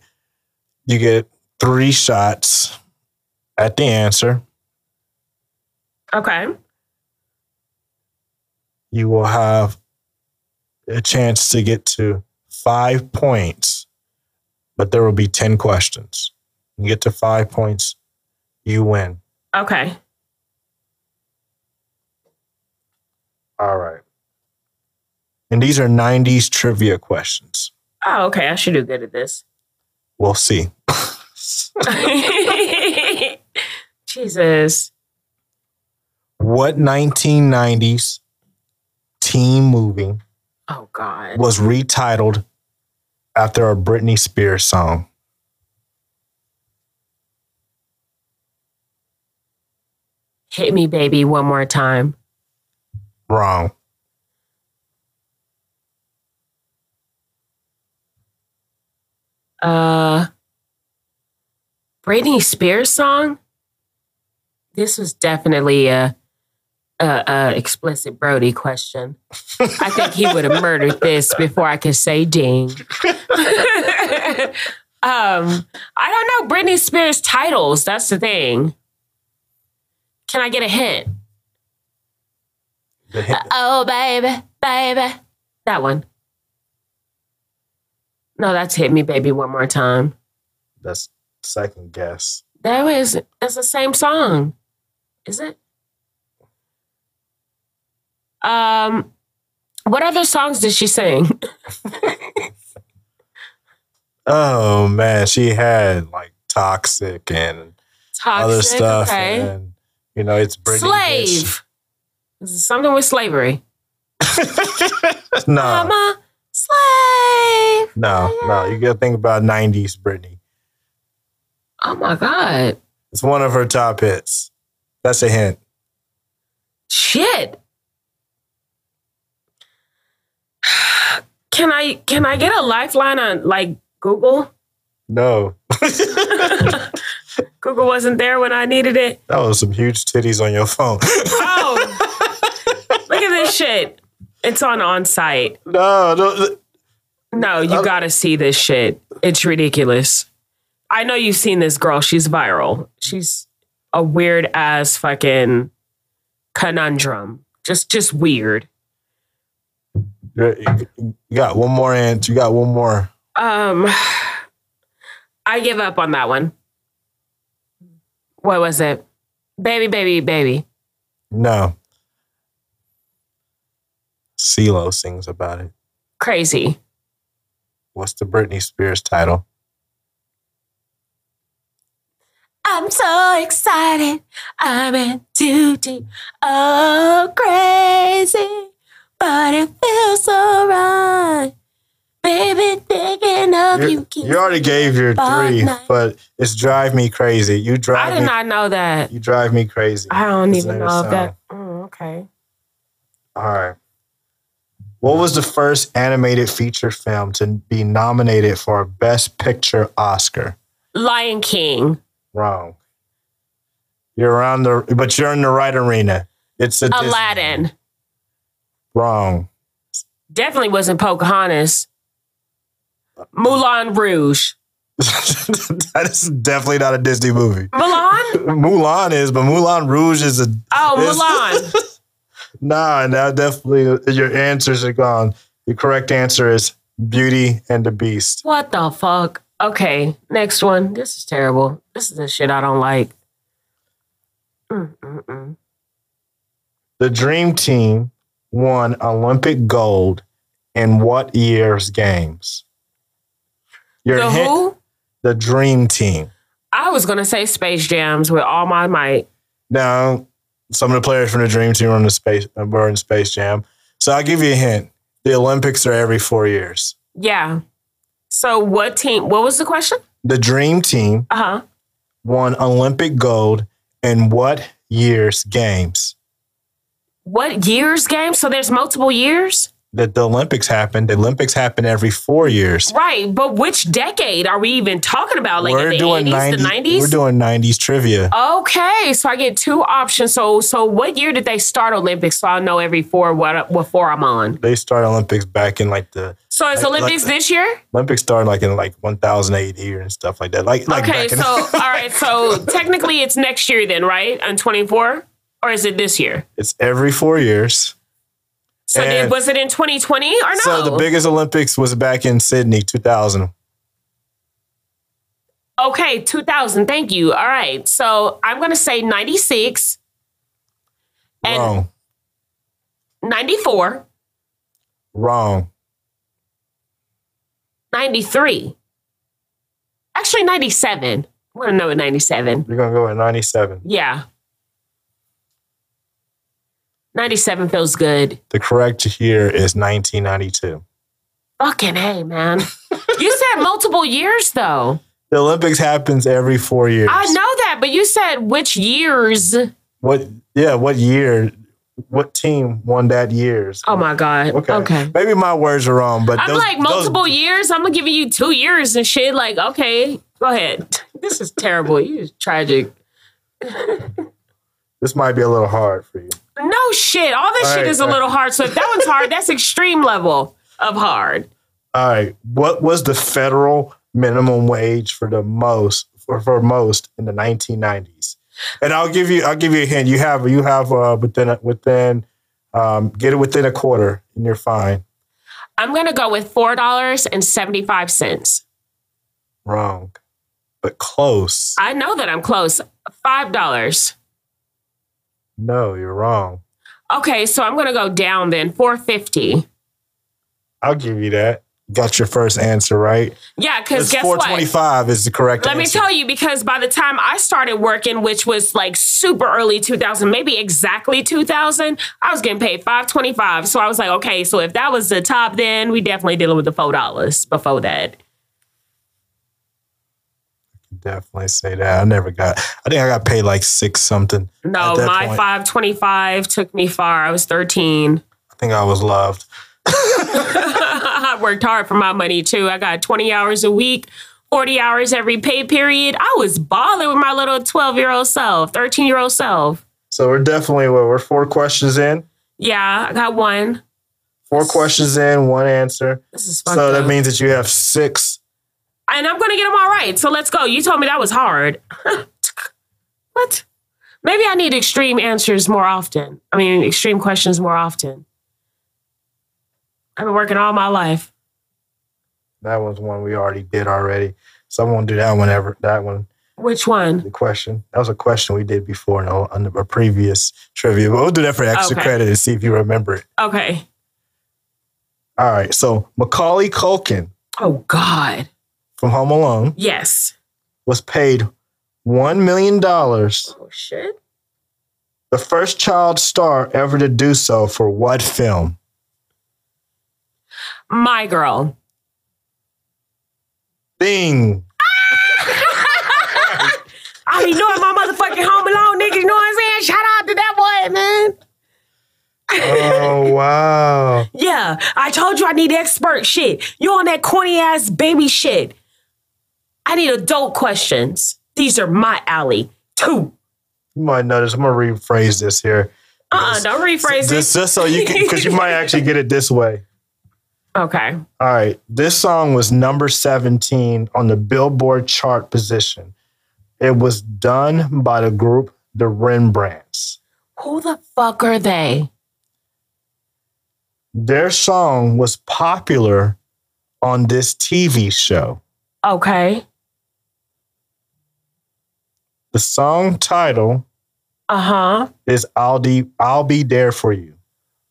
F: you get three shots at the answer.
C: Okay.
F: you will have a chance to get to five points, but there will be 10 questions. You get to five points, you win.
C: Okay.
F: All right. And these are 90s trivia questions.
C: Oh, okay. I should do good at this.
F: We'll see.
C: Jesus.
F: What 1990s teen movie
C: Oh God.
F: was retitled after a Britney Spears song?
C: Hit me, baby, one more time.
F: Wrong.
C: Uh Britney Spears song? This was definitely a a, a explicit Brody question. I think he would have murdered this before I could say ding. Um, I don't know Britney Spears titles. That's the thing. Can I get a hint?
F: The hit-
C: Oh, baby, baby. That one. No, that's hit me, baby, one more time.
F: That's second guess.
C: That was it's the same song. Is it? Um what other songs did she sing?
F: Oh man, she had like toxic and
C: Toxic.
F: other stuff,
C: okay.
F: and you know it's Britney.
C: Slave. Something with slavery?
F: no,
C: I'm slave.
F: no, no. You got to think about '90s Britney.
C: Oh my God.
F: It's one of her top hits. That's a hint.
C: Shit. Can I can I get a lifeline on like Google?
F: No,
C: Google wasn't there when I needed it.
F: that was some huge titties on your phone.
C: Oh, look at this shit. It's on on site.
F: no, no,
C: No, you uh, gotta see this shit. It's ridiculous. I know you've seen this girl. She's viral. She's a weird ass fucking conundrum. Just just weird.
F: You you got one more ant. You got one more.
C: Um I give up on that one. What was it? Baby, baby, baby.
F: No. CeeLo sings about it.
C: Crazy.
F: What's the Britney Spears title?
C: I'm so excited. I'm in too deep. Oh, crazy. But it feels so right. Baby, thinking of
F: You,
C: you.
F: you already gave your three,
C: night.
F: but it's drive me crazy. You drive. Me crazy.
C: I did
F: me.
C: not know that.
F: You drive me crazy.
C: I don't
F: That's
C: even know
F: of
C: that. Mm, okay.
F: All right. What was the first animated feature film to be nominated for a Best Picture Oscar?
C: Lion King.
F: Wrong. You're around the, but you're in the right arena. It's a Disney. Wrong.
C: Definitely wasn't Pocahontas. Moulin Rouge.
F: that is definitely not a Disney movie.
C: Mulan?
F: Mulan is, but Moulin Rouge is a.
C: Oh,
F: is-
C: Mulan.
F: Nah, now definitely uh, your answers are gone. The correct answer is Beauty and the Beast.
C: What the fuck? Okay, next one. This is terrible. This is the shit I don't like. Mm-mm-mm.
F: The Dream Team won Olympic gold in what year's games? Your
C: The
F: hint-
C: who?
F: The Dream Team.
C: I was gonna say Space Jams with all my might.
F: No, some of the players from the Dream Team were in the space were in Space Jam. So I'll give you a hint. The Olympics are every four years.
C: Yeah. So what team? What was the question?
F: The Dream Team
C: Uh huh.
F: won Olympic gold in what year's games?
C: What years game? So there's multiple years,
F: That the Olympics happened. The Olympics happen every four years.
C: right? But which decade are we even talking about? Like
F: we're
C: the
F: doing
C: 80s,
F: 90,
C: the 90s?
F: We're doing 90s trivia.
C: Okay, so I get two options. So, so what year did they start Olympics? So I know every four what what four I'm on.
F: They start Olympics back in like the
C: So it's
F: Like-
C: Olympics
F: like-
C: this year?
F: Olympics started like in like 1000 AD and stuff like that. Like, like
C: okay, so all right, so technically it's next year then, right? On 24, or is it this year?
F: it's every four years.
C: So did, was it in 2020 or no?
F: So the biggest Olympics was back in Sydney, 2000.
C: Okay, 2000. Thank you. All right. So I'm going to say 96 and
F: Wrong.
C: 94,
F: Wrong.
C: 93. Actually, 97. I want to know at 97.
F: You're gonna go at 97.
C: Yeah. 97 feels good.
F: The correct year is 1992.
C: Fucking hey, man. you said multiple years though.
F: The Olympics happens every four years.
C: I know that, but you said which years?
F: What? Yeah. What year? What team won that year's?
C: Oh my God.
F: Okay.
C: Okay.
F: Maybe my words are wrong, but
C: I'm
F: those-
C: like
F: those-
C: multiple years. I'm gonna give you two years and shit. Like, okay, go ahead. This is terrible. You tragic.
F: this might be a little hard for you.
C: No shit. All this
F: All
C: shit
F: right,
C: is a
F: all right.
C: little hard. So if that one's hard, that's extreme level of hard.
F: All right. What was the federal minimum wage for the most for, for most in the 1990s. And I'll give you I'll give you a hint. You have you have uh, within within um, get it within a quarter and you're fine.
C: I'm gonna go with four dollars and seventy five cents.
F: Wrong, but close.
C: I know that I'm close. Five dollars.
F: No, you're wrong.
C: Okay, so I'm gonna go down then. Four fifty.
F: I'll give you that. Got your first answer right.
C: Yeah, because guess
F: four
C: what?
F: twenty five is the correct
C: Let me tell you, because by the time I started working, which was like super early 2000, maybe exactly 2000, I was getting paid 525. So I was like, okay, so if that was the top, then we definitely dealing with the $4 before that.
F: Definitely say that. I never got. I think I got paid like six something.
C: No, my
F: point.
C: 525 took me far. I was 13.
F: I think I was loved.
C: I worked hard for my money too. I got 20 hours a week, 40 hours every pay period. I was balling with my little 12 year old self, 13 year old self.
F: So we're definitely what we're four questions in.
C: Yeah, I got one.
F: Four questions in, one answer.
C: This is
F: So
C: fucked
F: that means that you have six.
C: And I'm gonna get them all right. So let's go. You told me that was hard. what? Maybe I need extreme answers more often. I mean, extreme questions more often. I've been working all my life.
F: That was one we already did already. So I won't do that one ever. That one,
C: Which one?
F: the question. That was a question we did before on a previous trivia. But we'll do that for extra
C: Okay.
F: credit and see if you remember it.
C: Okay.
F: All right. So Macaulay Culkin
C: Oh God.
F: From Home Alone
C: Yes.
F: was paid $1 million,
C: Oh shit.
F: the first child star ever to do so for what film?
C: My girl.
F: Bing. Ah!
C: I be knowing my motherfucking home alone, nigga. You know what I'm saying? Shout out to that boy, man.
F: Oh, wow.
C: Yeah, I told you I need expert shit. You on that corny ass baby shit. I need adult questions. These are my alley. Two.
F: You might notice. I'm to rephrase this here.
C: Uh-uh, don't rephrase
F: Just,
C: it.
F: just so you can, because you might actually get it this way.
C: Okay.
F: All right. This song was number 17 on the Billboard chart position. It was done by the group The Rembrandts.
C: Who the fuck are they?
F: Their song was popular on this TV show.
C: Okay.
F: The song title
C: Uh-huh.
F: is I'll, De- I'll Be There For You.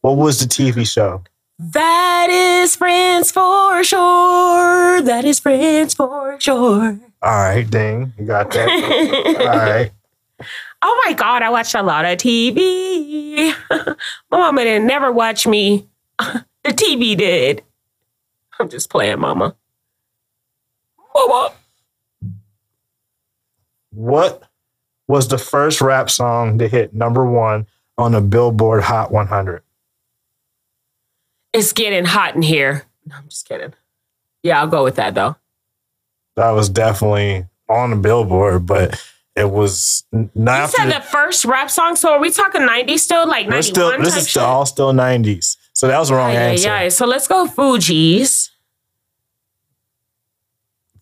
F: What was the TV show?
C: That is friends for sure. That is friends for sure.
F: All right, ding. You got that. All right.
C: Oh my God, I watched a lot of TV. my mama didn't never watch me. the TV did. I'm just playing, mama. Mama.
F: What was the first rap song to hit number one on the Billboard Hot 100?
C: It's getting hot in here. No, I'm just kidding. Yeah, I'll go with that though.
F: That was definitely on the Billboard, but it was not
C: You said
F: the-
C: the first rap song. So are we talking 90s still? Like 91
F: still this is still, all still 90s. So that was the wrong
C: Yeah,
F: answer.
C: yeah. So let's go Fugees.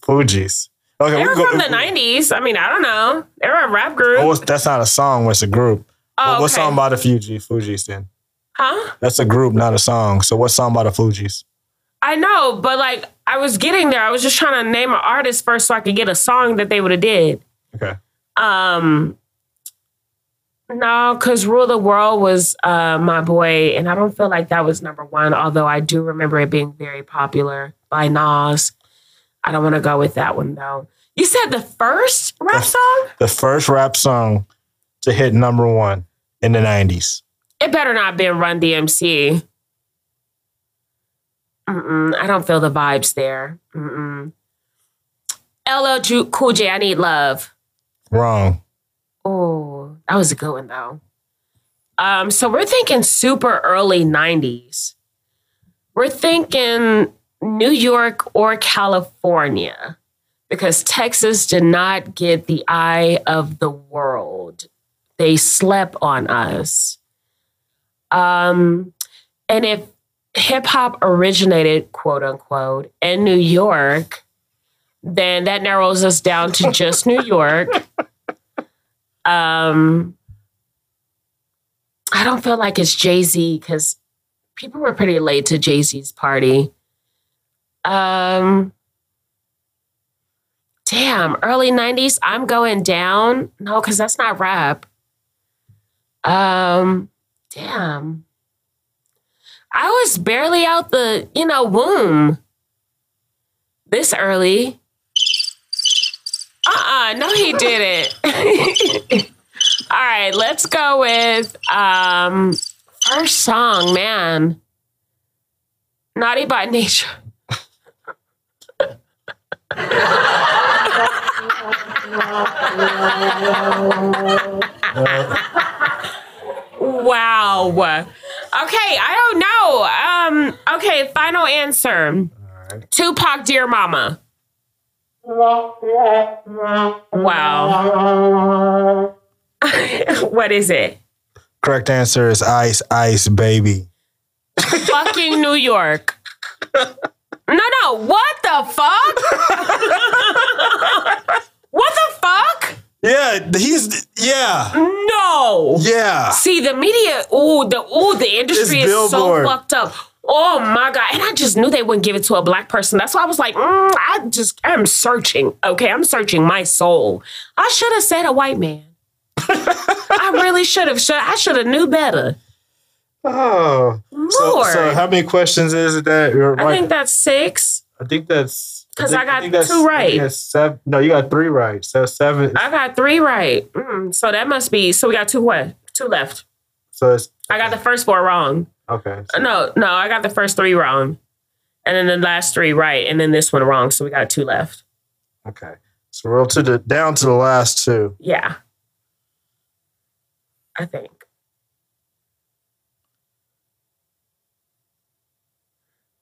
F: Fugees. Okay,
C: They
F: we
C: were
F: go-
C: from the 90s. I mean, I don't know. They were a rap group.
F: Oh, that's not a song, it's a group.
C: Oh,
F: What- what
C: okay.
F: song by the Fuji Fugees then?
C: Huh?
F: That's a group, not a song. So what song by the Fugees?
C: I know, but like I was getting there. I was just trying to name an artist first so I could get a song that they would have did.
F: Okay.
C: Um no, because Rule the World was uh, my boy, and I don't feel like that was number one, although I do remember it being very popular by Nas. I don't want to go with that one though. You said the first rap song?
F: The first rap song to hit number one in the 90s.
C: It better not been Run DMC. Mm-mm, I don't feel the vibes there. Mm-mm. LL Cool J, I need love.
F: Wrong.
C: Oh, that was a good one though. Um, so we're thinking super early 90s. We're thinking New York or California because Texas did not get the eye of the world. They slept on us. Um, and if hip hop originated, quote unquote, in New York, then that narrows us down to just New York. Um, I don't feel like it's Jay Z because people were pretty late to Jay Z's party. Um, damn, early 90s, I'm going down. No, because that's not rap. Um, damn. I was barely out the, you know, womb this early. Uh-uh, no, he didn't. All right, let's go with um first song, man. Naughty by nature. Wow. Okay, I don't know. Um, okay, final answer. Tupac, Dear Mama. Wow. what is it?
F: Correct answer is Ice Ice Baby.
C: Fucking New York. No, no. What the fuck? what the fuck?
F: Yeah, he's yeah.
C: No.
F: Yeah.
C: See the media. Ooh, the ooh, the industry
F: It's
C: is so fucked up. Oh my god! And I just knew they wouldn't give it to a black person. That's why I was like, mm, I just I'm searching. Okay, I'm searching my soul. I should have said a white man. I really should have. Should I should have knew better.
F: Oh. So,
C: Lord.
F: so how many questions is it that you're
C: I think that's six.
F: I think that's because
C: I got
F: think
C: two right.
F: seven. No, you got three right. So seven.
C: I got three right. Mm, so that must be. So we got two what? Two left.
F: So it's
C: I got the first four wrong.
F: okay.
C: Uh, No, no, I got the first three wrong, and then the last three right, and then this one wrong. So we got two left.
F: Okay. So we're to the down to the last two.
C: Yeah, I think.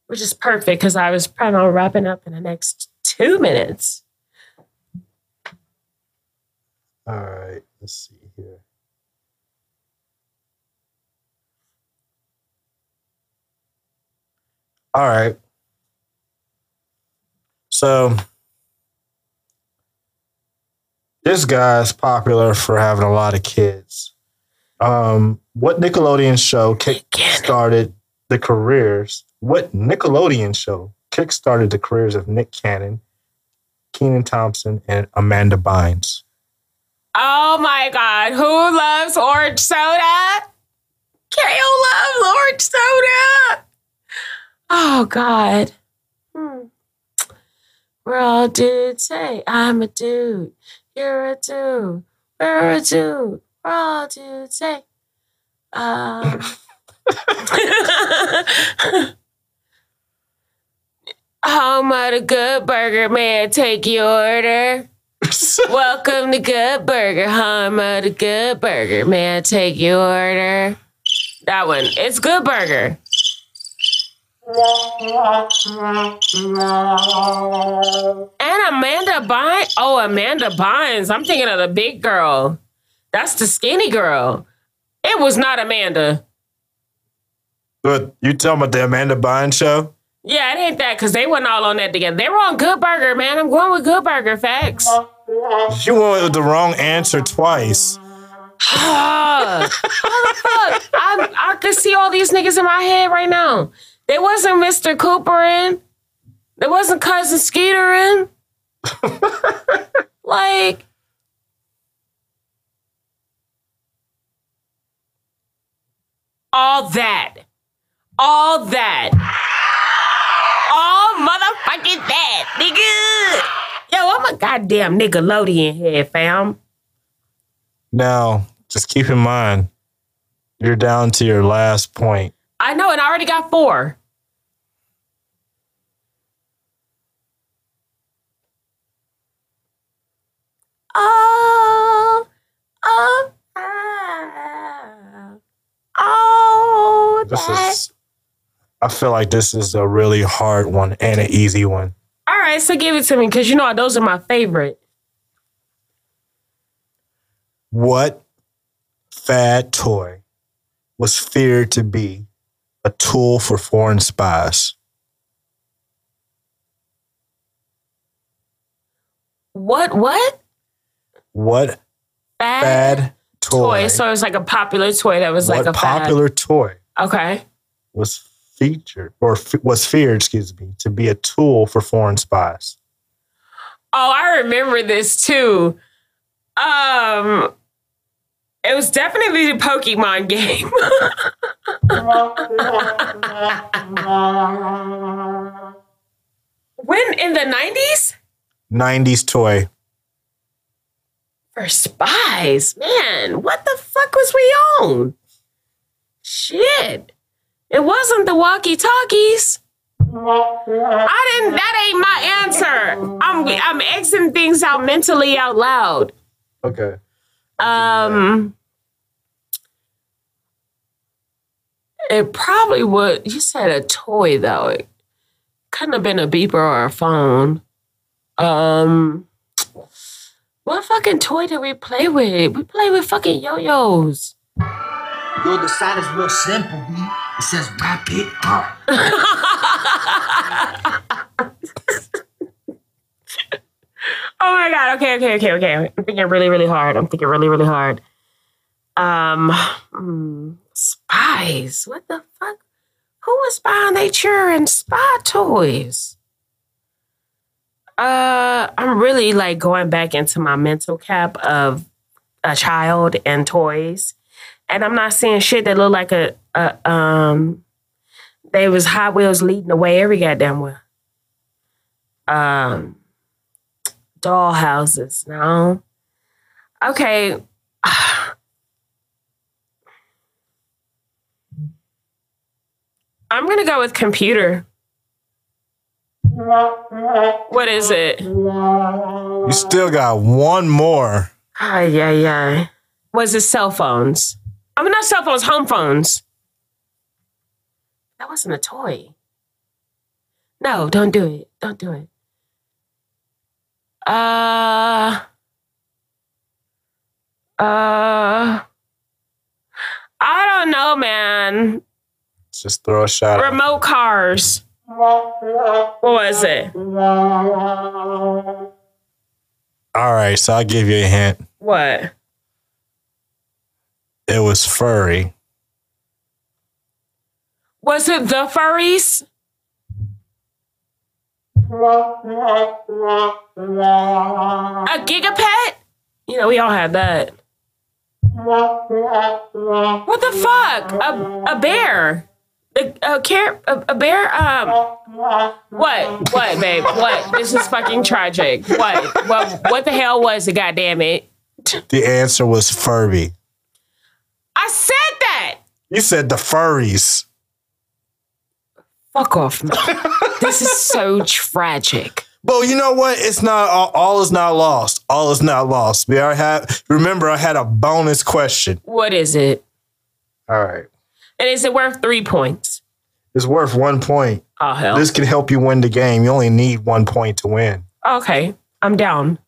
C: Which is perfect because I was planning on wrapping up in the next two minutes.
F: All right. Let's see here. All right. So this guy's popular for having a lot of kids. Um, what Nickelodeon show kick started the careers? What Nickelodeon show kick-started the careers of Nick Cannon, Kenan Thompson, and Amanda Bynes?
C: Oh my God, who loves orange soda? Kel loves orange soda. Oh God. Hmm. We're all dudes. Hey, I'm a dude. You're a dude. We're a dude. We're all dudes. Hey. Um. Home of the Good Burger, may I take your order? Welcome to Good Burger, home of the Good Burger. May I take your order? That one. It's Good Burger. And Amanda Bynes. Oh, Amanda Bynes. I'm thinking of the big girl. That's the skinny girl. It was not Amanda.
F: But you talking about the Amanda Bynes show?
C: Yeah, it ain't that because they wasn't all on that together. They were on Good Burger, man. I'm going with Good Burger. Facts.
F: You went with the wrong answer twice.
C: Fuck? I, I could see all these niggas in my head right now. There wasn't Mr. Cooper in. There wasn't Cousin Skeeter in. like, all that. All that. All motherfucking that, nigga. Yo, I'm a goddamn Nickelodeon head, fam.
F: Now, just keep in mind, you're down to your last point.
C: I know, and I already got four. Oh, oh, ah, oh,
F: This
C: that.
F: is, I feel like this is a really hard one and an easy one.
C: All right, so give it to me because you know those are my favorite.
F: What fad toy was feared to be a tool for foreign spies?
C: What? What?
F: What
C: Fad,
F: bad toy?
C: toy. So it was like a popular toy that was
F: what
C: like a
F: popular toy
C: Okay.
F: was featured or f- was feared, excuse me, to be a tool for foreign spies?
C: Oh, I remember this too. Um, it was definitely the Pokemon game. when in the nineties
F: 90s toy.
C: for spies, man, what the fuck was we on? Shit, it wasn't the walkie-talkies. I didn't. That ain't my answer. I'm I'm exiting things out mentally out loud.
F: Okay.
C: Um, it probably would. You said a toy though. It couldn't have been a beeper or a phone. Um, what fucking toy did we play with? We play with fucking yo-yos.
H: Yo, the sign is real simple, B. It says wrap it up.
C: Oh my god. Okay, okay, okay, okay. I'm thinking really, really hard. I'm thinking really, really hard. Um, hmm, spies. What the fuck? Who was buying they cheering spy toys? Uh, I'm really like going back into my mental cap of a child and toys, and I'm not seeing shit that look like a, a um. They was Hot Wheels leading the way every goddamn well. Um doll houses. No. Okay. I'm gonna go with computer. What is it?
F: You still got one more.
C: Ay, yeah, yeah. Was it cell phones? I mean, not cell phones, home phones. That wasn't a toy. No, don't do it. Don't do it. Uh, uh, I don't know, man.
F: Just throw a shot.
C: Remote cars. What was it?
F: All right, so I'll give you a hint.
C: What?
F: It was furry.
C: Was it the furries? A gigapet? You know, we all had that. What the fuck? A, a bear? A, a, car- a, a bear? Um, what? What, babe? What? This is fucking tragic. What? What? What the hell was it? Goddamn it!
F: The answer was Furby.
C: I said that.
F: You said the furries.
C: Fuck off, man. this is so tragic.
F: Well, you know what? It's not all, all is not lost. All is not lost. We are have remember I had a bonus question.
C: What is it?
F: All right.
C: And is it worth three points?
F: It's worth one point.
C: Oh hell.
F: This can help you win the game. You only need one point to win.
C: Okay, I'm down.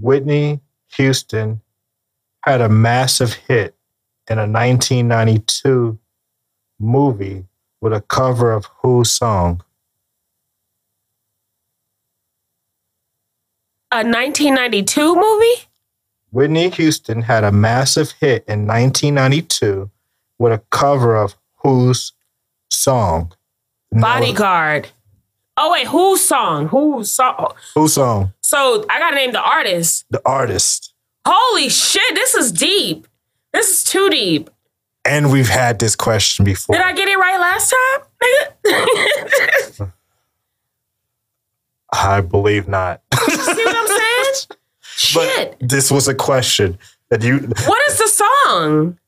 F: Whitney Houston had a massive hit in a 1992 movie with a cover of whose song?
C: A 1992 movie?
F: Whitney Houston had a massive hit in 1992 with a cover of whose song?
C: Bodyguard. Oh wait, whose song? Whose song?
F: Whose song?
C: So I gotta name the artist.
F: The artist.
C: Holy shit, this is deep. This is too deep.
F: And we've had this question before.
C: Did I get it right last time?
F: I believe not.
C: See what I'm saying? Shit.
F: But this was a question that you.
C: What is the song?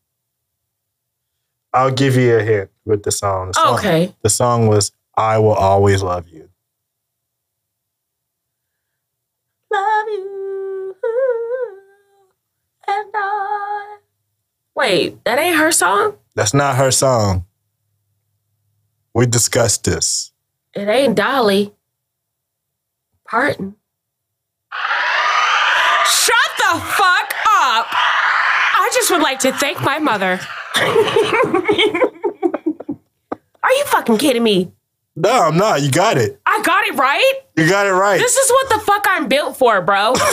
F: I'll give you a hint with the song. The song
C: Okay.
F: The song was "I Will Always Love You."
C: Love you. And I. Wait, that ain't her song?
F: That's not her song. We discussed this.
C: It ain't Dolly. Parton. Shut the fuck up. I just would like to thank my mother. Are you fucking kidding me?
F: No, I'm not. You got it.
C: I got it right.
F: You got it right.
C: This is what the fuck I'm built for, bro.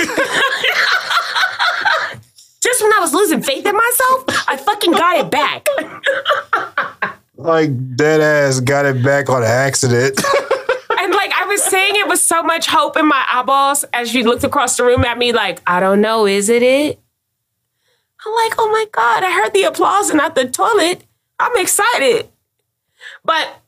C: Just when I was losing faith in myself, I fucking got it back.
F: like dead ass got it back on accident.
C: And like I was saying it with so much hope in my eyeballs as you looked across the room at me, like, I don't know, is it it? I'm like, oh my God, I heard the applause and not the toilet. I'm excited. But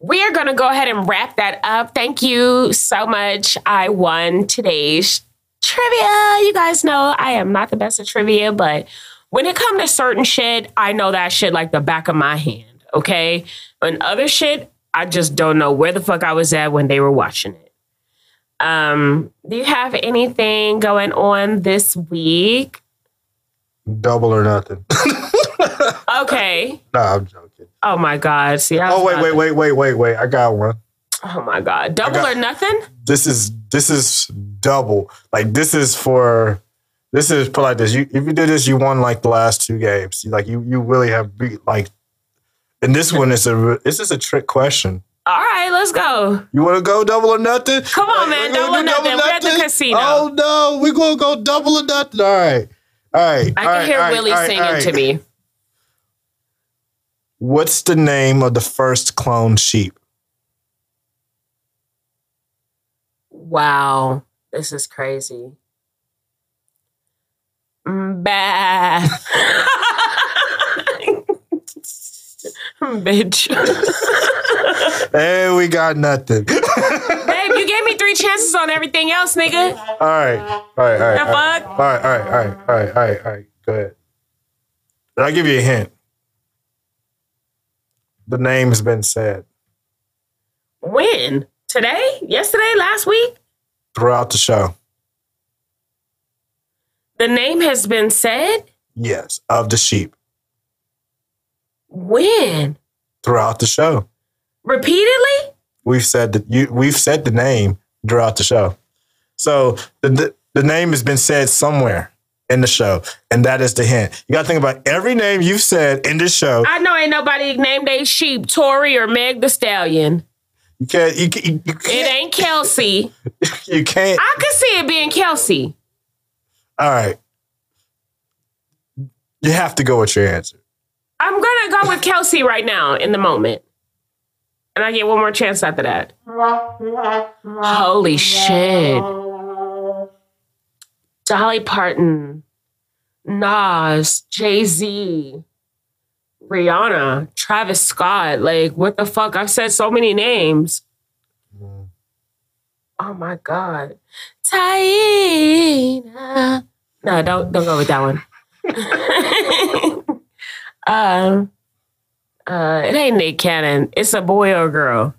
C: we are going to go ahead and wrap that up. Thank you so much. I won today's trivia. You guys know I am not the best at trivia, but when it comes to certain shit, I know that shit like the back of my hand. Okay. And other shit, I just don't know where the fuck I was at when they were watching it. Um, do you have anything going on this week?
F: Double or nothing.
C: Okay.
F: no, I'm joking.
C: Oh my God. See, I
F: Oh wait, wait, wait, wait, wait, wait. I got one.
C: Oh my God. Double
F: got-
C: or nothing?
F: This is this is double. Like this is for this is put like this. You if you did this, you won like the last two games. Like you you really have beat like. And this one is a this is a trick question.
C: All right, let's go.
F: You want to go double or nothing?
C: Come on, man.
F: we're gonna
C: Double or
F: do
C: nothing. We're at the casino.
F: Oh no, we're gonna go double or nothing. All right, all right.
C: I
F: all
C: can
F: right,
C: hear
F: right,
C: Willie
F: right,
C: singing to me.
F: What's the name of the first clone sheep?
C: Wow. This is crazy. Bah. Bitch.
F: Hey, we got nothing.
C: Babe, you gave me three chances on everything else, nigga.
F: All right. All right. All right. All right. All right. All right. All right. All right. All right. All right. Go ahead. I'll give you a hint. The name has been said
C: When? Today? Yesterday? Last week?
F: throughout the show.
C: The name has been said?
F: Yes, of the sheep
C: When?
F: throughout the show.
C: Repeatedly?
F: We've said that you. We've said the name throughout the show. So the, the the name has been said somewhere in the show, and that is the hint. You got to think about every name you've said in this show.
C: I know ain't nobody named a sheep Tory or Meg the Stallion.
F: You can't. You, you,
C: It
F: can't.
C: ain't Kelsey.
F: You can't.
C: I could see it being Kelsey.
F: All right. You have to go with your answer.
C: I'm gonna go with Kelsey right now in the moment. And I get one more chance after that. Holy shit. Dolly Parton, Nas, Jay Z, Rihanna, Travis Scott. Like, what the fuck? I've said so many names. Oh my God. Taina. No, don't don't go with that one. um, uh, it ain't Nick Cannon. It's a boy or a girl.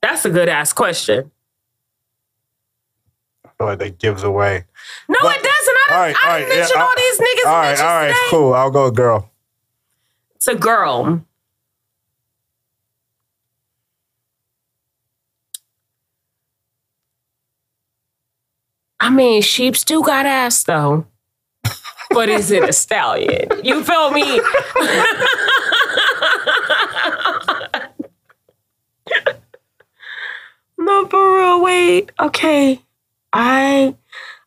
C: That's a good ass question.
F: Like that gives away.
C: No,
F: But-
C: it doesn't. I,
F: all right,
C: I
F: all right,
C: mentioned
F: yeah,
C: all these niggas.
F: All right, all right,
C: today.
F: cool. I'll go girl.
C: It's a girl. I mean, sheep still got ass though. But is it a stallion? You feel me? no, for real. Wait. Okay. I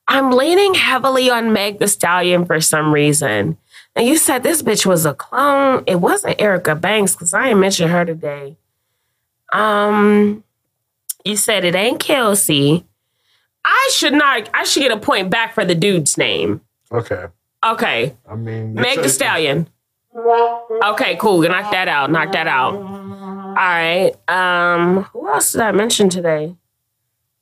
C: I'm leaning heavily on Meg the Stallion for some reason. And you said this bitch was a clone. It wasn't Erica Banks because I ain't mentioned her today. Um, you said it ain't Kelsey. I should not. I should get a point back for the dude's name.
F: Okay.
C: Okay,
F: I mean,
C: Meg the Stallion. Okay, cool. Knock that out. Knock that out. All right. Um, who else did I mention today?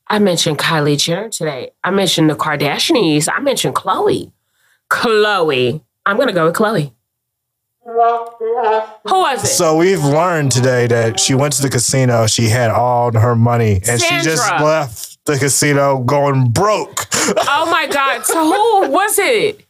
C: I mentioned Kylie Jenner today. I mentioned the Kardashians. I mentioned Khloe. Khloe. I'm gonna go with Khloe. Who was it?
F: So we've learned today that she went to the casino. She had all her money, and she just left the casino going broke.
C: oh my God. So who was it?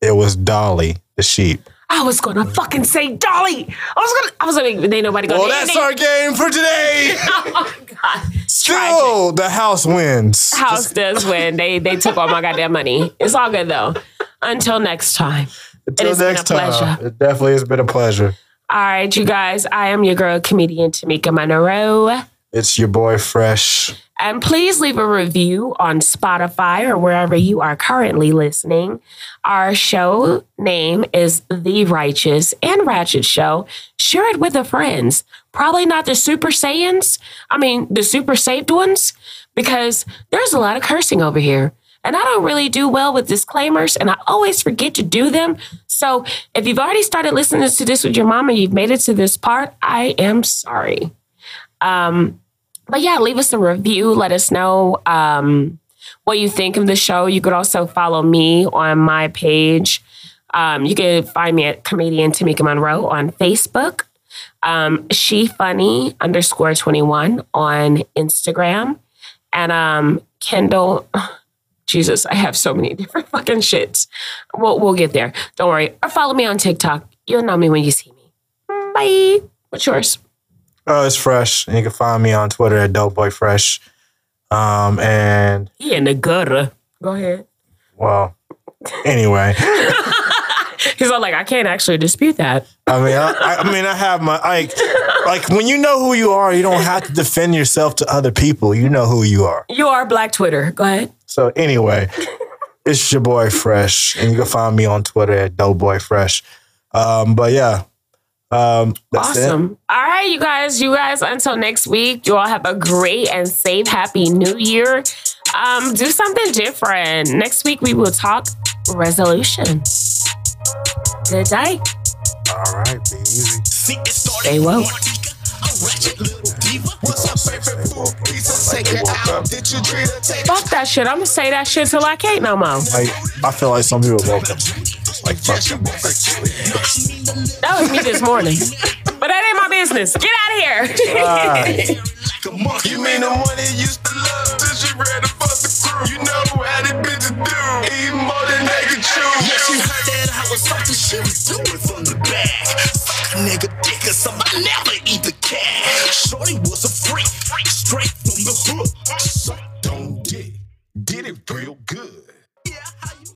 F: It was Dolly, the sheep.
C: I was gonna fucking say Dolly. I was gonna. I was gonna. They nobody gonna.
F: Well, that's our game for today.
C: oh my God.
F: Still, the house wins.
C: House does win. They they took all my goddamn money. It's all good though. Until next time.
F: Until next
C: a pleasure.
F: time. It definitely has been a pleasure.
C: All right, you guys. I am your girl, comedian Tamika Monroe.
F: It's your boy Fresh.
C: And please leave a review on Spotify or wherever you are currently listening. Our show name is The Righteous and Ratchet Show. Share it with the friends. Probably not the Super Saiyans. I mean, the super saved ones, because there's a lot of cursing over here. And I don't really do well with disclaimers, and I always forget to do them. So if you've already started listening to this with your mom and you've made it to this part, I am sorry. Um, but yeah, leave us a review. Let us know um, what you think of the show. You could also follow me on my page. Um, you can find me at comedian Tamika Monroe on Facebook. Um, she funny underscore 21 on Instagram. And um, Kendall, Jesus, I have so many different fucking shits. We'll, we'll get there. Don't worry. Or follow me on TikTok. You'll know me when you see me. Bye. What's yours?
F: Oh, it's Fresh. And you can find me on Twitter at DopeBoyFresh. Um, and
C: He in the gutter. Go ahead.
F: well, anyway,
C: He's all like, I can't actually dispute that.
F: I mean, I, I, I mean, I have my like, like when you know who you are, you don't have to defend yourself to other people. You know who you are.
C: You are Black Twitter. Go ahead.
F: So anyway, it's your boy Fresh, and you can find me on Twitter at DopeBoyFresh. Um, but yeah, um, that's it.
C: awesome. All right, you guys, you guys, until next week, you all have a great and safe, happy new year. Um, do something different. Next week, we will talk resolution. Good day.
F: All right, be easy.
C: Stay woke. Fuck that shit. I'm gonna say that shit till I can't no more.
F: Like, I feel like some people woke up like fuck.
C: That was me this morning. But that ain't my business. Get out of here.
K: You mean the one that used to love till she ready for the crew? You know how the bitches do, even more than they can chew. Yeah, she heard that I was something she was doing from the back. Fuck a nigga dick or something, I never eat the cat. Shorty was a freak, straight from the hood. Sucked on dick, did it real good.